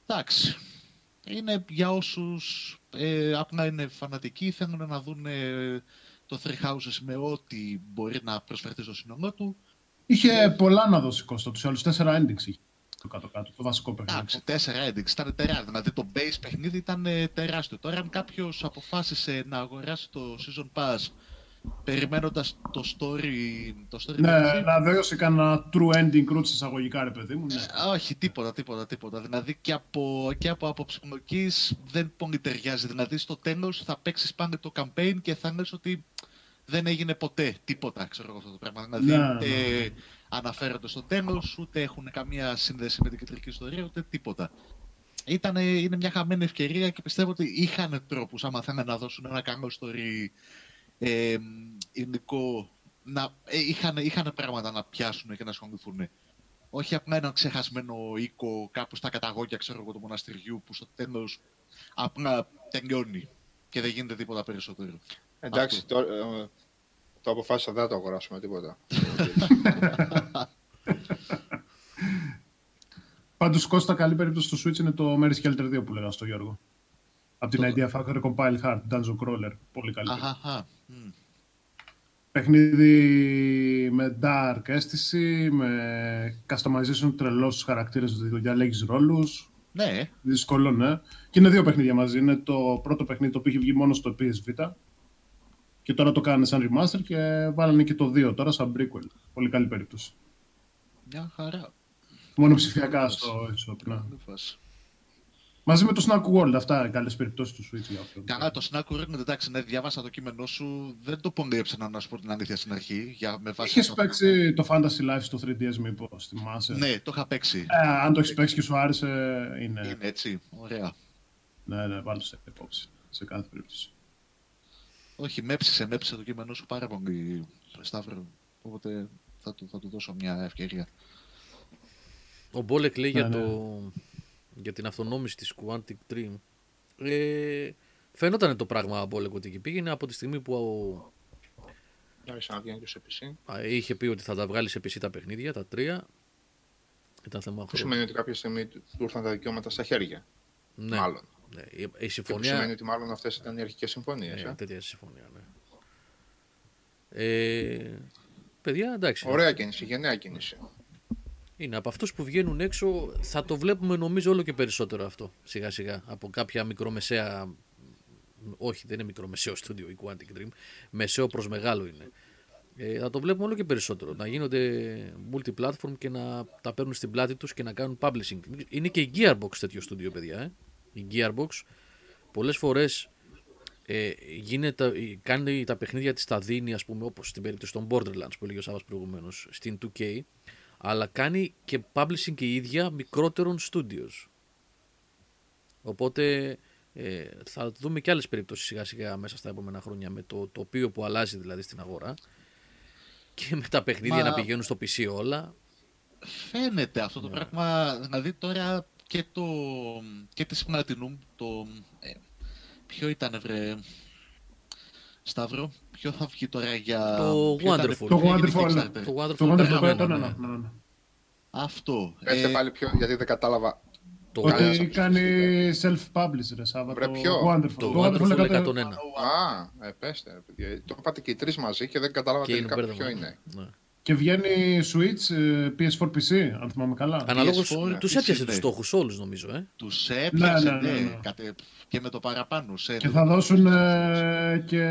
Εντάξει. Είναι για όσους ε, απλά είναι φανατικοί, θέλουν να δουν ε, το Three Houses με ό,τι μπορεί να προσφερθεί στο σύνολό του. Είχε πολλά να δώσει Κώστα, τους άλλους τέσσερα endings είχε το κάτω-κάτω, το βασικό παιχνίδι. Εντάξει, τέσσερα endings ήταν τεράστιο. Δηλαδή το base παιχνίδι ήταν ε, τεράστιο. Τώρα, αν κάποιος αποφάσισε να αγοράσει το season pass περιμένοντας το story. Το story Ναι, DLC, να δώσει κανένα true ending route σε εισαγωγικά, ρε παιδί μου. Ναι. ε, όχι, τίποτα, τίποτα, τίποτα. Δηλαδή και από, και από άποψη πλοκής δεν πολύ ταιριάζει. Δηλαδή στο τέλος θα παίξεις πάλι το campaign και θα λες ότι δεν έγινε ποτέ τίποτα, ξέρω εγώ αυτό το πράγμα. Δηλαδή Ναι, ούτε ναι. αναφέρονται στο τέλος, ούτε έχουν καμία σύνδεση με την κεντρική ιστορία, ούτε τίποτα. Ήτανε, είναι μια χαμένη ευκαιρία και πιστεύω ότι είχαν τρόπους άμα θέλουν να δώσουν ένα καλό story ε, υλικό να, ε, είχαν, είχαν πράγματα να πιάσουν και να ασχοληθούν. Όχι απλά ένα ξεχασμένο οίκο κάπου στα καταγόγια ξέρω εγώ, του μοναστηριού που στο τέλος απλά τελειώνει και δεν γίνεται τίποτα περισσότερο. Εντάξει, Αυτό. το, ε, το αποφάσισα δεν θα το αγοράσουμε τίποτα. Πάντως Κώστα, καλή περίπτωση στο Switch είναι το Mary Skelter 2 που λέγα στο Γιώργο. Από την Το- Idea Factory Compile Hard, Dungeon Crawler. Πολύ καλή. περίπτωση. Αχαχα. μμ. Παιχνίδι με dark αίσθηση, με customization τρελός στους χαρακτήρες, δηλαδή διαλέγεις ρόλους. Ναι, Δύσκολο, ναι. Και είναι δύο παιχνίδια μαζί. Είναι το πρώτο παιχνίδι το οποίο έχει βγει μόνο στο PSV. Και τώρα το κάνανε σαν remaster και βάλανε και το 2 τώρα σαν prequel. Πολύ καλή περίπτωση. μια χαρά. Μόνο ψηφιακά στο eShop, ναι. Καλή φάση. Μαζί με το Snack World, αυτά οι καλές περιπτώσεις του Switch για αυτό. Καλά, το Snack World, εντάξει, ναι, διάβασα το κείμενό σου. Δεν το πονδύεψα να σου πω την αλήθεια στην αρχή. Για, με βάση Είχες αυτό. παίξει το Fantasy Life στο 3DS, μήπως θυμάσαι; Ναι, το είχα παίξει. Ε, αν το έχεις παίξει και σου άρεσε, είναι. Είναι έτσι, ωραία. Ναι, ναι, βάλω σε υπόψη. Σε κάθε περίπτωση. Όχι, με έψησε, με έψησε το κείμενό σου πάρα πολύ, Σταύρο. Οπότε θα του, θα του δώσω μια ευκαιρία. Ο Μπόλεκ λέει Ναι, για, ναι. το, για την αυτονόμηση της Quantic Dream. Ε, φαίνονταν το πράγμα Μπόλεκ ότι εκεί πήγαινε από τη στιγμή που ο, Άρχισε να βγαίνει και σε PC. α, είχε πει ότι θα τα βγάλει σε PC τα παιχνίδια, τα τρία. Ήταν θέμα Που χρόνου. σημαίνει ότι κάποια στιγμή του ήρθαν τα δικαιώματα στα χέρια. Ναι, Μάλλον. ναι. Η, η Και που συμφωνία. σημαίνει ότι μάλλον αυτές ήταν οι αρχικές συμφωνίες. Ε, τέτοια συμφωνία, ναι. Ε, παιδιά, εντάξει. Ωραία κίνηση, γενναία κίνηση. Είναι από αυτούς που βγαίνουν έξω, θα το βλέπουμε νομίζω όλο και περισσότερο αυτό, σιγά σιγά. Από κάποια μικρομεσαία, όχι δεν είναι μικρομεσαίο στούντιο η Quantic Dream, μεσαίο προς μεγάλο είναι. Ε, θα το βλέπουμε όλο και περισσότερο, να γίνονται multi-platform και να τα παίρνουν στην πλάτη τους και να κάνουν publishing. Είναι και η Gearbox τέτοιο στούντιο παιδιά, ε. η Gearbox πολλές φορές ε, γίνεται, ε, κάνει τα παιχνίδια της τα δίνει ας πούμε όπως στην περίπτωση των Borderlands που έλεγε ο Σάββας προηγουμένως στην 2K αλλά κάνει και publishing και η ίδια μικρότερων studios. Οπότε ε, θα δούμε και άλλες περιπτώσεις σιγά σιγά μέσα στα επόμενα χρόνια με το τοπίο που αλλάζει δηλαδή στην αγορά και με τα παιχνίδια Μα- να πηγαίνουν στο PC όλα. Φαίνεται αυτό το Ναι. πράγμα, δηλαδή τώρα και το και τη Platinum, το ε, ποιο ήταν βρε Σταύρο, ποιο θα βγει τώρα για Το ποιο ήταν- Wonderful. Το ποιο έγινε Wonderful, Kickstarter? Το Wonderful Το Wonderful περνάμε, Pet, ναι, ναι, ναι. ναι, ναι, ναι. Αυτό. Πετε Ε, πάλι πιο, γιατί δεν κατάλαβα. Το, Κανένας Ότι από τους κάνει συζητητές. self-publish, ρε Σάβα. Βρε, το ποιο; Wonderful. το Το Wonderful 101. 101. Α, ε, πέστε, ρε παιδιά. Το είπατε και οι τρεις μαζί και δεν κατάλαβα Και είναι τελικά μπέρδεμα. ποιο είναι. Ναι. Και βγαίνει Switch, ε, PS4 PC, αν θυμάμαι καλά. Αναλόγως PS4, τους PC, έπιασε ναι. τους στόχους όλους νομίζω. Ε. τους έπιασε, Ναι, ναι, ναι, ναι, ναι. κατε- και με το παραπάνω. Σε, Και θα δώσουν ε, και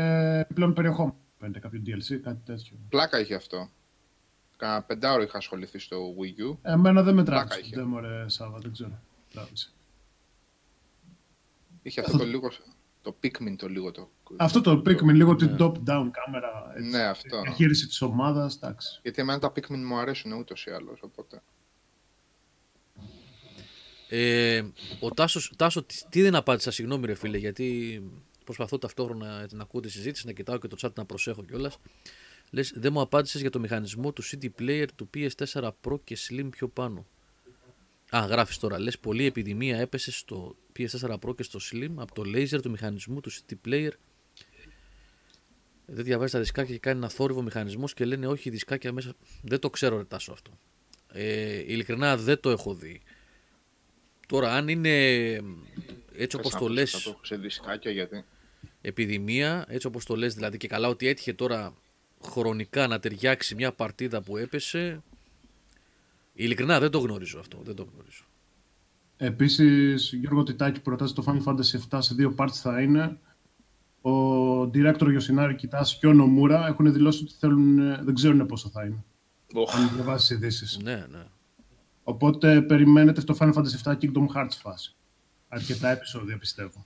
πλέον περιεχόμενο. Παίρνετε κάποιο DLC, κάτι τέτοιο. Πλάκα είχε αυτό. Κάνα πεντάωρο είχα ασχοληθεί στο Wii U. Εμένα δεν με Πλάκα τράβηξε. είχε. Δεν μου ρε Σάβα, δεν ξέρω. Τράβηξε. Είχε αυτό το λίγο. Το Pikmin το λίγο το... Αυτό το Pikmin, λίγο την Ναι. top-down κάμερα. Έτσι, Ναι, αυτό. Διαχείριση της ομάδας, εντάξει. Γιατί εμένα τα Pikmin μου αρέσουν ούτως ή άλλως, οπότε... Ε, ο Τάσος, Τάσο, τι, τι δεν απάντησα, συγγνώμη ρε φίλε, γιατί προσπαθώ ταυτόχρονα να ακούω τη συζήτηση, να κοιτάω και το chat να προσέχω κιόλας. Λες, δεν μου απάντησες για το μηχανισμό του CD Player του PS4 Pro και Slim πιο πάνω. Α, γράφεις τώρα. Λες, πολλή επιδημία έπεσε στο PS4 Pro και στο Slim από το laser του μηχανισμού του CD Player. Δεν διαβάζει τα δισκάκια και κάνει ένα θόρυβο μηχανισμός και λένε όχι δισκάκια μέσα. Δεν το ξέρω, ρε Τάσο αυτό. Ε, ειλικρινά δεν το έχω δει. Τώρα, αν είναι έτσι όπως Πες το να λες πεις, Θα το έχω σε δισκάκια γιατί... επιδημία, έτσι όπως το λες δηλαδή και καλά ότι έτυχε τώρα χρονικά να ταιριάξει μια παρτίδα που έπεσε, ειλικρινά δεν το γνωρίζω αυτό, δεν το γνωρίζω. Επίσης, Γιώργο Τιτάκη προτάζει το Final Fantasy VII σε δύο parts θα είναι. Ο director Yoshinari Kitase και ο Nomura έχουν δηλώσει ότι θέλουν, ε, δεν ξέρουν πόσο θα είναι. Οχ, Αν διαβάσει ειδήσεις. Ναι, ναι. Οπότε περιμένετε στο Final Fantasy VII Kingdom Hearts φάση. Αρκετά επεισόδια πιστεύω.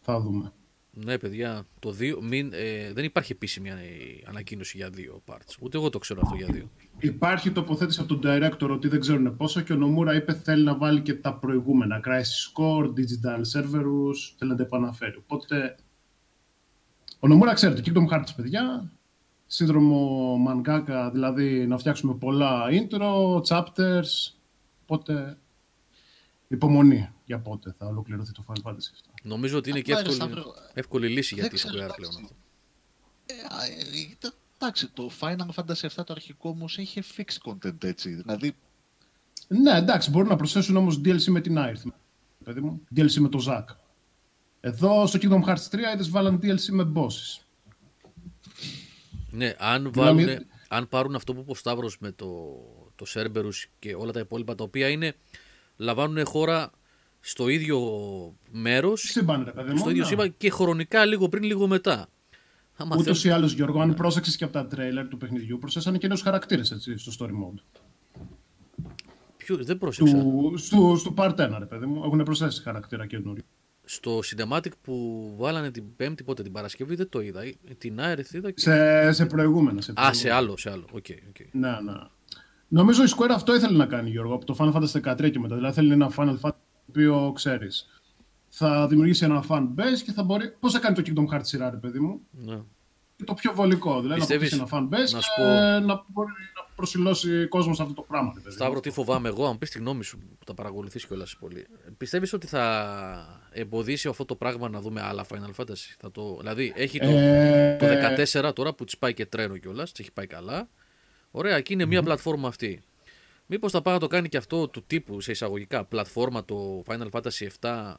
Θα δούμε. Ναι, παιδιά, το δύο, μην, ε, δεν υπάρχει επίσημη ε, ανακοίνωση για δύο parts. Ούτε εγώ το ξέρω αυτό για δύο. Υπάρχει τοποθέτηση από τον director ότι δεν ξέρουν πόσο και ο Νομούρα είπε θέλει να βάλει και τα προηγούμενα. Crisis Core, Digital Cerberus, θέλει να τα επαναφέρει. Οπότε ο Νομούρα ξέρει το Kingdom Hearts, παιδιά. Σύνδρομο mangaka, δηλαδή να φτιάξουμε πολλά intro, chapters. Οπότε υπομονή για πότε θα ολοκληρωθεί το Final Fantasy VII. Νομίζω ότι είναι και Απλά, ρε, εύκολη, Σταύρο, εύκολη λύση για δεν τη ξέρω, Square εντάξει. πλέον αυτό. Ε, α, ε, τε- Εντάξει, το Final Fantasy VII το αρχικό όμως είχε fixed content έτσι. Δηλαδή, Ναι, εντάξει, μπορούν να προσθέσουν όμως DLC με την Aerith, παιδί μου. DLC με το Zack. Εδώ στο Kingdom Hearts 3 είδες βάλαν DLC με bosses. Ναι, αν, Μιλάμε- βάλουν, αν πάρουν αυτό που είπε ο Σταύρος με το, το Cerberus και όλα τα υπόλοιπα τα οποία είναι, λαμβάνουν χώρα στο ίδιο μέρος, Σύμπαν, ρε παιδί μου. στο ίδιο ναι. σύμπαν και χρονικά λίγο πριν, λίγο μετά. Άμα Ούτως θέλουν- ή άλλως, Γιώργο, αν πρόσεξες και από τα τρέιλερ του παιχνιδιού, προσθέσανε και νέους χαρακτήρες στο story mode. Ποιο- δεν πρόσεξα. Του, στο, στο part 1, ρε παιδί μου, έχουν προσθέσει χαρακτήρα καινούριο. Στο cinematic που βάλανε την Πέμπτη, πότε την Παρασκευή, δεν το είδα. Ε, Την Aerith είδα. Και... Σε, σε προηγούμενα. Σε Α, προηγούμενα. σε άλλο, σε άλλο. Οκ, οκ. Ναι, ναι. Νομίζω η Square αυτό ήθελε να κάνει, Γιώργο, από το Final Fantasy 13 και μετά. Δηλαδή θέλει ένα Final Fantasy το οποίο ξέρεις. Θα δημιουργήσει ένα fan base και θα μπορεί. Πώς θα κάνει το Kingdom Hearts σειρά, ρε παιδί μου; Ναι. Και το πιο βολικό. Δηλαδή Πιστεύεις, να αποκτήσει ένα fan base να και σου πω- να μπορεί να προσιλώσει κόσμο σε αυτό το πράγμα. Ρε παιδί μου. Σταύρο, τι φοβάμαι εγώ, αν πεις τη γνώμη σου που τα παρακολουθείς κιόλας πολύ. Πιστεύεις ότι θα εμποδίσει αυτό το πράγμα να δούμε άλλα Final Fantasy; Θα το... Δηλαδή, έχει το, Ε, το 14 τώρα που της πάει και τρένο κιόλας, της έχει πάει καλά. Ωραία, και είναι μια πλατφόρμα αυτή. Μήπως θα πάει να το κάνει και αυτό του τύπου σε εισαγωγικά πλατφόρμα το Final Fantasy 7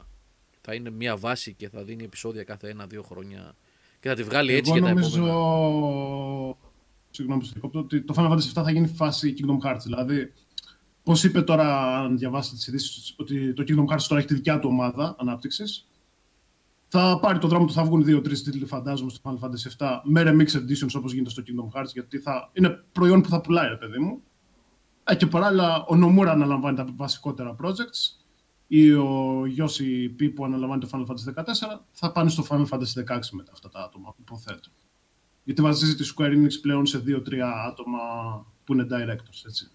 θα είναι μια βάση και θα δίνει επεισόδια κάθε ένα-δύο χρόνια και θα τη βγάλει έτσι Εγώ για τα νομίζω... επόμενα. Συγγνώμη που σε διακόπτω, ότι το Final Fantasy 7 θα γίνει φάση Kingdom Hearts. Δηλαδή, πώς είπε τώρα, αν διαβάσετε τις ειδήσεις, ότι το Kingdom Hearts τώρα έχει τη δικιά του ομάδα ανάπτυξης. Θα πάρει το δρόμο του, θα βγουν δύο-τρει τίτλοι, φαντάζομαι, στο Final Fantasy 7 με remix editions όπως γίνεται στο Kingdom Hearts, γιατί θα είναι προϊόν που θα πουλάει, ρε παιδί μου. Ε, και παράλληλα, ο Nomura αναλαμβάνει τα βασικότερα projects ή ο Γιώση Πι που αναλαμβάνει το Final Fantasy 14 θα πάνε στο Final Fantasy 16 μετά αυτά τα άτομα, υποθέτω. Γιατί βασίζεται τη Square Enix πλέον σε 2-3 άτομα που είναι directors, έτσι.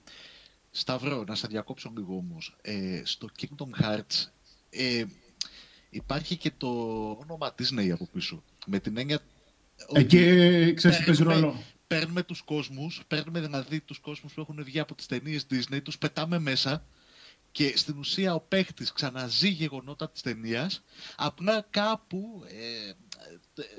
Σταυρό, να σε διακόψω λίγο όμως. Ε, στο Kingdom Hearts ε, υπάρχει και το όνομα Disney από πίσω. Με την έννοια ότι Εκεί ξέρεις τι παίζει παίρνουμε- ρόλο. Παίρνουμε τους κόσμους, παίρνουμε δηλαδή τους κόσμους που έχουν βγει από τις ταινίες Disney, τους πετάμε μέσα και στην ουσία ο παίχτης ξαναζεί γεγονότα της ταινίας, απλά κάπου... Ε,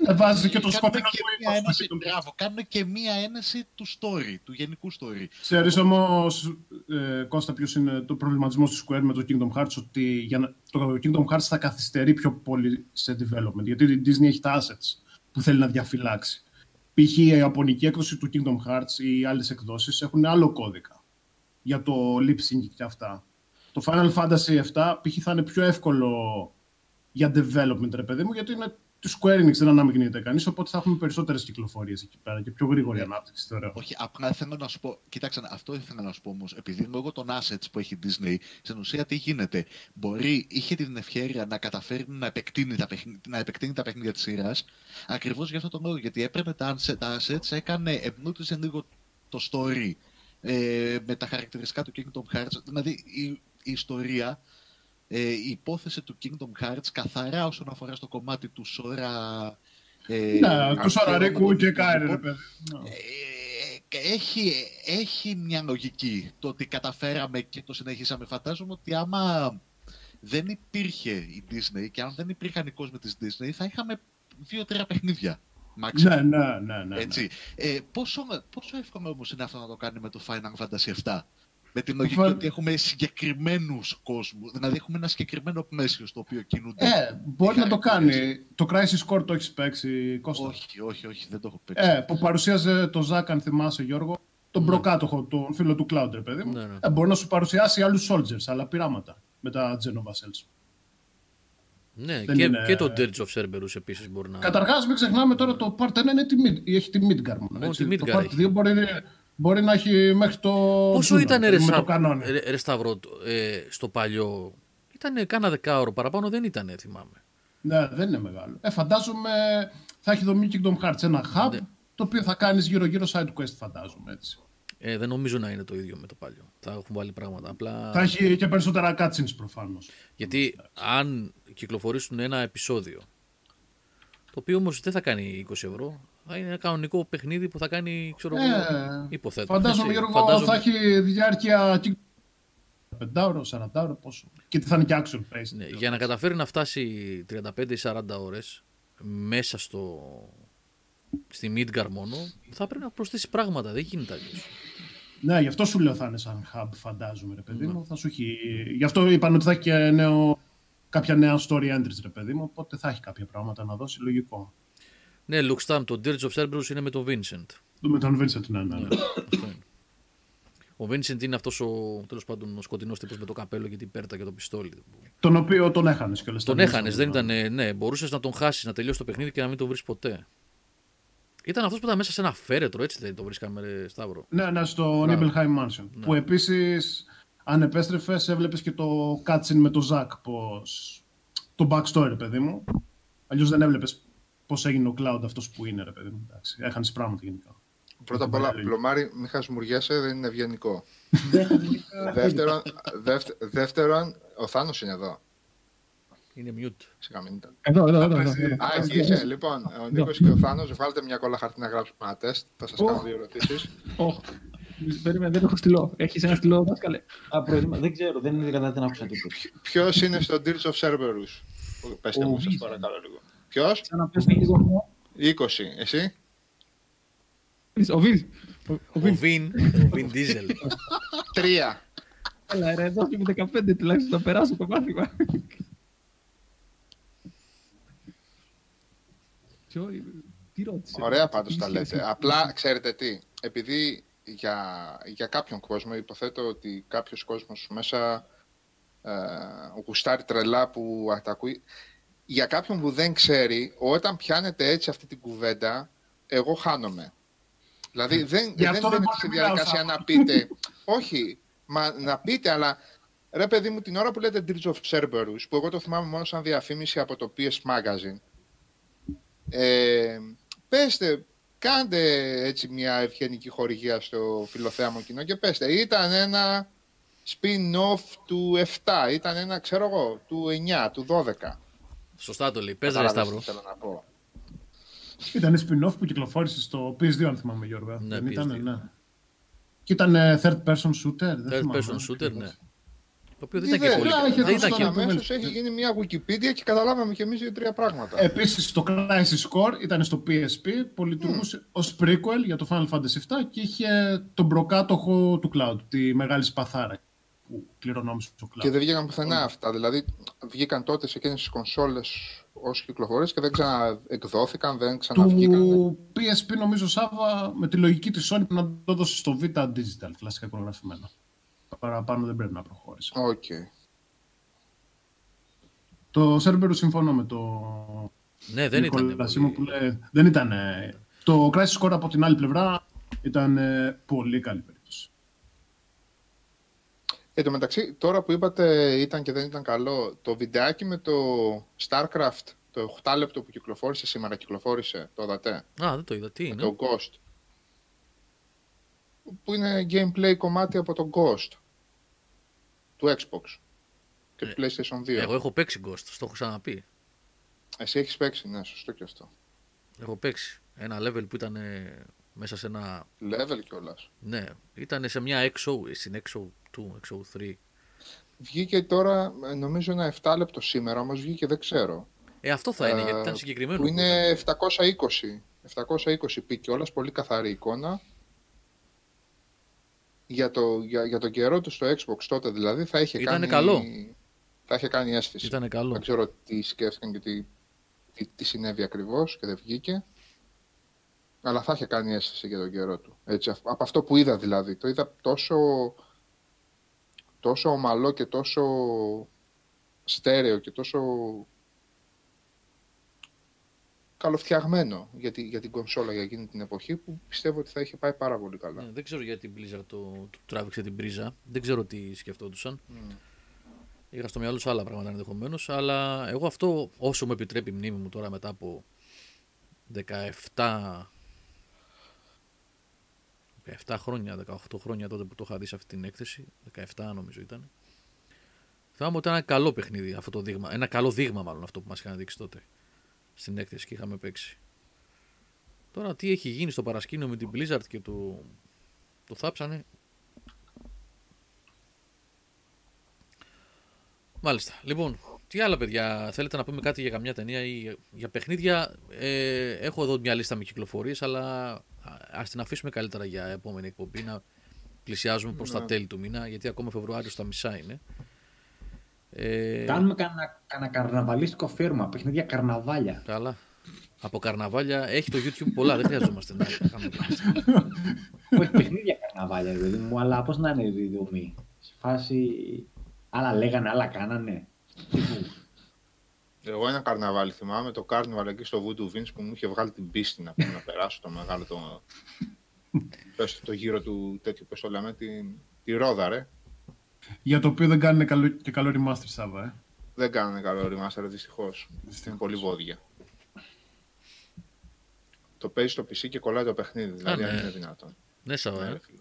Ε, βάζει και το κάνουν σκοτεινό και του μία ύφος, ένεση- το- Μπράβο, κάνουν και μία ένεση του story, του γενικού story. Ξέρεις όμως, ε, Κώστα, ποιος είναι το προβληματισμό του Square με το Kingdom Hearts, ότι για να, το Kingdom Hearts θα καθυστερεί πιο πολύ σε development, γιατί η Disney έχει τα assets που θέλει να διαφυλάξει. Π.χ. η ιαπωνική έκδοση του Kingdom Hearts ή οι άλλες εκδόσεις έχουν άλλο κώδικα για το lip syncing και αυτά. Το Final Fantasy 7 π.χ. θα είναι πιο εύκολο για development, ρε παιδί μου, γιατί είναι τη Square Enix δεν αναμειγνύεται κανείς, οπότε θα έχουμε περισσότερες κυκλοφορίες εκεί πέρα και πιο γρήγορη ανάπτυξη, θεωρώ. Όχι, απλά θέλω να σου πω. Κοίταξε, αυτό ήθελα να σου πω όμως. Επειδή λόγω των assets που έχει η Disney, στην ουσία τι γίνεται. Μπορεί, είχε την ευκαιρία να καταφέρει να επεκτείνει τα, παιχνίδια, να επεκτείνει τα παιχνίδια της σειράς. Ακριβώς για αυτό τον λόγο. Γιατί έπαιρνε τα, τα assets, έκανε, εμπνούτησε λίγο το story ε, με τα χαρακτηριστικά του Kingdom Hearts. Δηλαδή η, η ιστορία ε, η υπόθεση του Kingdom Hearts καθαρά όσον αφορά στο κομμάτι του Σόρα. Ε, ναι, του Σόρα Ρίκου και Κάιρε, ρε παιδί. Ε, έχει, έχει μια λογική το ότι καταφέραμε και το συνεχίσαμε. Φαντάζομαι ότι άμα δεν υπήρχε η Disney και αν δεν υπήρχαν οι κόσμοι της Disney θα είχαμε δύο-τρία παιχνίδια. Ναι, ναι, ναι, ναι, ναι. Έτσι. Ε, πόσο, πόσο εύκολο όμως είναι αυτό να το κάνει με το Final Fantasy VII. Με την λογική ότι έχουμε συγκεκριμένους κόσμους. Δηλαδή έχουμε ένα συγκεκριμένο πλαίσιο στο οποίο κινούνται. Ε, μπορεί να το κάνει. Το Crisis Core το έχεις παίξει, Κώστα; Όχι, όχι, όχι, δεν το έχω παίξει. Ε, που παρουσίαζε το Ζακ, αν θυμάσαι, Γιώργο, τον ναι. προκάτοχο, τον φίλο του Cloud, παιδί μου. Ναι, ναι. Ε, μπορεί να σου παρουσιάσει άλλους soldiers, άλλα πειράματα με τα Genova Cells. Ναι, και, είναι... και το Dirge of Cerberus επίσης μπορεί να. Καταρχάς, μην ξεχνάμε τώρα το Part 1 είναι τη mid, έχει τη Midgar. Μόνο τη Midgar. Το Part 2 μπορεί, Μπορεί να έχει μέχρι το. Πόσο ήταν ρε, με το κανόνι. Ρε, ρε Σταύρο, ε, στο παλιό. Ήταν κάνα δεκάωρο παραπάνω, δεν ήταν, θυμάμαι. Ναι, δεν είναι μεγάλο. Ε, φαντάζομαι θα έχει δομή Kingdom Hearts ένα hub, ναι. το οποίο θα κάνεις γύρω-γύρω side quest, φαντάζομαι έτσι. Ε, δεν νομίζω να είναι το ίδιο με το παλιό. Θα έχουν βάλει πράγματα. Απλά... Θα έχει και περισσότερα cutscenes προφανώς. Γιατί αν κυκλοφορήσουν ένα επεισόδιο, το οποίο όμως δεν θα κάνει 20 ευρώ, θα είναι ένα κανονικό παιχνίδι που θα κάνει, ξέρω εγώ, ε, υποθέτω. Φαντάζομαι, Γιώργο, φαντάζομαι... θα έχει διάρκεια 5 40 ώρο, πόσο. Και θα είναι και action based. Ναι, για να καταφέρει να φτάσει 35-40 ώρες μέσα στο, στη Midgar μόνο, θα πρέπει να προσθέσει πράγματα. Δεν γίνεται αλλιώς. Ναι, γι' αυτό σου λέω θα είναι σαν hub, φαντάζομαι, ρε παιδί ναι. μου. Θα σου έχει... Γι' αυτό είπαν ότι θα έχει και νέο... κάποια νέα story entries, ρε παιδί μου. Οπότε θα έχει κάποια πράγματα να δώσει, λογικό. Ναι, Luke το Dirge of Cerberus είναι με τον Vincent. Με τον Vincent, ναι, ναι. ναι. Ο Vincent είναι αυτός ο τέλος πάντων ο σκοτεινός τύπος με το καπέλο και την πέρτα και το πιστόλι. Τον οποίο τον έχανες κιόλας. Τον έχανες, δεν ήταν. Ναι, μπορούσες να τον χάσεις, να τελειώσει το παιχνίδι και να μην τον βρεις ποτέ. Ήταν αυτός που ήταν μέσα σε ένα φέρετρο, έτσι δεν το βρίσκαμε, Σταύρο. Ναι, ναι, στο Nibelheim Mansion. Ναι. Που επίσης, αν επέστρεφες, έβλεπες και το cutscene με το Ζακ. Πώς... Το backstory, παιδί μου. Αλλιώς δεν έβλεπες πώς έγινε ο cloud αυτός που είναι, ρε παιδί μου. Έχανε πράγματα γενικά. Πρώτα απ' όλα, Πλωμάρι, μη χασμουριέσαι, δεν είναι ευγενικό. δεύτερον, δεύτερον, ο Θάνος είναι εδώ. Είναι mute. Σιγά μην ήταν. Εδώ, εδώ, εδώ. Α, εκεί είσαι. Λοιπόν, ο Νίκος και ο Θάνος, βγάλετε μια κόλλα χαρτί να γράψουμε ένα τεστ. Θα σας κάνω δύο ερωτήσεις. Περίμενε, δεν έχω στυλό. Έχεις ένα στυλό, δάσκαλε. Δεν ξέρω, δεν είναι κατά την άκουσα τίποτα. Ποιος είναι στο Dirge of Cerberus; Πετε μου, σας παρακαλώ λίγο. Ποιος; 20. Εσύ; Ο Βιν. Ο Βιν. Ο Βιν Δίζελ. Τρία. Έλα ρε, εδώ και με 15 τουλάχιστον να περάσω το μάθημα. Τι ρώτησε; Ωραία πάντως τα λέτε. Απλά ξέρετε τι, επειδή για, για κάποιον κόσμο, υποθέτω ότι κάποιος κόσμος μέσα ε, γουστάρει τρελά που τα ακούει, για κάποιον που δεν ξέρει, όταν πιάνετε έτσι αυτή την κουβέντα, εγώ χάνομαι. Δηλαδή δεν, δεν μπαίνετε στη διαδικασία να πείτε. όχι, μα να πείτε, αλλά ρε παιδί μου, την ώρα που λέτε Dirge of Cerberus, που εγώ το θυμάμαι μόνο σαν διαφήμιση από το PS Magazine, ε, πέστε, κάντε έτσι μια ευγενική χορηγία στο φιλοθέαμο κοινό και πέστε. Ήταν ένα spin-off του 7, ήταν ένα, ξέρω εγώ, του 9, του 12. Σωστά το λέει. Πες ρε Σταύρο. Ήταν spin-off που κυκλοφόρησε στο PS2 αν θυμάμαι Γιώργο. Ναι, δεν ήταν, ναι. Και ήταν ε, third person shooter. Third person shooter, ναι. Το οποίο δεν ήταν και πολύ. Δεν ήταν και αμέσως έχει γίνει μια Wikipedia και καταλάβαμε και εμείς δύο-τρία πράγματα. Επίσης το Crisis Core ήταν στο PSP που λειτουργούσε mm. ως prequel για το Final Fantasy VII και είχε τον προκάτοχο του Cloud, τη μεγάλη σπαθάρα που κληρονόμησε το Cloud. Και δεν βγήκαν πουθενά αυτά. Δηλαδή βγήκαν τότε σε εκείνες τις κονσόλες ω κυκλοφορίες και δεν ξαναεκδόθηκαν, δεν ξαναβγήκαν. Του PSP νομίζω Σάβα με τη λογική της Sony να το δώσει στο Vita Digital, κλασικά εικονογραφημένο. Παραπάνω δεν πρέπει να προχώρησε. Okay. Το Cerberus συμφωνώ με το Ναι, δεν ήταν. Νικόλα Σίμωπουλε, δεν ήταν. ε, Το Crisis Core από την άλλη πλευρά ήταν ε, πολύ καλή περίπτωση. Εν τω μεταξύ, τώρα που είπατε ήταν και δεν ήταν καλό, το βιντεάκι με το StarCraft, το 8 λεπτό που κυκλοφόρησε σήμερα, κυκλοφόρησε, το είδατε, Α, δεν το είδα. Τι με είναι; το Ghost. Που είναι gameplay κομμάτι από το Ghost του Xbox και του PlayStation 2. Εγώ έχω παίξει Ghost, το έχω ξαναπεί. Εσύ έχεις παίξει, ναι, σωστό και αυτό. Έχω παίξει. Ένα level που ήταν ε, μέσα σε ένα. Level κιόλας. Ναι, ήταν σε μια XO, στην XO2, XO3. Βγήκε τώρα, ε, νομίζω ένα 7 λεπτό σήμερα, όμως βγήκε δεν ξέρω. Ε, αυτό θα είναι, Ε, γιατί ήταν συγκεκριμένο. Που είναι 720. 720 πει κιόλας, πολύ καθαρή εικόνα. Για, το, για, για τον καιρό του στο Xbox τότε δηλαδή θα είχε Ήτανε κάνει... καλό. Θα είχε κάνει αίσθηση. Ήταν καλό. Δεν ξέρω τι σκέφτηκαν και τι, τι, τι συνέβη ακριβώς και δεν βγήκε. Αλλά θα είχε κάνει αίσθηση για τον καιρό του. Έτσι, αυ- από αυτό που είδα δηλαδή. Το είδα τόσο, τόσο ομαλό και τόσο στέρεο και τόσο καλοφτιαγμένο για, τη, για την κονσόλα για εκείνη την εποχή που πιστεύω ότι θα είχε πάει πάρα πολύ καλά. Ναι, δεν ξέρω γιατί η Blizzard το, το τράβηξε την πρίζα. Δεν ξέρω τι σκεφτόντουσαν. Μμ. Είχα στο μυαλό τους άλλα πράγματα ενδεχομένως. Αλλά εγώ αυτό, όσο μου επιτρέπει η μνήμη μου τώρα μετά από 17. 17 χρόνια, 18 χρόνια τότε που το είχα δει σε αυτή την έκθεση, 17 νομίζω ήταν. Θυμάμαι ότι ήταν ένα καλό παιχνίδι αυτό το δείγμα. Ένα καλό δείγμα, μάλλον αυτό που μας είχαν δείξει τότε στην έκθεση και είχαμε παίξει. Τώρα τι έχει γίνει στο παρασκήνιο με την Blizzard και το, το θάψανε; Μάλιστα. Λοιπόν, τι άλλα παιδιά, θέλετε να πούμε κάτι για καμιά ταινία ή για παιχνίδια; Ε, έχω εδώ μια λίστα με κυκλοφορίες, αλλά ας την αφήσουμε καλύτερα για επόμενη εκπομπή να πλησιάζουμε προς τα Ναι. τέλη του μήνα, γιατί ακόμα Φεβρουάριο στα μισά είναι. Ε, Κάνουμε κανένα, κανένα καρναβαλίστικο φέρμα, παιχνίδια καρναβάλια. Καλά. Από καρναβάλια έχει το YouTube πολλά, δεν χρειαζόμαστε να κάνουμε Όχι παιχνίδια καρναβάλια, παιδί μου, αλλά πώς να είναι η δομή. Σε φάση. Άλλα λέγανε, άλλα κάνανε. Τύπου, Εγώ ένα καρναβάλι θυμάμαι, το καρναβάλι εκεί στο Voodoo Vince που μου είχε βγάλει την πίστη να, πούμε, να περάσω το μεγάλο το, πες, το γύρο του τέτοιου, πώς το λέμε, την, τη ρόδα ρε. Για το οποίο δεν κάνουν καλό, και καλό remaster, Σάβα. Ε. Δεν κάνανε καλό remaster δυστυχώς. Είναι πολύ βόδια. Το παίζει στο PC και κολλάει το παιχνίδι, δηλαδή ναι. αν είναι δυνατόν. Ναι, Σαββά. Ναι, ε. ρε φίλε.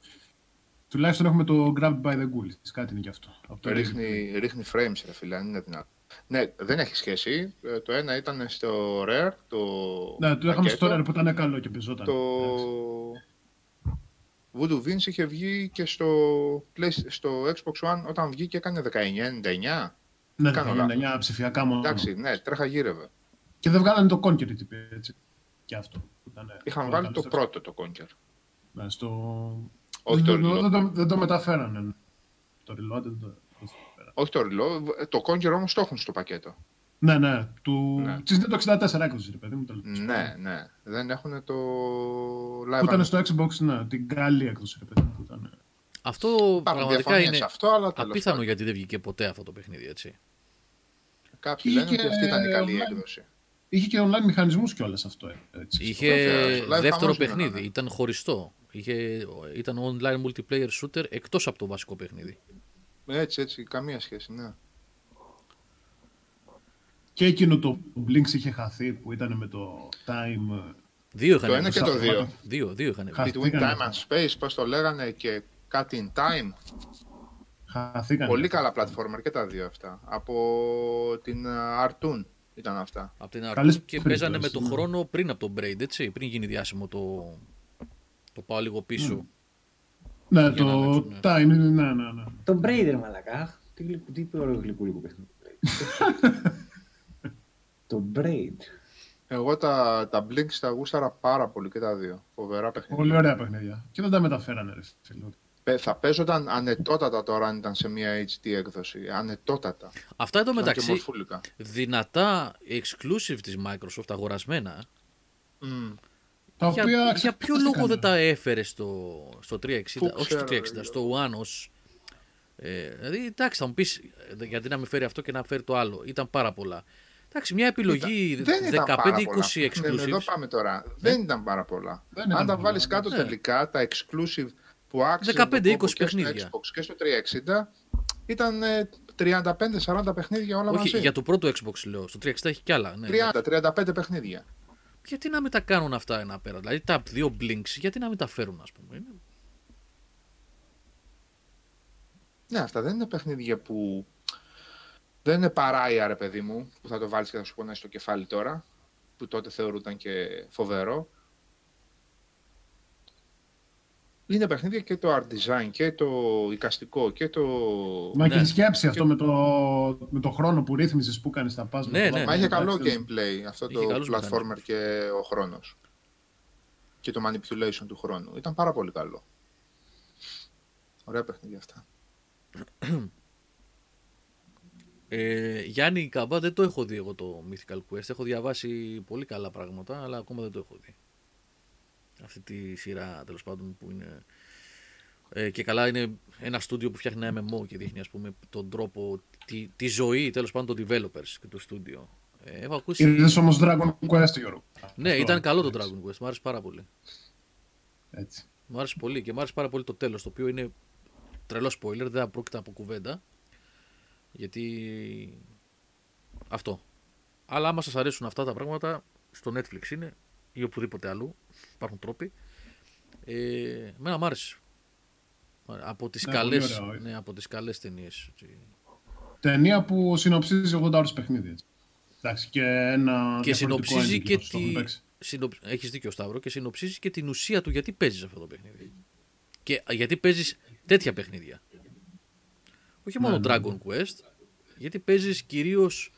Τουλάχιστον έχουμε το Grabbed by the Ghouls. Κάτι είναι και αυτό. Από το ρίχνει, ρίχνει frames ρε φίλε, αν είναι δυνατόν. Ναι, δεν έχει σχέση. Ε, Το ένα ήταν στο Rare, το Ναι, το είχαμε στο πακέτο. Rare που ήταν καλό και πεζόταν. Το Εντάξει. Voodoo Vince είχε βγει και στο, Play- στο Xbox One όταν βγήκε έκανε 1999. Ναι, κάνω 19 ψηφιακά μόνο. Εντάξει, ναι, τρέχα γύρευε. Και δεν βγάλανε το Conquer τύπη, έτσι. Και αυτό. που ήταν Είχαν πολύ βάλει καλό το στο- πρώτο το Conquer. Ναι, στο... Όχι το δεν, Reload. δεν, το, δεν το μεταφέρανε. ναι. Το Reload δεν το, δεν το μεταφέρανε. Όχι το Reload, το Conquer όμως το έχουν στο πακέτο. Ναι, ναι. Του... Ναι. Της Nintendo 64 έκδοση, ρε παιδί μου. τέλος πάντων. Ναι, ναι. Δεν έχουν το live Που ήταν action. στο Xbox, ναι, την καλή έκδοση, ρε παιδί μου. Που ήταν... Αυτό Υπάρχουν πραγματικά διαφωνίες είναι σε αυτό, αλλά τέλος απίθανο πάντων. γιατί δεν βγήκε ποτέ αυτό το παιχνίδι, έτσι. Κάποιοι Είχε λένε ότι αυτή ήταν η καλή online. έκδοση. Είχε και online μηχανισμούς κιόλας αυτό. ε, Έτσι, Είχε Βεβαίως, live δεύτερο χαμός παιχνίδι, γινόταν. ήταν χωριστό. Είχε, ήταν online multiplayer shooter εκτός από το βασικό παιχνίδι. Έτσι, έτσι, καμία σχέση, ναι. Και εκείνο το Blinks είχε χαθεί που ήταν με το time. ε, Δύο είχαν Το ένα και το Σαν- δύο. Δύο, δύο είχαν βγει. Χα- Between Χαθήκανε. Time and Space, πώς το λέγανε, και κάτι in Time. Χαθήκανε. Πολύ καλά platformer και τα δύο αυτά. Από την uh, Artoon ήταν αυτά. Από την Καλές αρχή και παίζανε με περιπτώσεις, το ναι. χρόνο πριν από το Braid, έτσι. Πριν γίνει διάσημο το. Το πάω λίγο πίσω. Ναι, Για το να παίξουν, ναι. time, ναι, ναι, ναι. Το Braider, μαλακά. Αχ, Τι, γλυκού, τι ωραίο γλυκούλικο παιχνίδι. το Braid. Εγώ τα, τα Blinks τα γούσταρα πάρα πολύ και τα δύο. Φοβερά παιχνίδια. Πολύ ωραία παιχνίδια. Και δεν τα μεταφέρανε, ρε φίλε. Πε- Θα παίζονταν ανετότατα τώρα αν ήταν σε μια HD έκδοση. Ανετότατα. Αυτά εδώ Ήταν και μεταξύ μορφούλικα. δυνατά exclusive της Microsoft αγορασμένα. Μμ. Τα Για, οποία για ποιο ξεχάστηκαν. λόγο δεν τα έφερε στο, στο 360, Πού όχι στο ξέρω, 360, ρε, στο One ως... Ε, δηλαδή, εντάξει, θα μου πεις, ε, γιατί να με φέρει αυτό και να φέρει το άλλο. Ήταν πάρα πολλά. Εντάξει, μια επιλογή Δεν ήταν πάρα πολλά. 15-20 Ναι, ναι, Εδώ exclusives. πάμε τώρα. Δεν ήταν πάρα πολλά. Δεν ήταν Αν τα πολλά, βάλεις κάτω ναι. τελικά, τα exclusive που άξιζαν 15-20 τον κόπο και στο παιχνίδια. Xbox και στο 360 ήταν ε, 35-40 παιχνίδια όλα Όχι, μαζί. για το πρώτο Xbox λέω. Στο 360 έχει κι άλλα. Ναι. 30-35 παιχνίδια. Γιατί να μην τα κάνουν αυτά ένα πέρα. Δηλαδή τα δύο Blinks, γιατί να μην τα φέρουν, ας πούμε; Είναι- Ναι, αυτά δεν είναι παιχνίδια που. Δεν είναι παράια, ρε παιδί μου, που θα το βάλεις και θα σου πονέσει στο κεφάλι τώρα. Που τότε θεωρούταν και φοβερό. Είναι παιχνίδια και το art design και το εικαστικό και το. Μα και Ναι. η σκέψη αυτό με το, με το χρόνο που ρύθμιζε που κάνεις τα puzzle. Ναι, το ναι, Μα είχε ναι, καλό εντάξει, gameplay αυτό Είχε το καλούς platformer μηχανισμούς. και ο χρόνος. Και το manipulation του χρόνου. Ήταν πάρα πολύ καλό. Ωραία παιχνίδια αυτά. Ε, Γιάννη Καμπά δεν το έχω δει εγώ το Mythical Quest. Έχω διαβάσει πολύ καλά πράγματα, αλλά ακόμα δεν το έχω δει. Αυτή τη σειρά τέλος πάντων που είναι. Ε, και καλά είναι ένα στούντιο που φτιάχνει ένα MMO και δείχνει ας πούμε τον τρόπο, τη, τη ζωή τέλος πάντων των developers και του στούντιο. Ε, έχω ακούσει. Είδε όμως Dragon Quest, Γιώργο. Ναι, Αυτό, ήταν καλό το έτσι. Dragon Quest. Μου άρεσε πάρα πολύ. Έτσι. Μου άρεσε πολύ και μου άρεσε πάρα πολύ το τέλος, το οποίο είναι τρελό spoiler, δεν πρόκειται από κουβέντα. Γιατί αυτό. Αλλά άμα σας αρέσουν αυτά τα πράγματα, στο Netflix είναι ή οπουδήποτε αλλού, υπάρχουν τρόποι. Ε, εμένα μ' άρεσε. Από τις, Ναι, καλές, πολύ ωραίο, ναι, από τις καλές ταινίες. έτσι. Ταινία που συνοψίζει 80 ώρες παιχνίδι. Έτσι. Εντάξει, και ένα. Και διαφορετικό συνοψίζει ending, και όσο το τη... έχουν παίξει. Συνοψ... Έχεις δίκιο Σταύρο και συνοψίζει και την ουσία του γιατί παίζεις αυτό το παιχνίδι. Και γιατί παίζεις τέτοια παιχνίδια. Όχι μόνο ναι, Dragon Quest, γιατί παίζεις κυρίως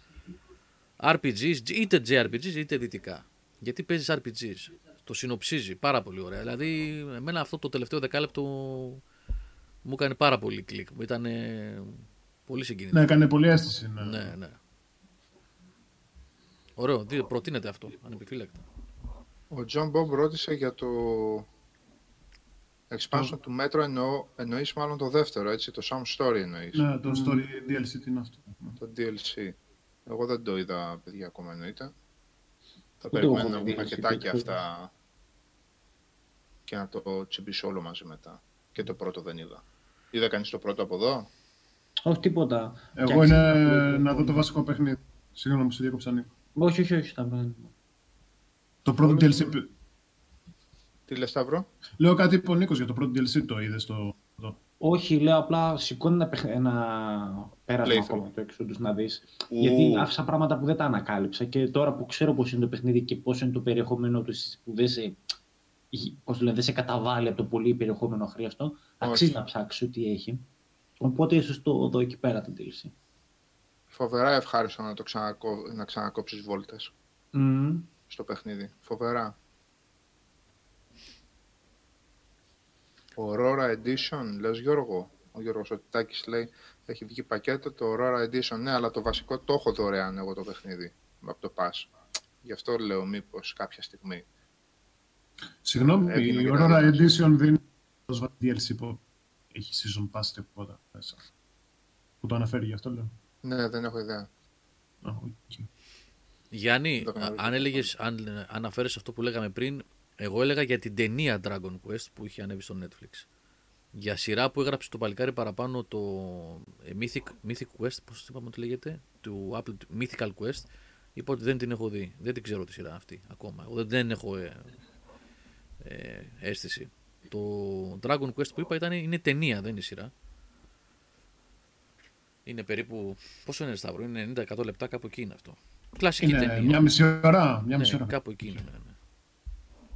RPGs, είτε JRPGs είτε δυτικά. Γιατί παίζεις RPGs. Το συνοψίζει πάρα πολύ ωραία. Δηλαδή, εμένα αυτό το τελευταίο δεκάλεπτο μου έκανε πάρα πολύ κλικ. Ήταν πολύ συγκινητικό. Ναι, έκανε πολύ αίσθηση. Ναι. Ναι, ναι. Ωραίο, δι- προτείνεται αυτό, ανεπιφύλακτα. Ο John Bob ρώτησε για το expansion του Metro εννοώ, εννοείς μάλλον το δεύτερο, έτσι, το Sound Story εννοείς, Ναι, το story DLC τι είναι αυτό. το DLC. Εγώ δεν το είδα, παιδιά, ακόμα εννοείται. Θα Ούτε εγώ περιμένω να έχω βγουν DLC, πακετάκια τίποτα. αυτά και να το τσιμπήσω όλο μαζί μετά. Και το πρώτο δεν είδα. Είδα κανείς το πρώτο από εδώ; Όχι τίποτα. Εγώ Και είναι αξίζει- να δω το βασικό παιχνίδι. Συγγνώμη, που σε διέκοψα Νίκο. Όχι, όχι, όχι. στα- Το πρώτο Όλες DLC. μου- Τι λες Σταύρο; Λέω κάτι είπε ο Νίκος για το πρώτο DLC το είδε στο. εδώ. Όχι, λέω απλά σηκώνει ένα, παιχ... ένα πέρασμα Playthrough. ακόμα το έξω τους να δεις. Ου. Γιατί άφησα πράγματα που δεν τα ανακάλυψα και τώρα που ξέρω πώς είναι το παιχνίδι και πώς είναι το περιεχόμενό του που δεν σε, πώς το λένε, δεν σε καταβάλει από το πολύ περιεχόμενο χρήστο, αξίζει να ψάξει ό,τι έχει. Οπότε ίσως το δω εκεί πέρα το DLC. Φοβερά ευχάριστο να, το ξανακό... να ξανακόψεις βόλτες Μμμ. στο παιχνίδι. Φοβερά. Aurora Edition, λες Γιώργο; Ο Γιώργος ο Τάκης λέει, έχει βγει πακέτο το Aurora Edition. Ναι, αλλά το βασικό το έχω δωρεάν εγώ το παιχνίδι. Από το Pass. Γι' αυτό λέω μήπως κάποια στιγμή. Συγγνώμη, Έβγαινε η και τα Aurora δύο. Edition δίνει πρόσβαση DLC που έχει season pass και τίποτα μέσα. Που το αναφέρει γι' αυτό λέω. Ναι, δεν έχω ιδέα. Α, οκ. Γιάννη, Το γνωρίζω. αν, έλεγες, αν ε, αναφέρεις αυτό που λέγαμε πριν, εγώ έλεγα για την ταινία Dragon Quest που είχε ανέβει στο Netflix. Για σειρά που έγραψε το παλικάρι παραπάνω το ε, Mythic, Mythic Quest, πώς είπαμε ότι λέγεται, του Apple Mythical Quest, είπα ότι δεν την έχω δει. Δεν την ξέρω τη σειρά αυτή ακόμα. Εγώ δεν, δεν έχω ε, ε, αίσθηση. Το Dragon Quest που είπα ήταν, είναι ταινία, δεν είναι σειρά. Είναι περίπου. Πόσο είναι Σταύρο, είναι 90-100 λεπτά, κάπου εκεί είναι αυτό. Κλασική Είναι ταινία. μια μισή ώρα. Μια μισή ναι, ώρα. κάπου εκεί είναι. Ναι, ναι.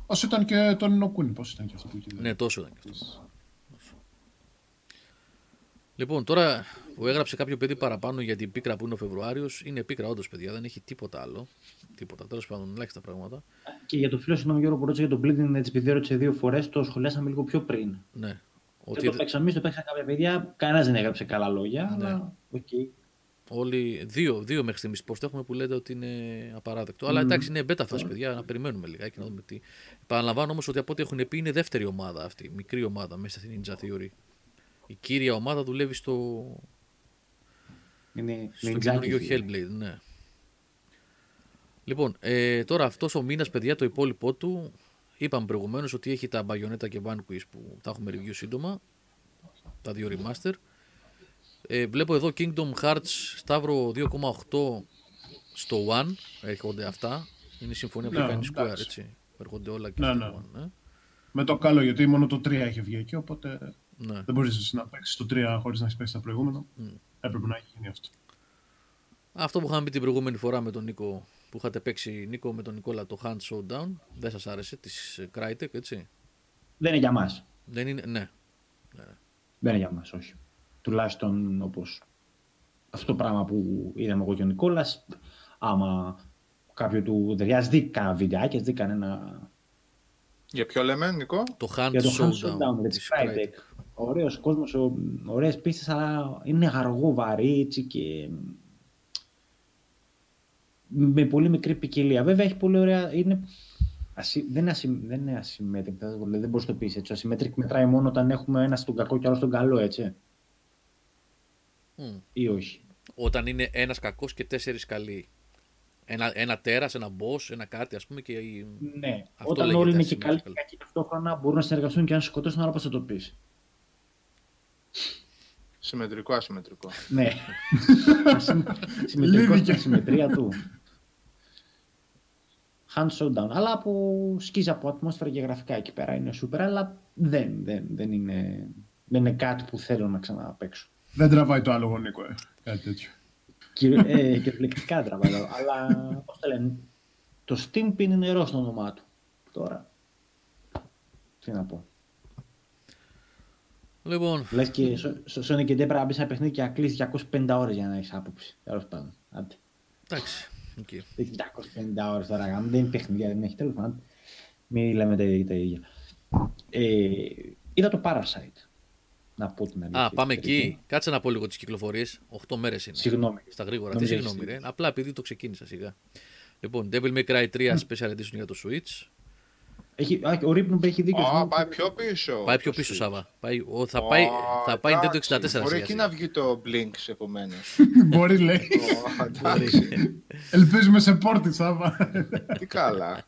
Όσο ήταν και το Νοκούνι, πώς ήταν και αυτό που είχε δει. ναι, τόσο ήταν και αυτό. Λοιπόν, τώρα που έγραψε κάποιο παιδί παραπάνω για την πίκρα που είναι ο Φεβρουάριος, είναι πίκρα όντως, παιδιά, δεν έχει τίποτα άλλο. Τίποτα. Τέλος πάντων, ελάχιστα πράγματα. Και για το φίλο συγγνώμη Γιώργο που ρώτησε για το Bleeding Edge, επειδή ρώτησε δύο φορές, το σχολιάσαμε λίγο πιο πριν. Ναι. Δεν Ότι το παίξαμε εμείς, το παίξαν κάποια παιδιά. Κανένας δεν έγραψε καλά λόγια, Ναι. αλλά οκ. όλοι. Δύο, δύο μέχρι στιγμής πώ έχουμε που λέτε ότι είναι απαράδεκτο. Αλλά εντάξει, είναι beta φάση, παιδιά, να περιμένουμε λιγάκι να δούμε τι. Επαναλαμβάνω όμως ότι από ό,τι έχουν πει είναι δεύτερη ομάδα αυτή, μικρή ομάδα μέσα στην Ninja Theory. Η κύρια ομάδα δουλεύει στο, Είναι στο Ninjaki. καινούργιο Hellblade, ναι. Λοιπόν, ε, τώρα αυτός ο μήνας, παιδιά, το υπόλοιπό του. Είπαμε προηγουμένως ότι έχει τα Bayonetta και Vanquish που θα έχουμε review σύντομα. Τα δύο remaster. Ε, βλέπω εδώ Kingdom Hearts Σταύρο 2,8 στο One. Έρχονται αυτά. Είναι η συμφωνία που Ναι, κάνει Square, εντάξει. έτσι. Έρχονται όλα και Ναι, στο ναι. One. Ε. Με το καλό, γιατί μόνο το 3 έχει βγει εκεί, οπότε Ναι. δεν μπορείς να παίξεις το 3 χωρίς να έχεις παίξει τα προηγούμενα. Έπρεπε να έχει γίνει αυτό. Αυτό που είχαμε πει την προηγούμενη φορά με τον Νίκο, που είχατε παίξει Νίκο με τον Νικόλα το Hand Showdown, δεν σας άρεσε, της ε, Crytek, έτσι; Δεν είναι για μας. Δεν είναι, ναι. Δεν είναι για μας, όχι. Τουλάχιστον όπως αυτό το πράγμα που είδαμε εγώ και ο Νικόλας, άμα κάποιο του ταιριάζει, δει κανένα βιντεάκι, δει κανένα Για ποιο λέμε, Νικό; Το Hand για το Hand Showdown, Showdown με της τη Crytek. Crytek. Ωραίος κόσμος, ο- ωραίες πίστες, αλλά είναι αργό, βαρύ έτσι και με πολύ μικρή ποικιλία. Βέβαια έχει πολύ ωραία, είναι... Ασυ... Δεν, είναι ασυ... δεν είναι asymmetric, δεν, δεν μπορείς να το πεις έτσι. Ο asymmetric μετράει μόνο όταν έχουμε ένα στον κακό και άλλο στον καλό, έτσι. Μμ. Ή όχι. Όταν είναι ένας κακός και τέσσερις καλοί. Ένα, ένα τέρας, ένα boss, ένα κάτι ας πούμε και η- Ναι, Αυτό όταν λέγεται όλοι είναι και asymmetrical. καλοί και κακοί ταυτόχρονα μπορούν να συνεργαστούν και αν σε σκοτώσουν, άρα πώς θα το πεις. Συμμετρικό, ασυμμετρικό. Ναι. Συμμετρικό Λύνηκε. στην συμμετρία του. Hand showdown. Αλλά από σκίζει από ατμόσφαιρα και γραφικά εκεί πέρα είναι super, αλλά δεν, δεν, δεν, είναι, δεν είναι κάτι που θέλω να ξαναπαίξω. Δεν τραβάει το άλογο, Νίκο, ε. κάτι τέτοιο. Κυριο, ε, κυριολεκτικά τραβάω. αλλά πώς το λένε, το Steam πίνει νερό στο όνομά του. Τώρα. Τι να πω. Λοιπόν, Λες και στο- στο Sonic και έπρεπε να μπει σε ένα παιχνίδι και να κλείσεις 250 ώρες για να έχεις άποψη. Τέλος πάντων. Άντε. εντάξει. Okay. Έχει 250 ώρες τώρα, γάμο, δεν είναι παιχνίδια, δεν έχει τέλος πάντων. Μην λέμε τα ίδια. τα ίδια. Ε, είδα το Parasite. Να πω την αλήθεια. Α, πάμε περίπου. εκεί. Κάτσε να πω λίγο τις κυκλοφορίες. 8 μέρες είναι. Συγγνώμη. Στα γρήγορα. Τι Νομίζω συγγνώμη, έχεις ρε. Απλά επειδή το ξεκίνησα σιγά. Λοιπόν, Devil May Cry 3 Special Edition για το Switch. Έχει, α, ο Ρίπνουμπ έχει δίκιο. Α, συγγνώμη. πάει πιο πίσω. Πάει πιο το πίσω, Switch. Σάβα. Πάει, ο, θα Ω, πάει, θα πάει Nintendo 64 εντάξει, Μπορεί σιγά εκεί σιγά. να βγει το Blinks επομένως. Μπορεί, λέει. εντάξει. Ελπίζουμε σε πόρτη, Σάβα. Τι καλά.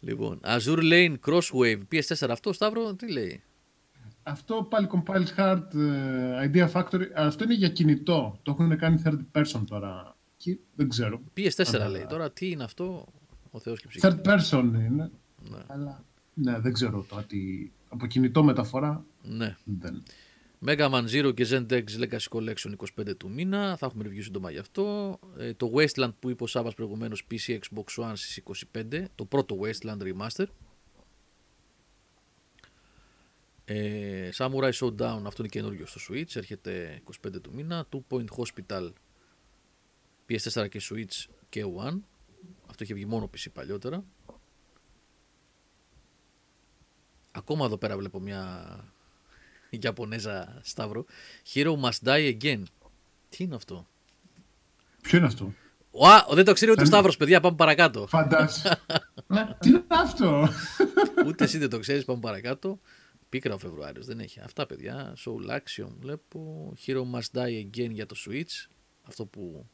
Λοιπόν, Azure Lane Crosswave PS4 αυτό, Σταύρο, τι λέει; Αυτό πάλι compiled hard ε, Idea Factory. Αυτό είναι για κινητό. Το έχουν κάνει third person τώρα. Και δεν ξέρω. PS4 Α, λέει. Τώρα τι είναι αυτό, ο Θεός και ψυχή. Third person είναι. Ναι. Αλλά ναι, δεν ξέρω τώρα τι. Από κινητό μεταφορά Ναι. δεν. Mega Man Zero και Zendex Legacy Collection 25 του μήνα. Θα έχουμε review σύντομα γι' αυτό. Ε, το Wasteland που είπε ο Σάββας προηγουμένως PC Xbox One στις 25. Το πρώτο Wasteland Remaster. Ε, Samurai Showdown, αυτό είναι καινούριο στο Switch, έρχεται 25 του μήνα. Two Point Hospital, PS4 και Switch και One. Αυτό είχε βγει μόνο PC παλιότερα. Ακόμα εδώ πέρα βλέπω μια Ιαπωνέζα Σταύρο. Hero must die again. Τι είναι αυτό; Ποιο είναι αυτό; Ουα, δεν το ξέρει ούτε ο Σταύρος, παιδιά, πάμε παρακάτω. Φαντάζεσαι. Ναι, τι είναι αυτό; Ούτε εσύ δεν το ξέρεις, πάμε παρακάτω. Πίκρα ο Φεβρουάριος, δεν έχει. Αυτά παιδιά. Soul Action βλέπω. Hero Must Die Again για το Switch. Αυτό που.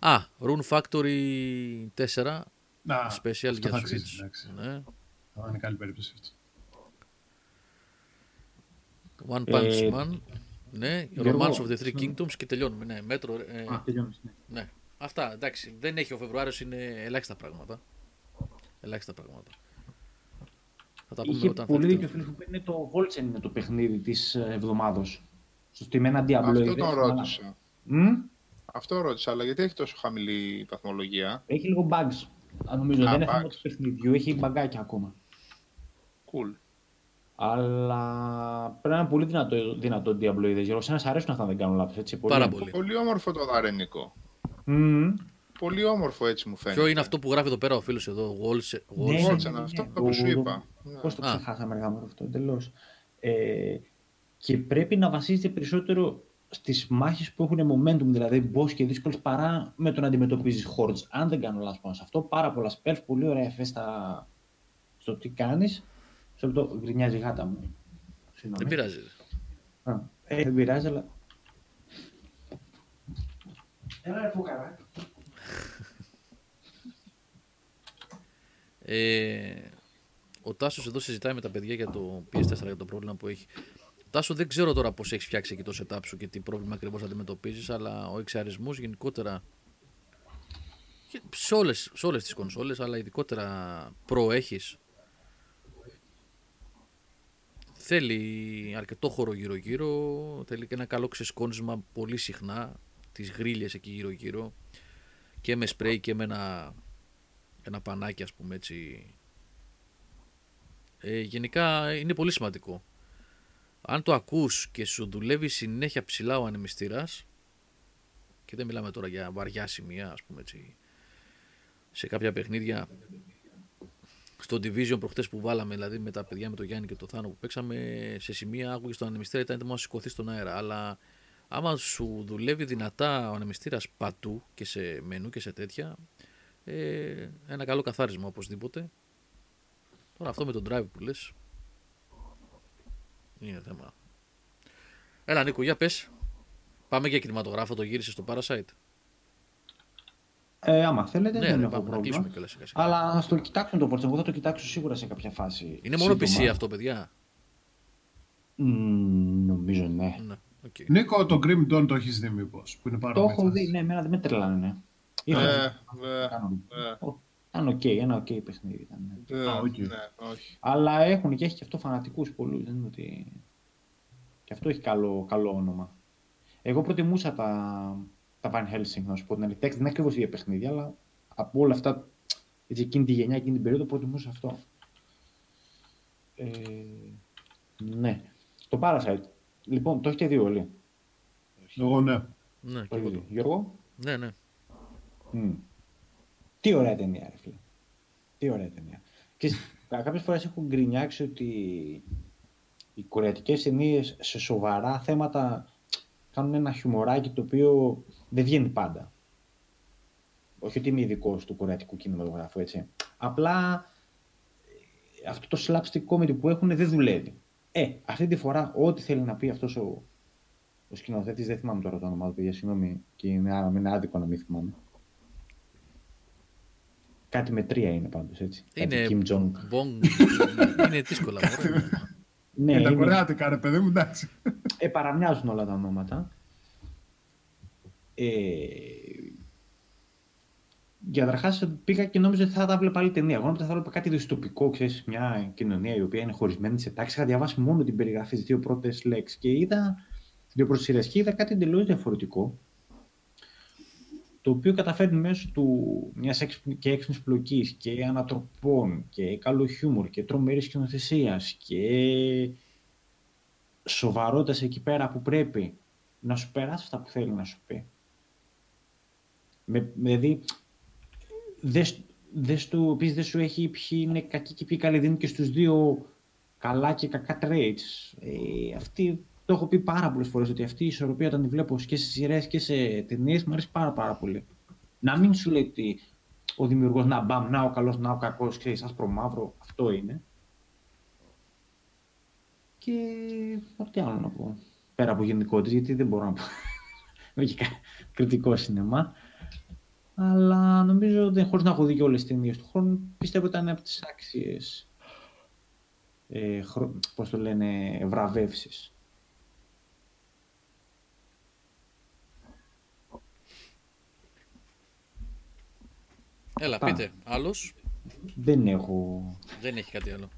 Α, Rune Factory 4 Να, Special αυτό για θα Switch. αξίζει, εντάξει. Ναι. Θα είναι καλή περίπτωση αυτό. One Punch Ε, Man. Ναι, Γιώργο, Romance of the Three συγγνώμη. Kingdoms και τελειώνουμε. Ναι, μέτρο. ε, Α, τελειώνεις, ναι. ναι. Αυτά εντάξει. Δεν έχει ο Φεβρουάριο, είναι ελάχιστα πράγματα. Ελάχιστα πράγματα. Θα τα πούμε Είχε όταν πολύ θέλετε. δίκιο ο φίλος που είπε, είναι το Voltsen είναι το παιχνίδι της ε, εβδομάδος. Στο Steam ένα Diablo. Αυτό είδες, τον αλλά- ρώτησα. Μμ, Αυτό ρώτησα, αλλά γιατί έχει τόσο χαμηλή βαθμολογία. Έχει λίγο bugs. Αν νομίζω Α, δεν είναι bugs. θέμα του παιχνιδιού, έχει μπαγκάκια ακόμα. Cool. Αλλά πρέπει να είναι πολύ δυνατό, δυνατό Diablo είδες. Γιώργο, σένα σ' αρέσουν αυτά, αν δεν κάνω λάθος, έτσι. Πάρα πολύ. Πολύ όμορφο το δαρενικό. Μμμ. Πολύ όμορφο έτσι μου φαίνεται. Ποιο είναι αυτό που γράφει εδώ πέρα ο φίλος εδώ, Walls. Walls. Ναι, Waltz, ναι, ναι, αυτό ναι. που σου Το- είπα. Ναι. Πώς το Α. ξεχάσαμε αργά με αυτό, εντελώς. Ε, και πρέπει να βασίζεται περισσότερο στις μάχες που έχουν momentum, δηλαδή boss και δύσκολες, παρά με το να αντιμετωπίζεις hordes. Αν δεν κάνω λάθος πάνω σε αυτό, πάρα πολλά spells, πολύ ωραία εφές στα... στο τι κάνεις. Σε αυτό γκρινιάζει η γάτα μου. Συγγνώμη. Δεν πειράζει. Α, ε, δεν πειράζει, αλλά... Έλα ρε φούκαρα. Ε, ο Τάσος εδώ συζητάει με τα παιδιά για το PS4 για το πρόβλημα που έχει. Τάσο, δεν ξέρω τώρα πώς έχεις φτιάξει εκεί το setup σου και τι πρόβλημα ακριβώς αντιμετωπίζεις, αλλά ο εξαρισμό γενικότερα. και Σε όλες, σε όλες τις κονσόλες, αλλά ειδικότερα Pro έχεις, θέλει αρκετό χώρο γύρω-γύρω, θέλει και ένα καλό ξεσκόνισμα πολύ συχνά, τις γρίλες εκεί γύρω-γύρω και με σπρέι και με ένα, ένα πανάκι ας πούμε έτσι. Ε, γενικά είναι πολύ σημαντικό. Αν το ακούς και σου δουλεύει συνέχεια ψηλά ο ανεμιστήρας και δεν μιλάμε τώρα για βαριά σημεία ας πούμε έτσι σε κάποια παιχνίδια στο Division προχτές που βάλαμε, δηλαδή με τα παιδιά με τον Γιάννη και τον Θάνο που παίξαμε, σε σημεία άκουγε τον ανεμιστήρα, ήταν έτοιμο να σηκωθεί στον αέρα. Αλλά άμα σου δουλεύει δυνατά ο ανεμιστήρας πατού και σε μενού και σε τέτοια, ε, ένα καλό καθάρισμα οπωσδήποτε. Τώρα αυτό με τον drive που λες, είναι θέμα. Έλα Νίκο, για πες. Πάμε για κινηματογράφο, το γύρισες στο Parasite. Ε, άμα θέλετε, Ναι, δεν ρε, έχω πάμε να πρόβλημα. κλείσουμε κιόλας σιγά σιγά. Αλλά α το κοιτάξουν το Forza. Εγώ θα το κοιτάξω σίγουρα σε κάποια φάση. Είναι μόνο PC σύντομα. αυτό, παιδιά. Μμμ, νομίζω ναι. Ναι, οκ. Νίκο, το Grim Dawn το έχεις δει μήπως, που είναι πάρα Το έχω πολύ δει, ναι, εμένα δεν με τρελάνε. Ναι. Είχα Ε, δει, ε, κάνω- ε, Ω, Ήταν οκ, ένα οκ παιχνίδι ήταν. ναι. ε, Α, οκ. ναι, όχι. Αλλά έχουν και έχει και αυτό φανατικούς πολλούς. Δεν είναι ότι... Και αυτό έχει καλό, καλό όνομα. Εγώ προτιμούσα τα, τα Van Helsing, να σου πω την αλήθεια. Εντάξει, Δεν είναι ακριβώς ίδια παιχνίδια, αλλά από όλα αυτά, έτσι, εκείνη τη γενιά, εκείνη την περίοδο, προτιμούσα αυτό. Ε, ναι. Το Parasite. Λοιπόν, το έχετε δει όλοι. Εγώ ναι. Ναι, και Το εγώ έχετε το- δει. Γιώργο; ναι, ναι. Μμ. Τι ωραία ταινία, ρε φίλε. Τι ωραία ταινία. Και κάποιες φορές έχω γκρινιάξει ότι οι κορεατικές ταινίες σε σοβαρά θέματα κάνουν ένα χιουμοράκι το οποίο δεν βγαίνει πάντα. Όχι ότι είμαι ειδικό του κορεατικού κινηματογράφου, έτσι. Απλά ε, αυτό το slapstick comedy που έχουν δεν δουλεύει. Ε, αυτή τη φορά ό,τι θέλει να πει αυτός ο, ο σκηνοθέτης, δεν θυμάμαι τώρα το όνομά του, παιδιά, συγγνώμη, και είναι, άρα είναι άδικο να μην θυμάμαι. Κάτι με τρία είναι πάντως, έτσι. Κάτι Είναι, Kim Jong. Bong, είναι δύσκολα. μωρέ. Ναι, Ε, τα είναι- κορεάτικα, ρε παιδί μου, εντάξει. ε, παραμοιάζουν όλα τα ονόματα. Ε, για καταρχά πήγα και νόμιζα ότι θα τα βλέπα άλλη ταινία. Εγώ νόμιζα ότι θα βλέπα κάτι δυστοπικό, ξέρεις, μια κοινωνία η οποία είναι χωρισμένη σε τάξει. Είχα διαβάσει μόνο την περιγραφή, τι δύο πρώτες λέξεις και είδα, τις δύο πρώτες σειρές και είδα κάτι εντελώς διαφορετικό. Το οποίο καταφέρνει μέσω του μιας και έξυπνης πλοκής και ανατροπών και καλού χιούμορ και τρομερής σκηνοθεσίας και σοβαρότητας εκεί πέρα που πρέπει να σου περάσει αυτά που θέλει να σου πει. Με, δηλαδή, δες, δες του, επίσης δεν σου έχει ποιοι είναι κακοί και ποιοι καλοί, δίνει και στους δύο καλά και κακά traits. Ε, αυτή, το έχω πει πάρα πολλές φορές, ότι αυτή η ισορροπία όταν τη βλέπω και σε σειρές και σε ταινίες μου αρέσει πάρα πάρα πολύ. Να μην σου λέει ότι ο δημιουργός να μπαμ, να ο καλός, να ο κακός, ξέρεις, άσπρο μαύρο, αυτό είναι. Και ό,τι άλλο να πω. Πέρα από γενικότητες, γιατί δεν μπορώ να πω. Όχι κα- κριτικό σινεμά. Αλλά νομίζω ότι χωρίς να έχω δει και όλες τις ταινίες του χρόνου, πιστεύω ότι ήταν από τις άξιες, ε, χρο... πώς το λένε, βραβεύσεις. Έλα, Αυτά. πείτε. Άλλος; Δεν έχω... Δεν έχει κάτι άλλο.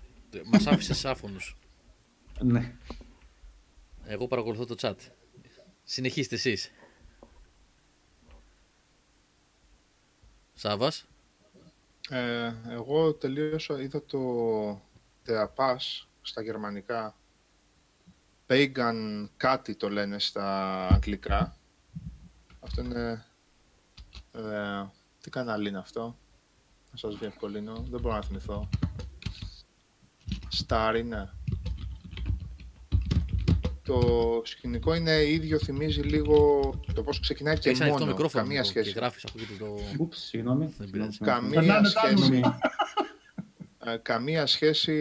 Μας άφησε άφωνου. Ναι. Εγώ παρακολουθώ το chat. Συνεχίστε εσείς. Σάβα. Ε, εγώ τελείωσα, είδα το The Pass στα γερμανικά. Pagan κάτι το λένε στα αγγλικά. Αυτό είναι... Ε, τι κανάλι είναι αυτό; Να σας διευκολύνω. Δεν μπορώ να θυμηθώ. Star είναι. Το σκηνικό είναι ίδιο, θυμίζει λίγο το πώς ξεκινάει και Έχει ανοιχτό μόνο. μικρόφωνο Καμία Νίκο, σχέση. και γράφεις. Ακούγεται το. Ούψ, συγγνώμη. Δεν πειράζει. Καμία Περνάνε τα σχέση. άλογα. Ε, καμία σχέση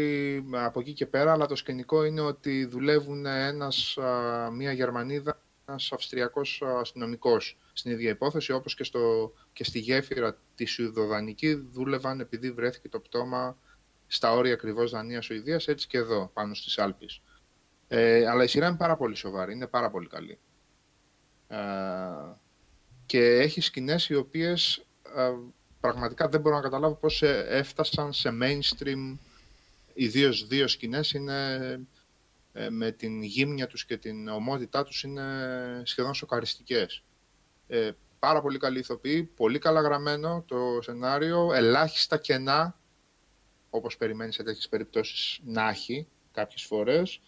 με- από εκεί και πέρα, αλλά το σκηνικό είναι ότι δουλεύουν ένας, α, μία Γερμανίδα ένας Αυστριακός αστυνομικός στην ίδια υπόθεση, όπως και, στο, και στη γέφυρα της Σουηδοδανική δούλευαν επειδή βρέθηκε το πτώμα στα όρια ακριβώς Δανία-Σουηδίας, έτσι και εδώ, πάνω στις Άλπεις. Ε, αλλά η σειρά είναι πάρα πολύ σοβαρή, είναι πάρα πολύ καλή. Ε, και έχει σκηνές οι οποίες ε, πραγματικά δεν μπορώ να καταλάβω πώς ε, έφτασαν σε mainstream ιδίω δύο σκηνές είναι ε, με την γύμνια τους και την ομότητά τους είναι σχεδόν σοκαριστικές. Ε, πάρα πολύ καλή ηθοποιή, πολύ καλά γραμμένο το σενάριο, ελάχιστα κενά, όπως περιμένεις σε τέτοιες περιπτώσεις να έχει κάποιες φορές.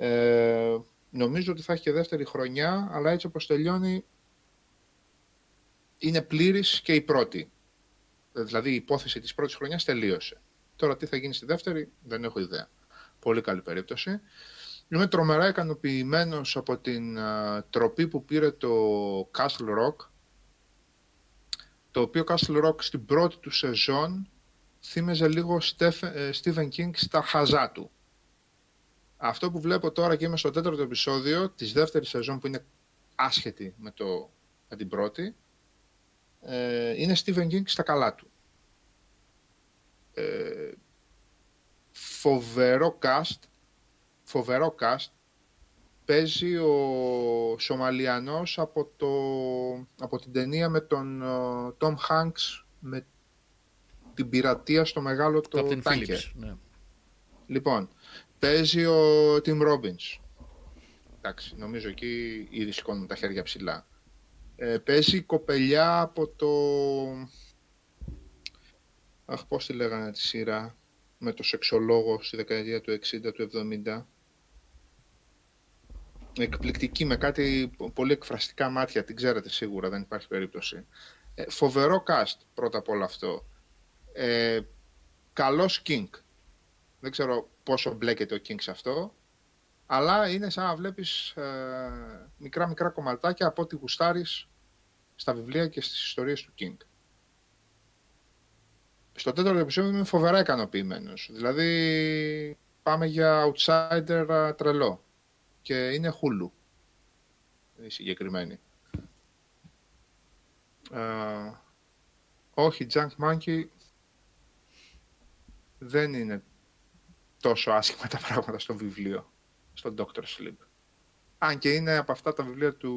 Ε, νομίζω ότι θα έχει και δεύτερη χρονιά, αλλά έτσι όπως τελειώνει είναι πλήρης και η πρώτη. Δηλαδή η υπόθεση της πρώτης χρονιάς τελείωσε. Τώρα τι θα γίνει στη δεύτερη δεν έχω ιδέα. Πολύ καλή περίπτωση. Είμαι τρομερά ικανοποιημένος από την τροπή που πήρε το Castle Rock το οποίο Castle Rock στην πρώτη του σεζόν θύμιζε λίγο ε, Stephen King στα χαζά του. Αυτό που βλέπω τώρα και είμαι στο τέταρτο επεισόδιο της δεύτερης σεζόν που είναι άσχετη με, το, με την πρώτη ε, είναι Stephen King στα καλά του. Ε, φοβερό cast, φοβερό cast. Παίζει ο Σομαλιανός από, το, από την ταινία με τον Tom Hanks με την πειρατεία στο μεγάλο το Captain τάνκερ. Phillips, ναι. Λοιπόν, παίζει ο Tim Robbins. Εντάξει, νομίζω εκεί ήδη σηκώνουμε τα χέρια ψηλά. Ε, παίζει η κοπελιά από το... Αχ, πώς τη λέγανε τη σειρά με το σεξολόγο στη δεκαετία του 60, του 70. Εκπληκτική, με κάτι πολύ εκφραστικά μάτια, την ξέρετε σίγουρα, δεν υπάρχει περίπτωση. Ε, φοβερό cast, πρώτα απ' όλο αυτό. Ε, καλός King. Δεν ξέρω πόσο μπλέκεται ο King σε αυτό, αλλά είναι σαν να βλέπεις ε, μικρά-μικρά κομματάκια από ό,τι γουστάρεις στα βιβλία και στις ιστορίες του King στο τέταρτο επεισόδιο είμαι φοβερά ικανοποιημένος. Δηλαδή πάμε για outsider τρελό. Και είναι Hulu. Η συγκεκριμένη. Uh, όχι, Junk Monkey δεν είναι τόσο άσχημα τα πράγματα στο βιβλίο, στο Doctor Sleep. Αν και είναι από αυτά τα βιβλία του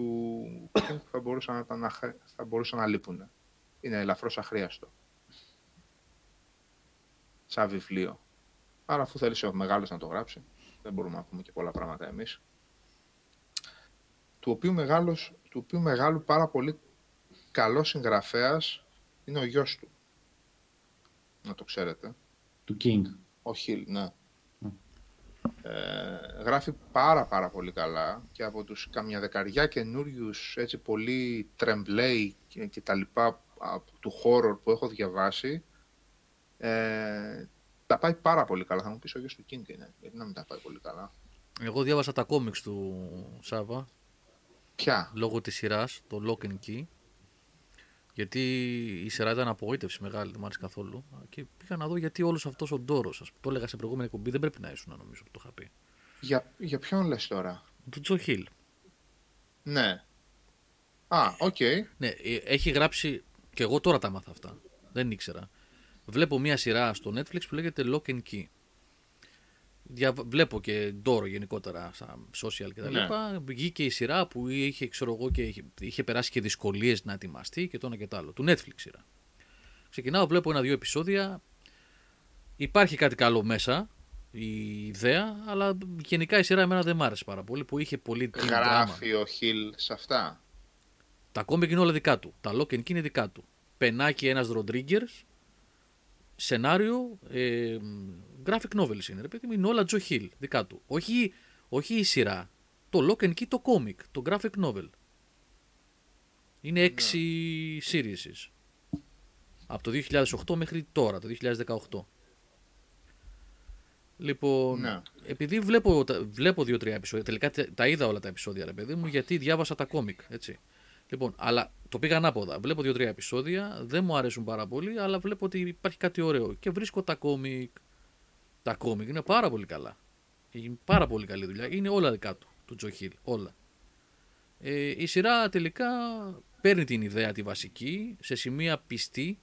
που θα μπορούσαν να, θα μπορούσαν να λείπουν. Είναι ελαφρώς αχρίαστο σαν βιβλίο. Άρα αφού θέλει ο μεγάλος να το γράψει, δεν μπορούμε να πούμε και πολλά πράγματα εμείς. Του οποίου, μεγάλος, του οποίου μεγάλου πάρα πολύ καλός συγγραφέας είναι ο γιος του. Να το ξέρετε. Του King. Ο Χιλ, ναι. Ε, γράφει πάρα πάρα πολύ καλά και από τους καμιά δεκαριά καινούριους έτσι πολύ τρεμπλέι και, και τα λοιπά του horror που έχω διαβάσει ε, τα πάει πάρα πολύ καλά. Θα μου πεις ο γιος του King είναι. Γιατί να μην τα πάει πολύ καλά; Εγώ διάβασα τα κόμιξ του Σάβα. Ποια; Λόγω της σειράς, το Locke and Key. Γιατί η σειρά ήταν απογοήτευση μεγάλη, δεν μου άρεσε καθόλου. Και πήγα να δω γιατί όλος αυτός ο ντόρος. Το έλεγα σε προηγούμενη εκπομπή, δεν πρέπει να ήσουν νομίζω που το είχα πει. Για, για ποιον λες τώρα, Του Τζο Χιλ. Ναι. Α, οκ. Okay. Ναι, ε, έχει γράψει. και εγώ τώρα τα μάθα αυτά. Δεν ήξερα βλέπω μια σειρά στο Netflix που λέγεται Locke and Key. Δια, βλέπω και ντόρο γενικότερα σαν social κτλ. Ναι. Βγήκε η σειρά που είχε, ξέρω εγώ, και είχε, είχε περάσει και δυσκολίες να ετοιμαστεί και το ένα και το άλλο. Του Netflix σειρά. Ξεκινάω, βλέπω ένα-δύο επεισόδια. Υπάρχει κάτι καλό μέσα, η ιδέα, αλλά γενικά η σειρά εμένα δεν μ' άρεσε πάρα πολύ. Που είχε πολύ Γράφει ο Χιλ σε αυτά; Τα κόμικ είναι όλα δικά του. Τα Lock and Key είναι δικά του. Πενάκι ένας Ροντρίγκερ σενάριο, ε, graphic novels είναι, ρε παιδί μου, είναι όλα Joe Hill, δικά του. Όχι, όχι η σειρά, το Lock and Key, το comic, το graphic novel. Είναι ναι. έξι ναι. series. Από το 2008 μέχρι τώρα, το 2018. Λοιπόν, ναι. επειδή βλέπω, βλέπω δύο-τρία επεισόδια, τελικά τα είδα όλα τα επεισόδια, ρε παιδί μου, γιατί διάβασα τα κόμικ, έτσι. Λοιπόν, αλλά το πήγα ανάποδα. Βλέπω δύο-τρία επεισόδια, δεν μου αρέσουν πάρα πολύ, αλλά βλέπω ότι υπάρχει κάτι ωραίο. Και βρίσκω τα κόμικ. Τα κόμικ είναι πάρα πολύ καλά. Είναι πάρα πολύ καλή δουλειά. Είναι όλα δικά του, του Τζο Χιλ. Όλα. Ε, η σειρά τελικά παίρνει την ιδέα τη βασική σε σημεία πιστή,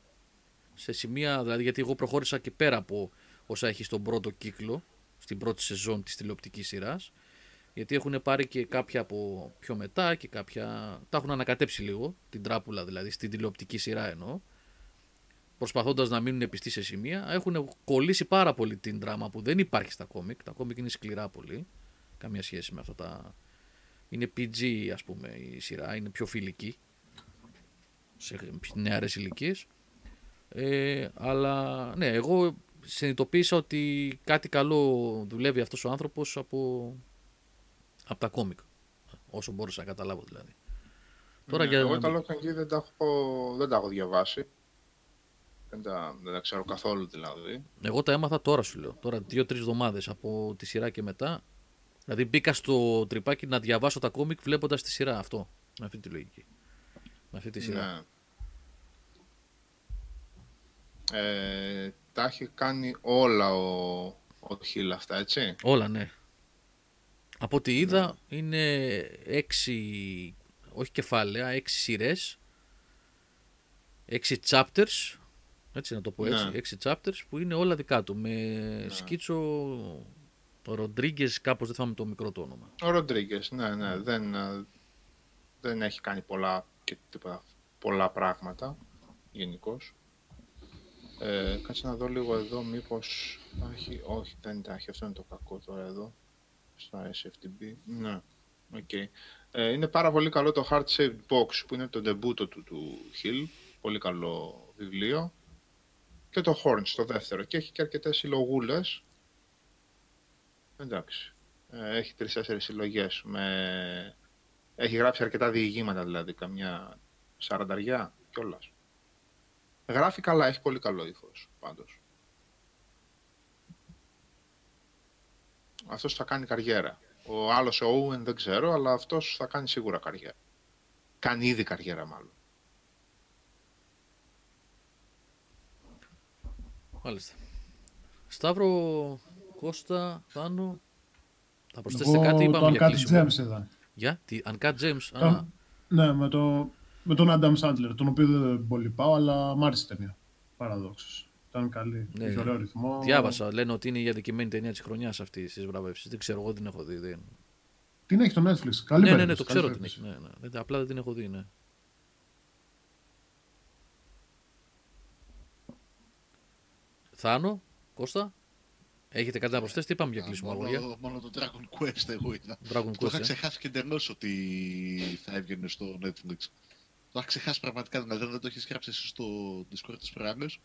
σε σημεία, δηλαδή γιατί εγώ προχώρησα και πέρα από όσα έχει στον πρώτο κύκλο, στην πρώτη σεζόν της τηλεοπτικής σειράς, γιατί έχουν πάρει και κάποια από πιο μετά και κάποια... Τα έχουν ανακατέψει λίγο, την τράπουλα δηλαδή, στην τηλεοπτική σειρά εννοώ, προσπαθώντας να μείνουν πιστοί σε σημεία, έχουν κολλήσει πάρα πολύ την δράμα που δεν υπάρχει στα κόμικ. Τα κόμικ είναι σκληρά πολύ. Καμία σχέση με αυτά τα. Είναι PG, ας πούμε, η σειρά, είναι πιο φιλική σε νεαρές ηλικίες. Ε, αλλά ναι, εγώ συνειδητοποίησα ότι κάτι καλό δουλεύει αυτός ο άνθρωπος από, από τα κόμικ. Όσο μπορούσα να καταλάβω δηλαδή. Τώρα ναι, για... Εγώ τα Lock and δεν τα έχω, δεν τα έχω διαβάσει. Δεν τα, δεν τα ξέρω καθόλου δηλαδή. Εγώ τα έμαθα τώρα σου λέω. Τώρα δύο-τρεις εβδομάδες από τη σειρά και μετά. Δηλαδή μπήκα στο τρυπάκι να διαβάσω τα κόμικ βλέποντας τη σειρά αυτό. Με αυτή τη λογική. Με αυτή τη σειρά. Ναι. Ε, τα έχει κάνει όλα ο, ο Χίλ αυτά, έτσι; Όλα, ναι. Από ό,τι είδα ναι. είναι έξι, όχι κεφάλαια, έξι σειρές, έξι chapters έτσι να το πω έτσι, ναι. έξι chapters που είναι όλα δικά του. Με ναι. σκίτσο ο Ροντρίγκες, κάπως δεν θυμάμαι το μικρό το όνομα. Ο Ροντρίγκες, ναι, ναι. Δεν, ε, δεν έχει κάνει πολλά, και τίποτα, πολλά πράγματα γενικώς. Ε, κάτσε να δω λίγο εδώ, μήπως έχει... Όχι, δεν τα έχει, αυτό είναι το κακό τώρα εδώ, στα SFTB. Ναι, okay. Ε, είναι πάρα πολύ καλό το Hard Shaped Box, που είναι το debut του, του Hill. Πολύ καλό βιβλίο και το Horns το δεύτερο και έχει και αρκετές συλλογούλες. Εντάξει. Ε, έχει τρεις-τέσσερις συλλογές. Με... Έχει γράψει αρκετά διηγήματα δηλαδή, καμιά σαρανταριά κιόλας. Γράφει καλά, έχει πολύ καλό ύφος πάντως. Αυτός θα κάνει καριέρα. Ο άλλος ο Owen δεν ξέρω, αλλά αυτός θα κάνει σίγουρα καριέρα. Κάνει ήδη καριέρα μάλλον. Μάλιστα. Σταύρο, Κώστα, Θάνο, θα προσθέσετε κάτι, είπαμε για κλείσιμο. James είδα. Για, τι, Uncut James. Α, ναι, με, το, με τον Adam Sandler, τον οποίο δεν πολύ πάω, αλλά μ' άρεσε η ταινία. Παραδόξως. Ήταν καλή, ναι, είχε ωραίο ρυθμό. Διάβασα, λένε ότι είναι η αδικημένη ταινία της χρονιάς αυτή στις βραβεύσεις. Δεν ξέρω, εγώ την έχω δει. Δεν... Την έχεις στο Netflix. Καλή ναι, ναι, ναι, το ξέρω την έχεις. Ναι, ναι. Απλά δεν την έχω δει, ναι. Θάνο, Κώστα, έχετε κάτι να προσθέσετε ή πάμε για κλείσιμο μόνο, μόνο το Dragon Quest εγώ είδα. Dragon το είχα ε. ξεχάσει και εντελώς ότι θα έβγαινε στο Netflix. Το είχα ξεχάσει πραγματικά, δηλαδή δεν το έχεις γράψει εσύ στο Discord της προάλλες.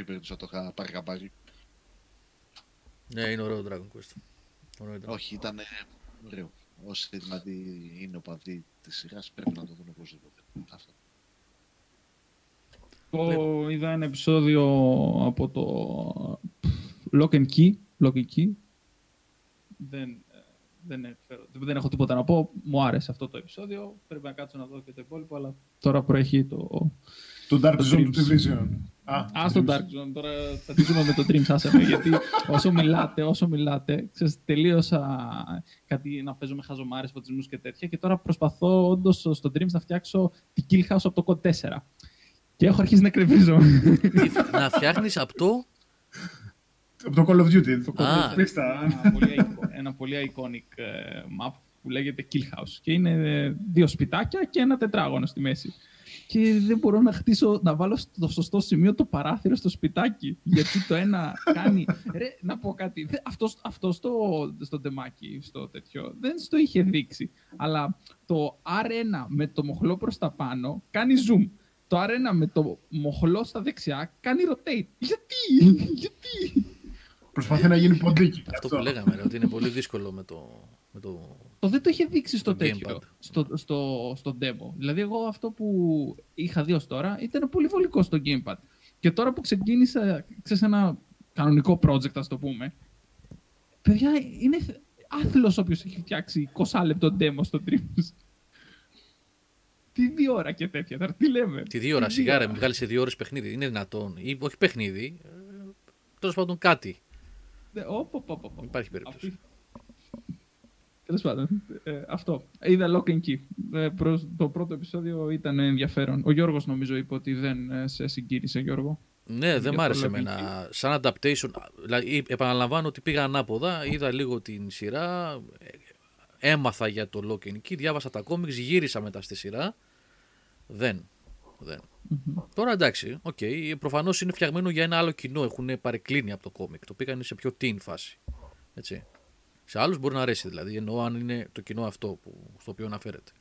Περίπου να το είχα πάρει καμπάρι. Ναι, είναι ωραίο το Dragon Quest. Ωραίο Όχι, ήταν ωραίο. Όσοι δηλαδή είναι οπαδοί της σειράς πρέπει να το δουν οπωσδήποτε. Αυτό. Εγώ είδα ένα επεισόδιο από το Lock and Key. Lock and Key. Δεν, δεν, δεν έχω τίποτα να πω. Μου άρεσε αυτό το επεισόδιο. Πρέπει να κάτσω να δω και το υπόλοιπο, αλλά τώρα προέχει το... Το Dark Zone του Division. Α, στο Dark Zone. Τώρα θα τύχουμε με το Dreams, άσε με, γιατί όσο μιλάτε, όσο μιλάτε, ξέρεις, τελείωσα κάτι να παίζω με χαζομάρες, φωτισμούς και τέτοια και τώρα προσπαθώ όντως στο Dreams να φτιάξω τη Kill House από το Code 4. Και έχω αρχίσει να κρεβίζω. να φτιάχνεις από το; Από το Call of Duty. Το Call of Duty. Ένα, πολύ, ένα πολύ iconic ε, map που λέγεται Kill House. Και είναι ε, δύο σπιτάκια και ένα τετράγωνο στη μέση. Και δεν μπορώ να χτίσω, να βάλω στο σωστό σημείο το παράθυρο στο σπιτάκι. Γιατί το ένα κάνει. Ρε, να πω κάτι. Αυτός, αυτός στο, στο ντεμάκι, στο τέτοιο, δεν στο είχε δείξει. Αλλά το R1 με το μοχλό προς τα πάνω κάνει zoom το αρένα με το μοχλό στα δεξιά κάνει rotate. Γιατί, γιατί; Προσπαθεί να γίνει ποντίκι. Αυτό που λέγαμε, ότι είναι πολύ δύσκολο με το... Με το... το δεν το είχε δείξει στο τέτοιο, στο, στο, στο demo. Δηλαδή εγώ αυτό που είχα δει ως τώρα ήταν πολύ βολικό στο gamepad. Και τώρα που ξεκίνησα, ξέρεις, ένα κανονικό project, ας το πούμε, παιδιά, είναι άθλος όποιος έχει φτιάξει 20 λεπτό demo στο Dreams. Τι δύο ώρα και τέτοια. Τώρα τι λέμε. Τι δύο ώρα, σιγάρα, μην βγάλει σε δύο ώρες παιχνίδι. Είναι δυνατόν. Ή όχι παιχνίδι. Ε, Τέλος πάντων κάτι. Ναι, Υπάρχει περίπτωση. Τέλος πάντων. Ε, αυτό. Είδα Lock and Key. ε, προς το πρώτο επεισόδιο ήταν ενδιαφέρον. Ο Γιώργος νομίζω είπε ότι δεν ε, σε συγκίνησε, Γιώργο. Ναι, δεν Για μ' το άρεσε λογική. εμένα. Σαν adaptation, δηλαδή επαναλαμβάνω ότι πήγα ανάποδα, είδα λίγο την σειρά, ε, έμαθα για το Locke and Key, διάβασα τα κόμιξ, γύρισα μετά στη σειρά. Δεν. δεν. Τώρα εντάξει, οκ, προφανώς είναι φτιαγμένο για ένα άλλο κοινό, έχουν παρεκκλίνει από το κόμικ, το πήγαν σε πιο teen φάση. Έτσι. Σε άλλους μπορεί να αρέσει δηλαδή, εννοώ αν είναι το κοινό αυτό που, στο οποίο αναφέρεται.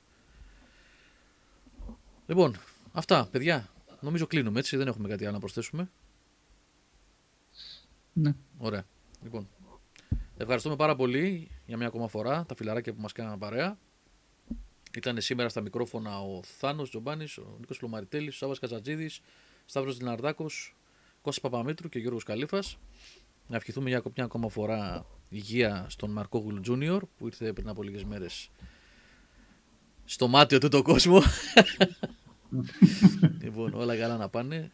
Λοιπόν, αυτά παιδιά. Νομίζω κλείνουμε έτσι, δεν έχουμε κάτι άλλο να προσθέσουμε. Ναι. Ωραία. Λοιπόν, ευχαριστούμε πάρα πολύ για μια ακόμα φορά τα φιλαράκια που μας κάνανε παρέα. Ήταν σήμερα στα μικρόφωνα ο Θάνος Τζομπάνης, ο Νίκος Λομαριτέλης, ο Σάββας Κατζατζίδης, Σταύρος Διναρδάκος, Κώστας Παπαμήτρου και Γιώργος Καλήφας. Να ευχηθούμε για μια ακόμα φορά υγεία στον Μαρκόγλου Τζούνιορ που ήρθε πριν από λίγες μέρες στο μάτιο του το κόσμο. λοιπόν, όλα καλά να πάνε.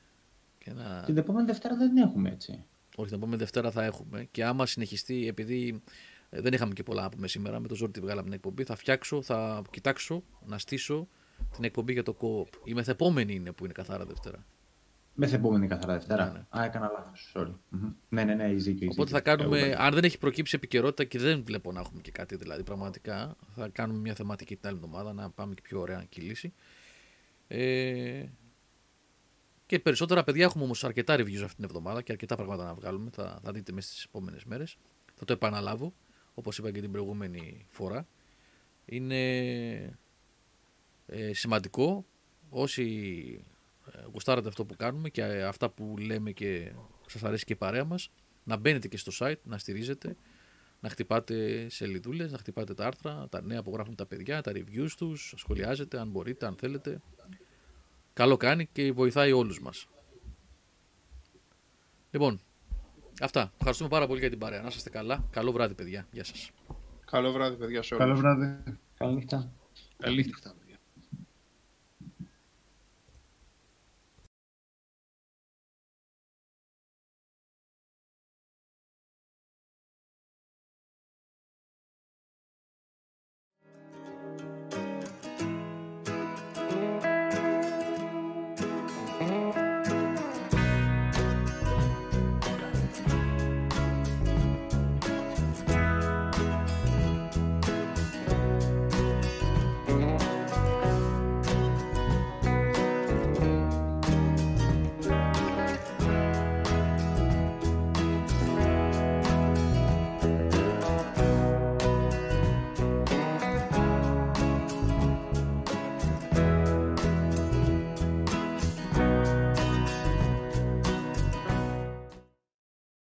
Και να... Την επόμενη Δευτέρα δεν έχουμε έτσι. Όχι, την επόμενη Δευτέρα θα έχουμε. Και άμα συνεχιστεί, επειδή ε, δεν είχαμε και πολλά να πούμε σήμερα, με το ζόρι τη βγάλαμε την εκπομπή, θα φτιάξω, θα κοιτάξω να στήσω την εκπομπή για το co-op. Η μεθεπόμενη είναι που είναι καθαρά Δευτέρα. Μεθεπόμενη καθαρά Δευτέρα. Ναι, ναι. Α, έκανα λάθος. Sorry. Μμμ. Ναι, ναι, ναι, easy, easy. Οπότε θα κάνουμε, αν δεν έχει προκύψει επικαιρότητα και δεν βλέπω να έχουμε και κάτι δηλαδή πραγματικά, θα κάνουμε μια θεματική την άλλη εβδομάδα να πάμε και πιο ωραία κυλήσει. Ε, και περισσότερα παιδιά έχουμε όμως αρκετά reviews αυτή την εβδομάδα και αρκετά πράγματα να βγάλουμε. Θα, θα δείτε μέσα στις επόμενες μέρες. Θα το επαναλάβω, όπως είπα και την προηγούμενη φορά. Είναι ε, σημαντικό όσοι ε, γουστάρατε αυτό που κάνουμε και ε, αυτά που λέμε και σας αρέσει και η παρέα μας, να μπαίνετε και στο site, να στηρίζετε, να χτυπάτε σελίδουλες, να χτυπάτε τα άρθρα, τα νέα που γράφουν τα παιδιά, τα reviews τους, να σχολιάζετε αν μπορείτε, αν θέλετε. Καλό κάνει και βοηθάει όλους μας. Λοιπόν, αυτά. Ευχαριστούμε πάρα πολύ για την παρέα. Να είστε καλά. Καλό βράδυ, παιδιά. Γεια σας. Καλό βράδυ, παιδιά, σε όλους. Καλό βράδυ. Καλή νύχτα. Καλή Νύχτα.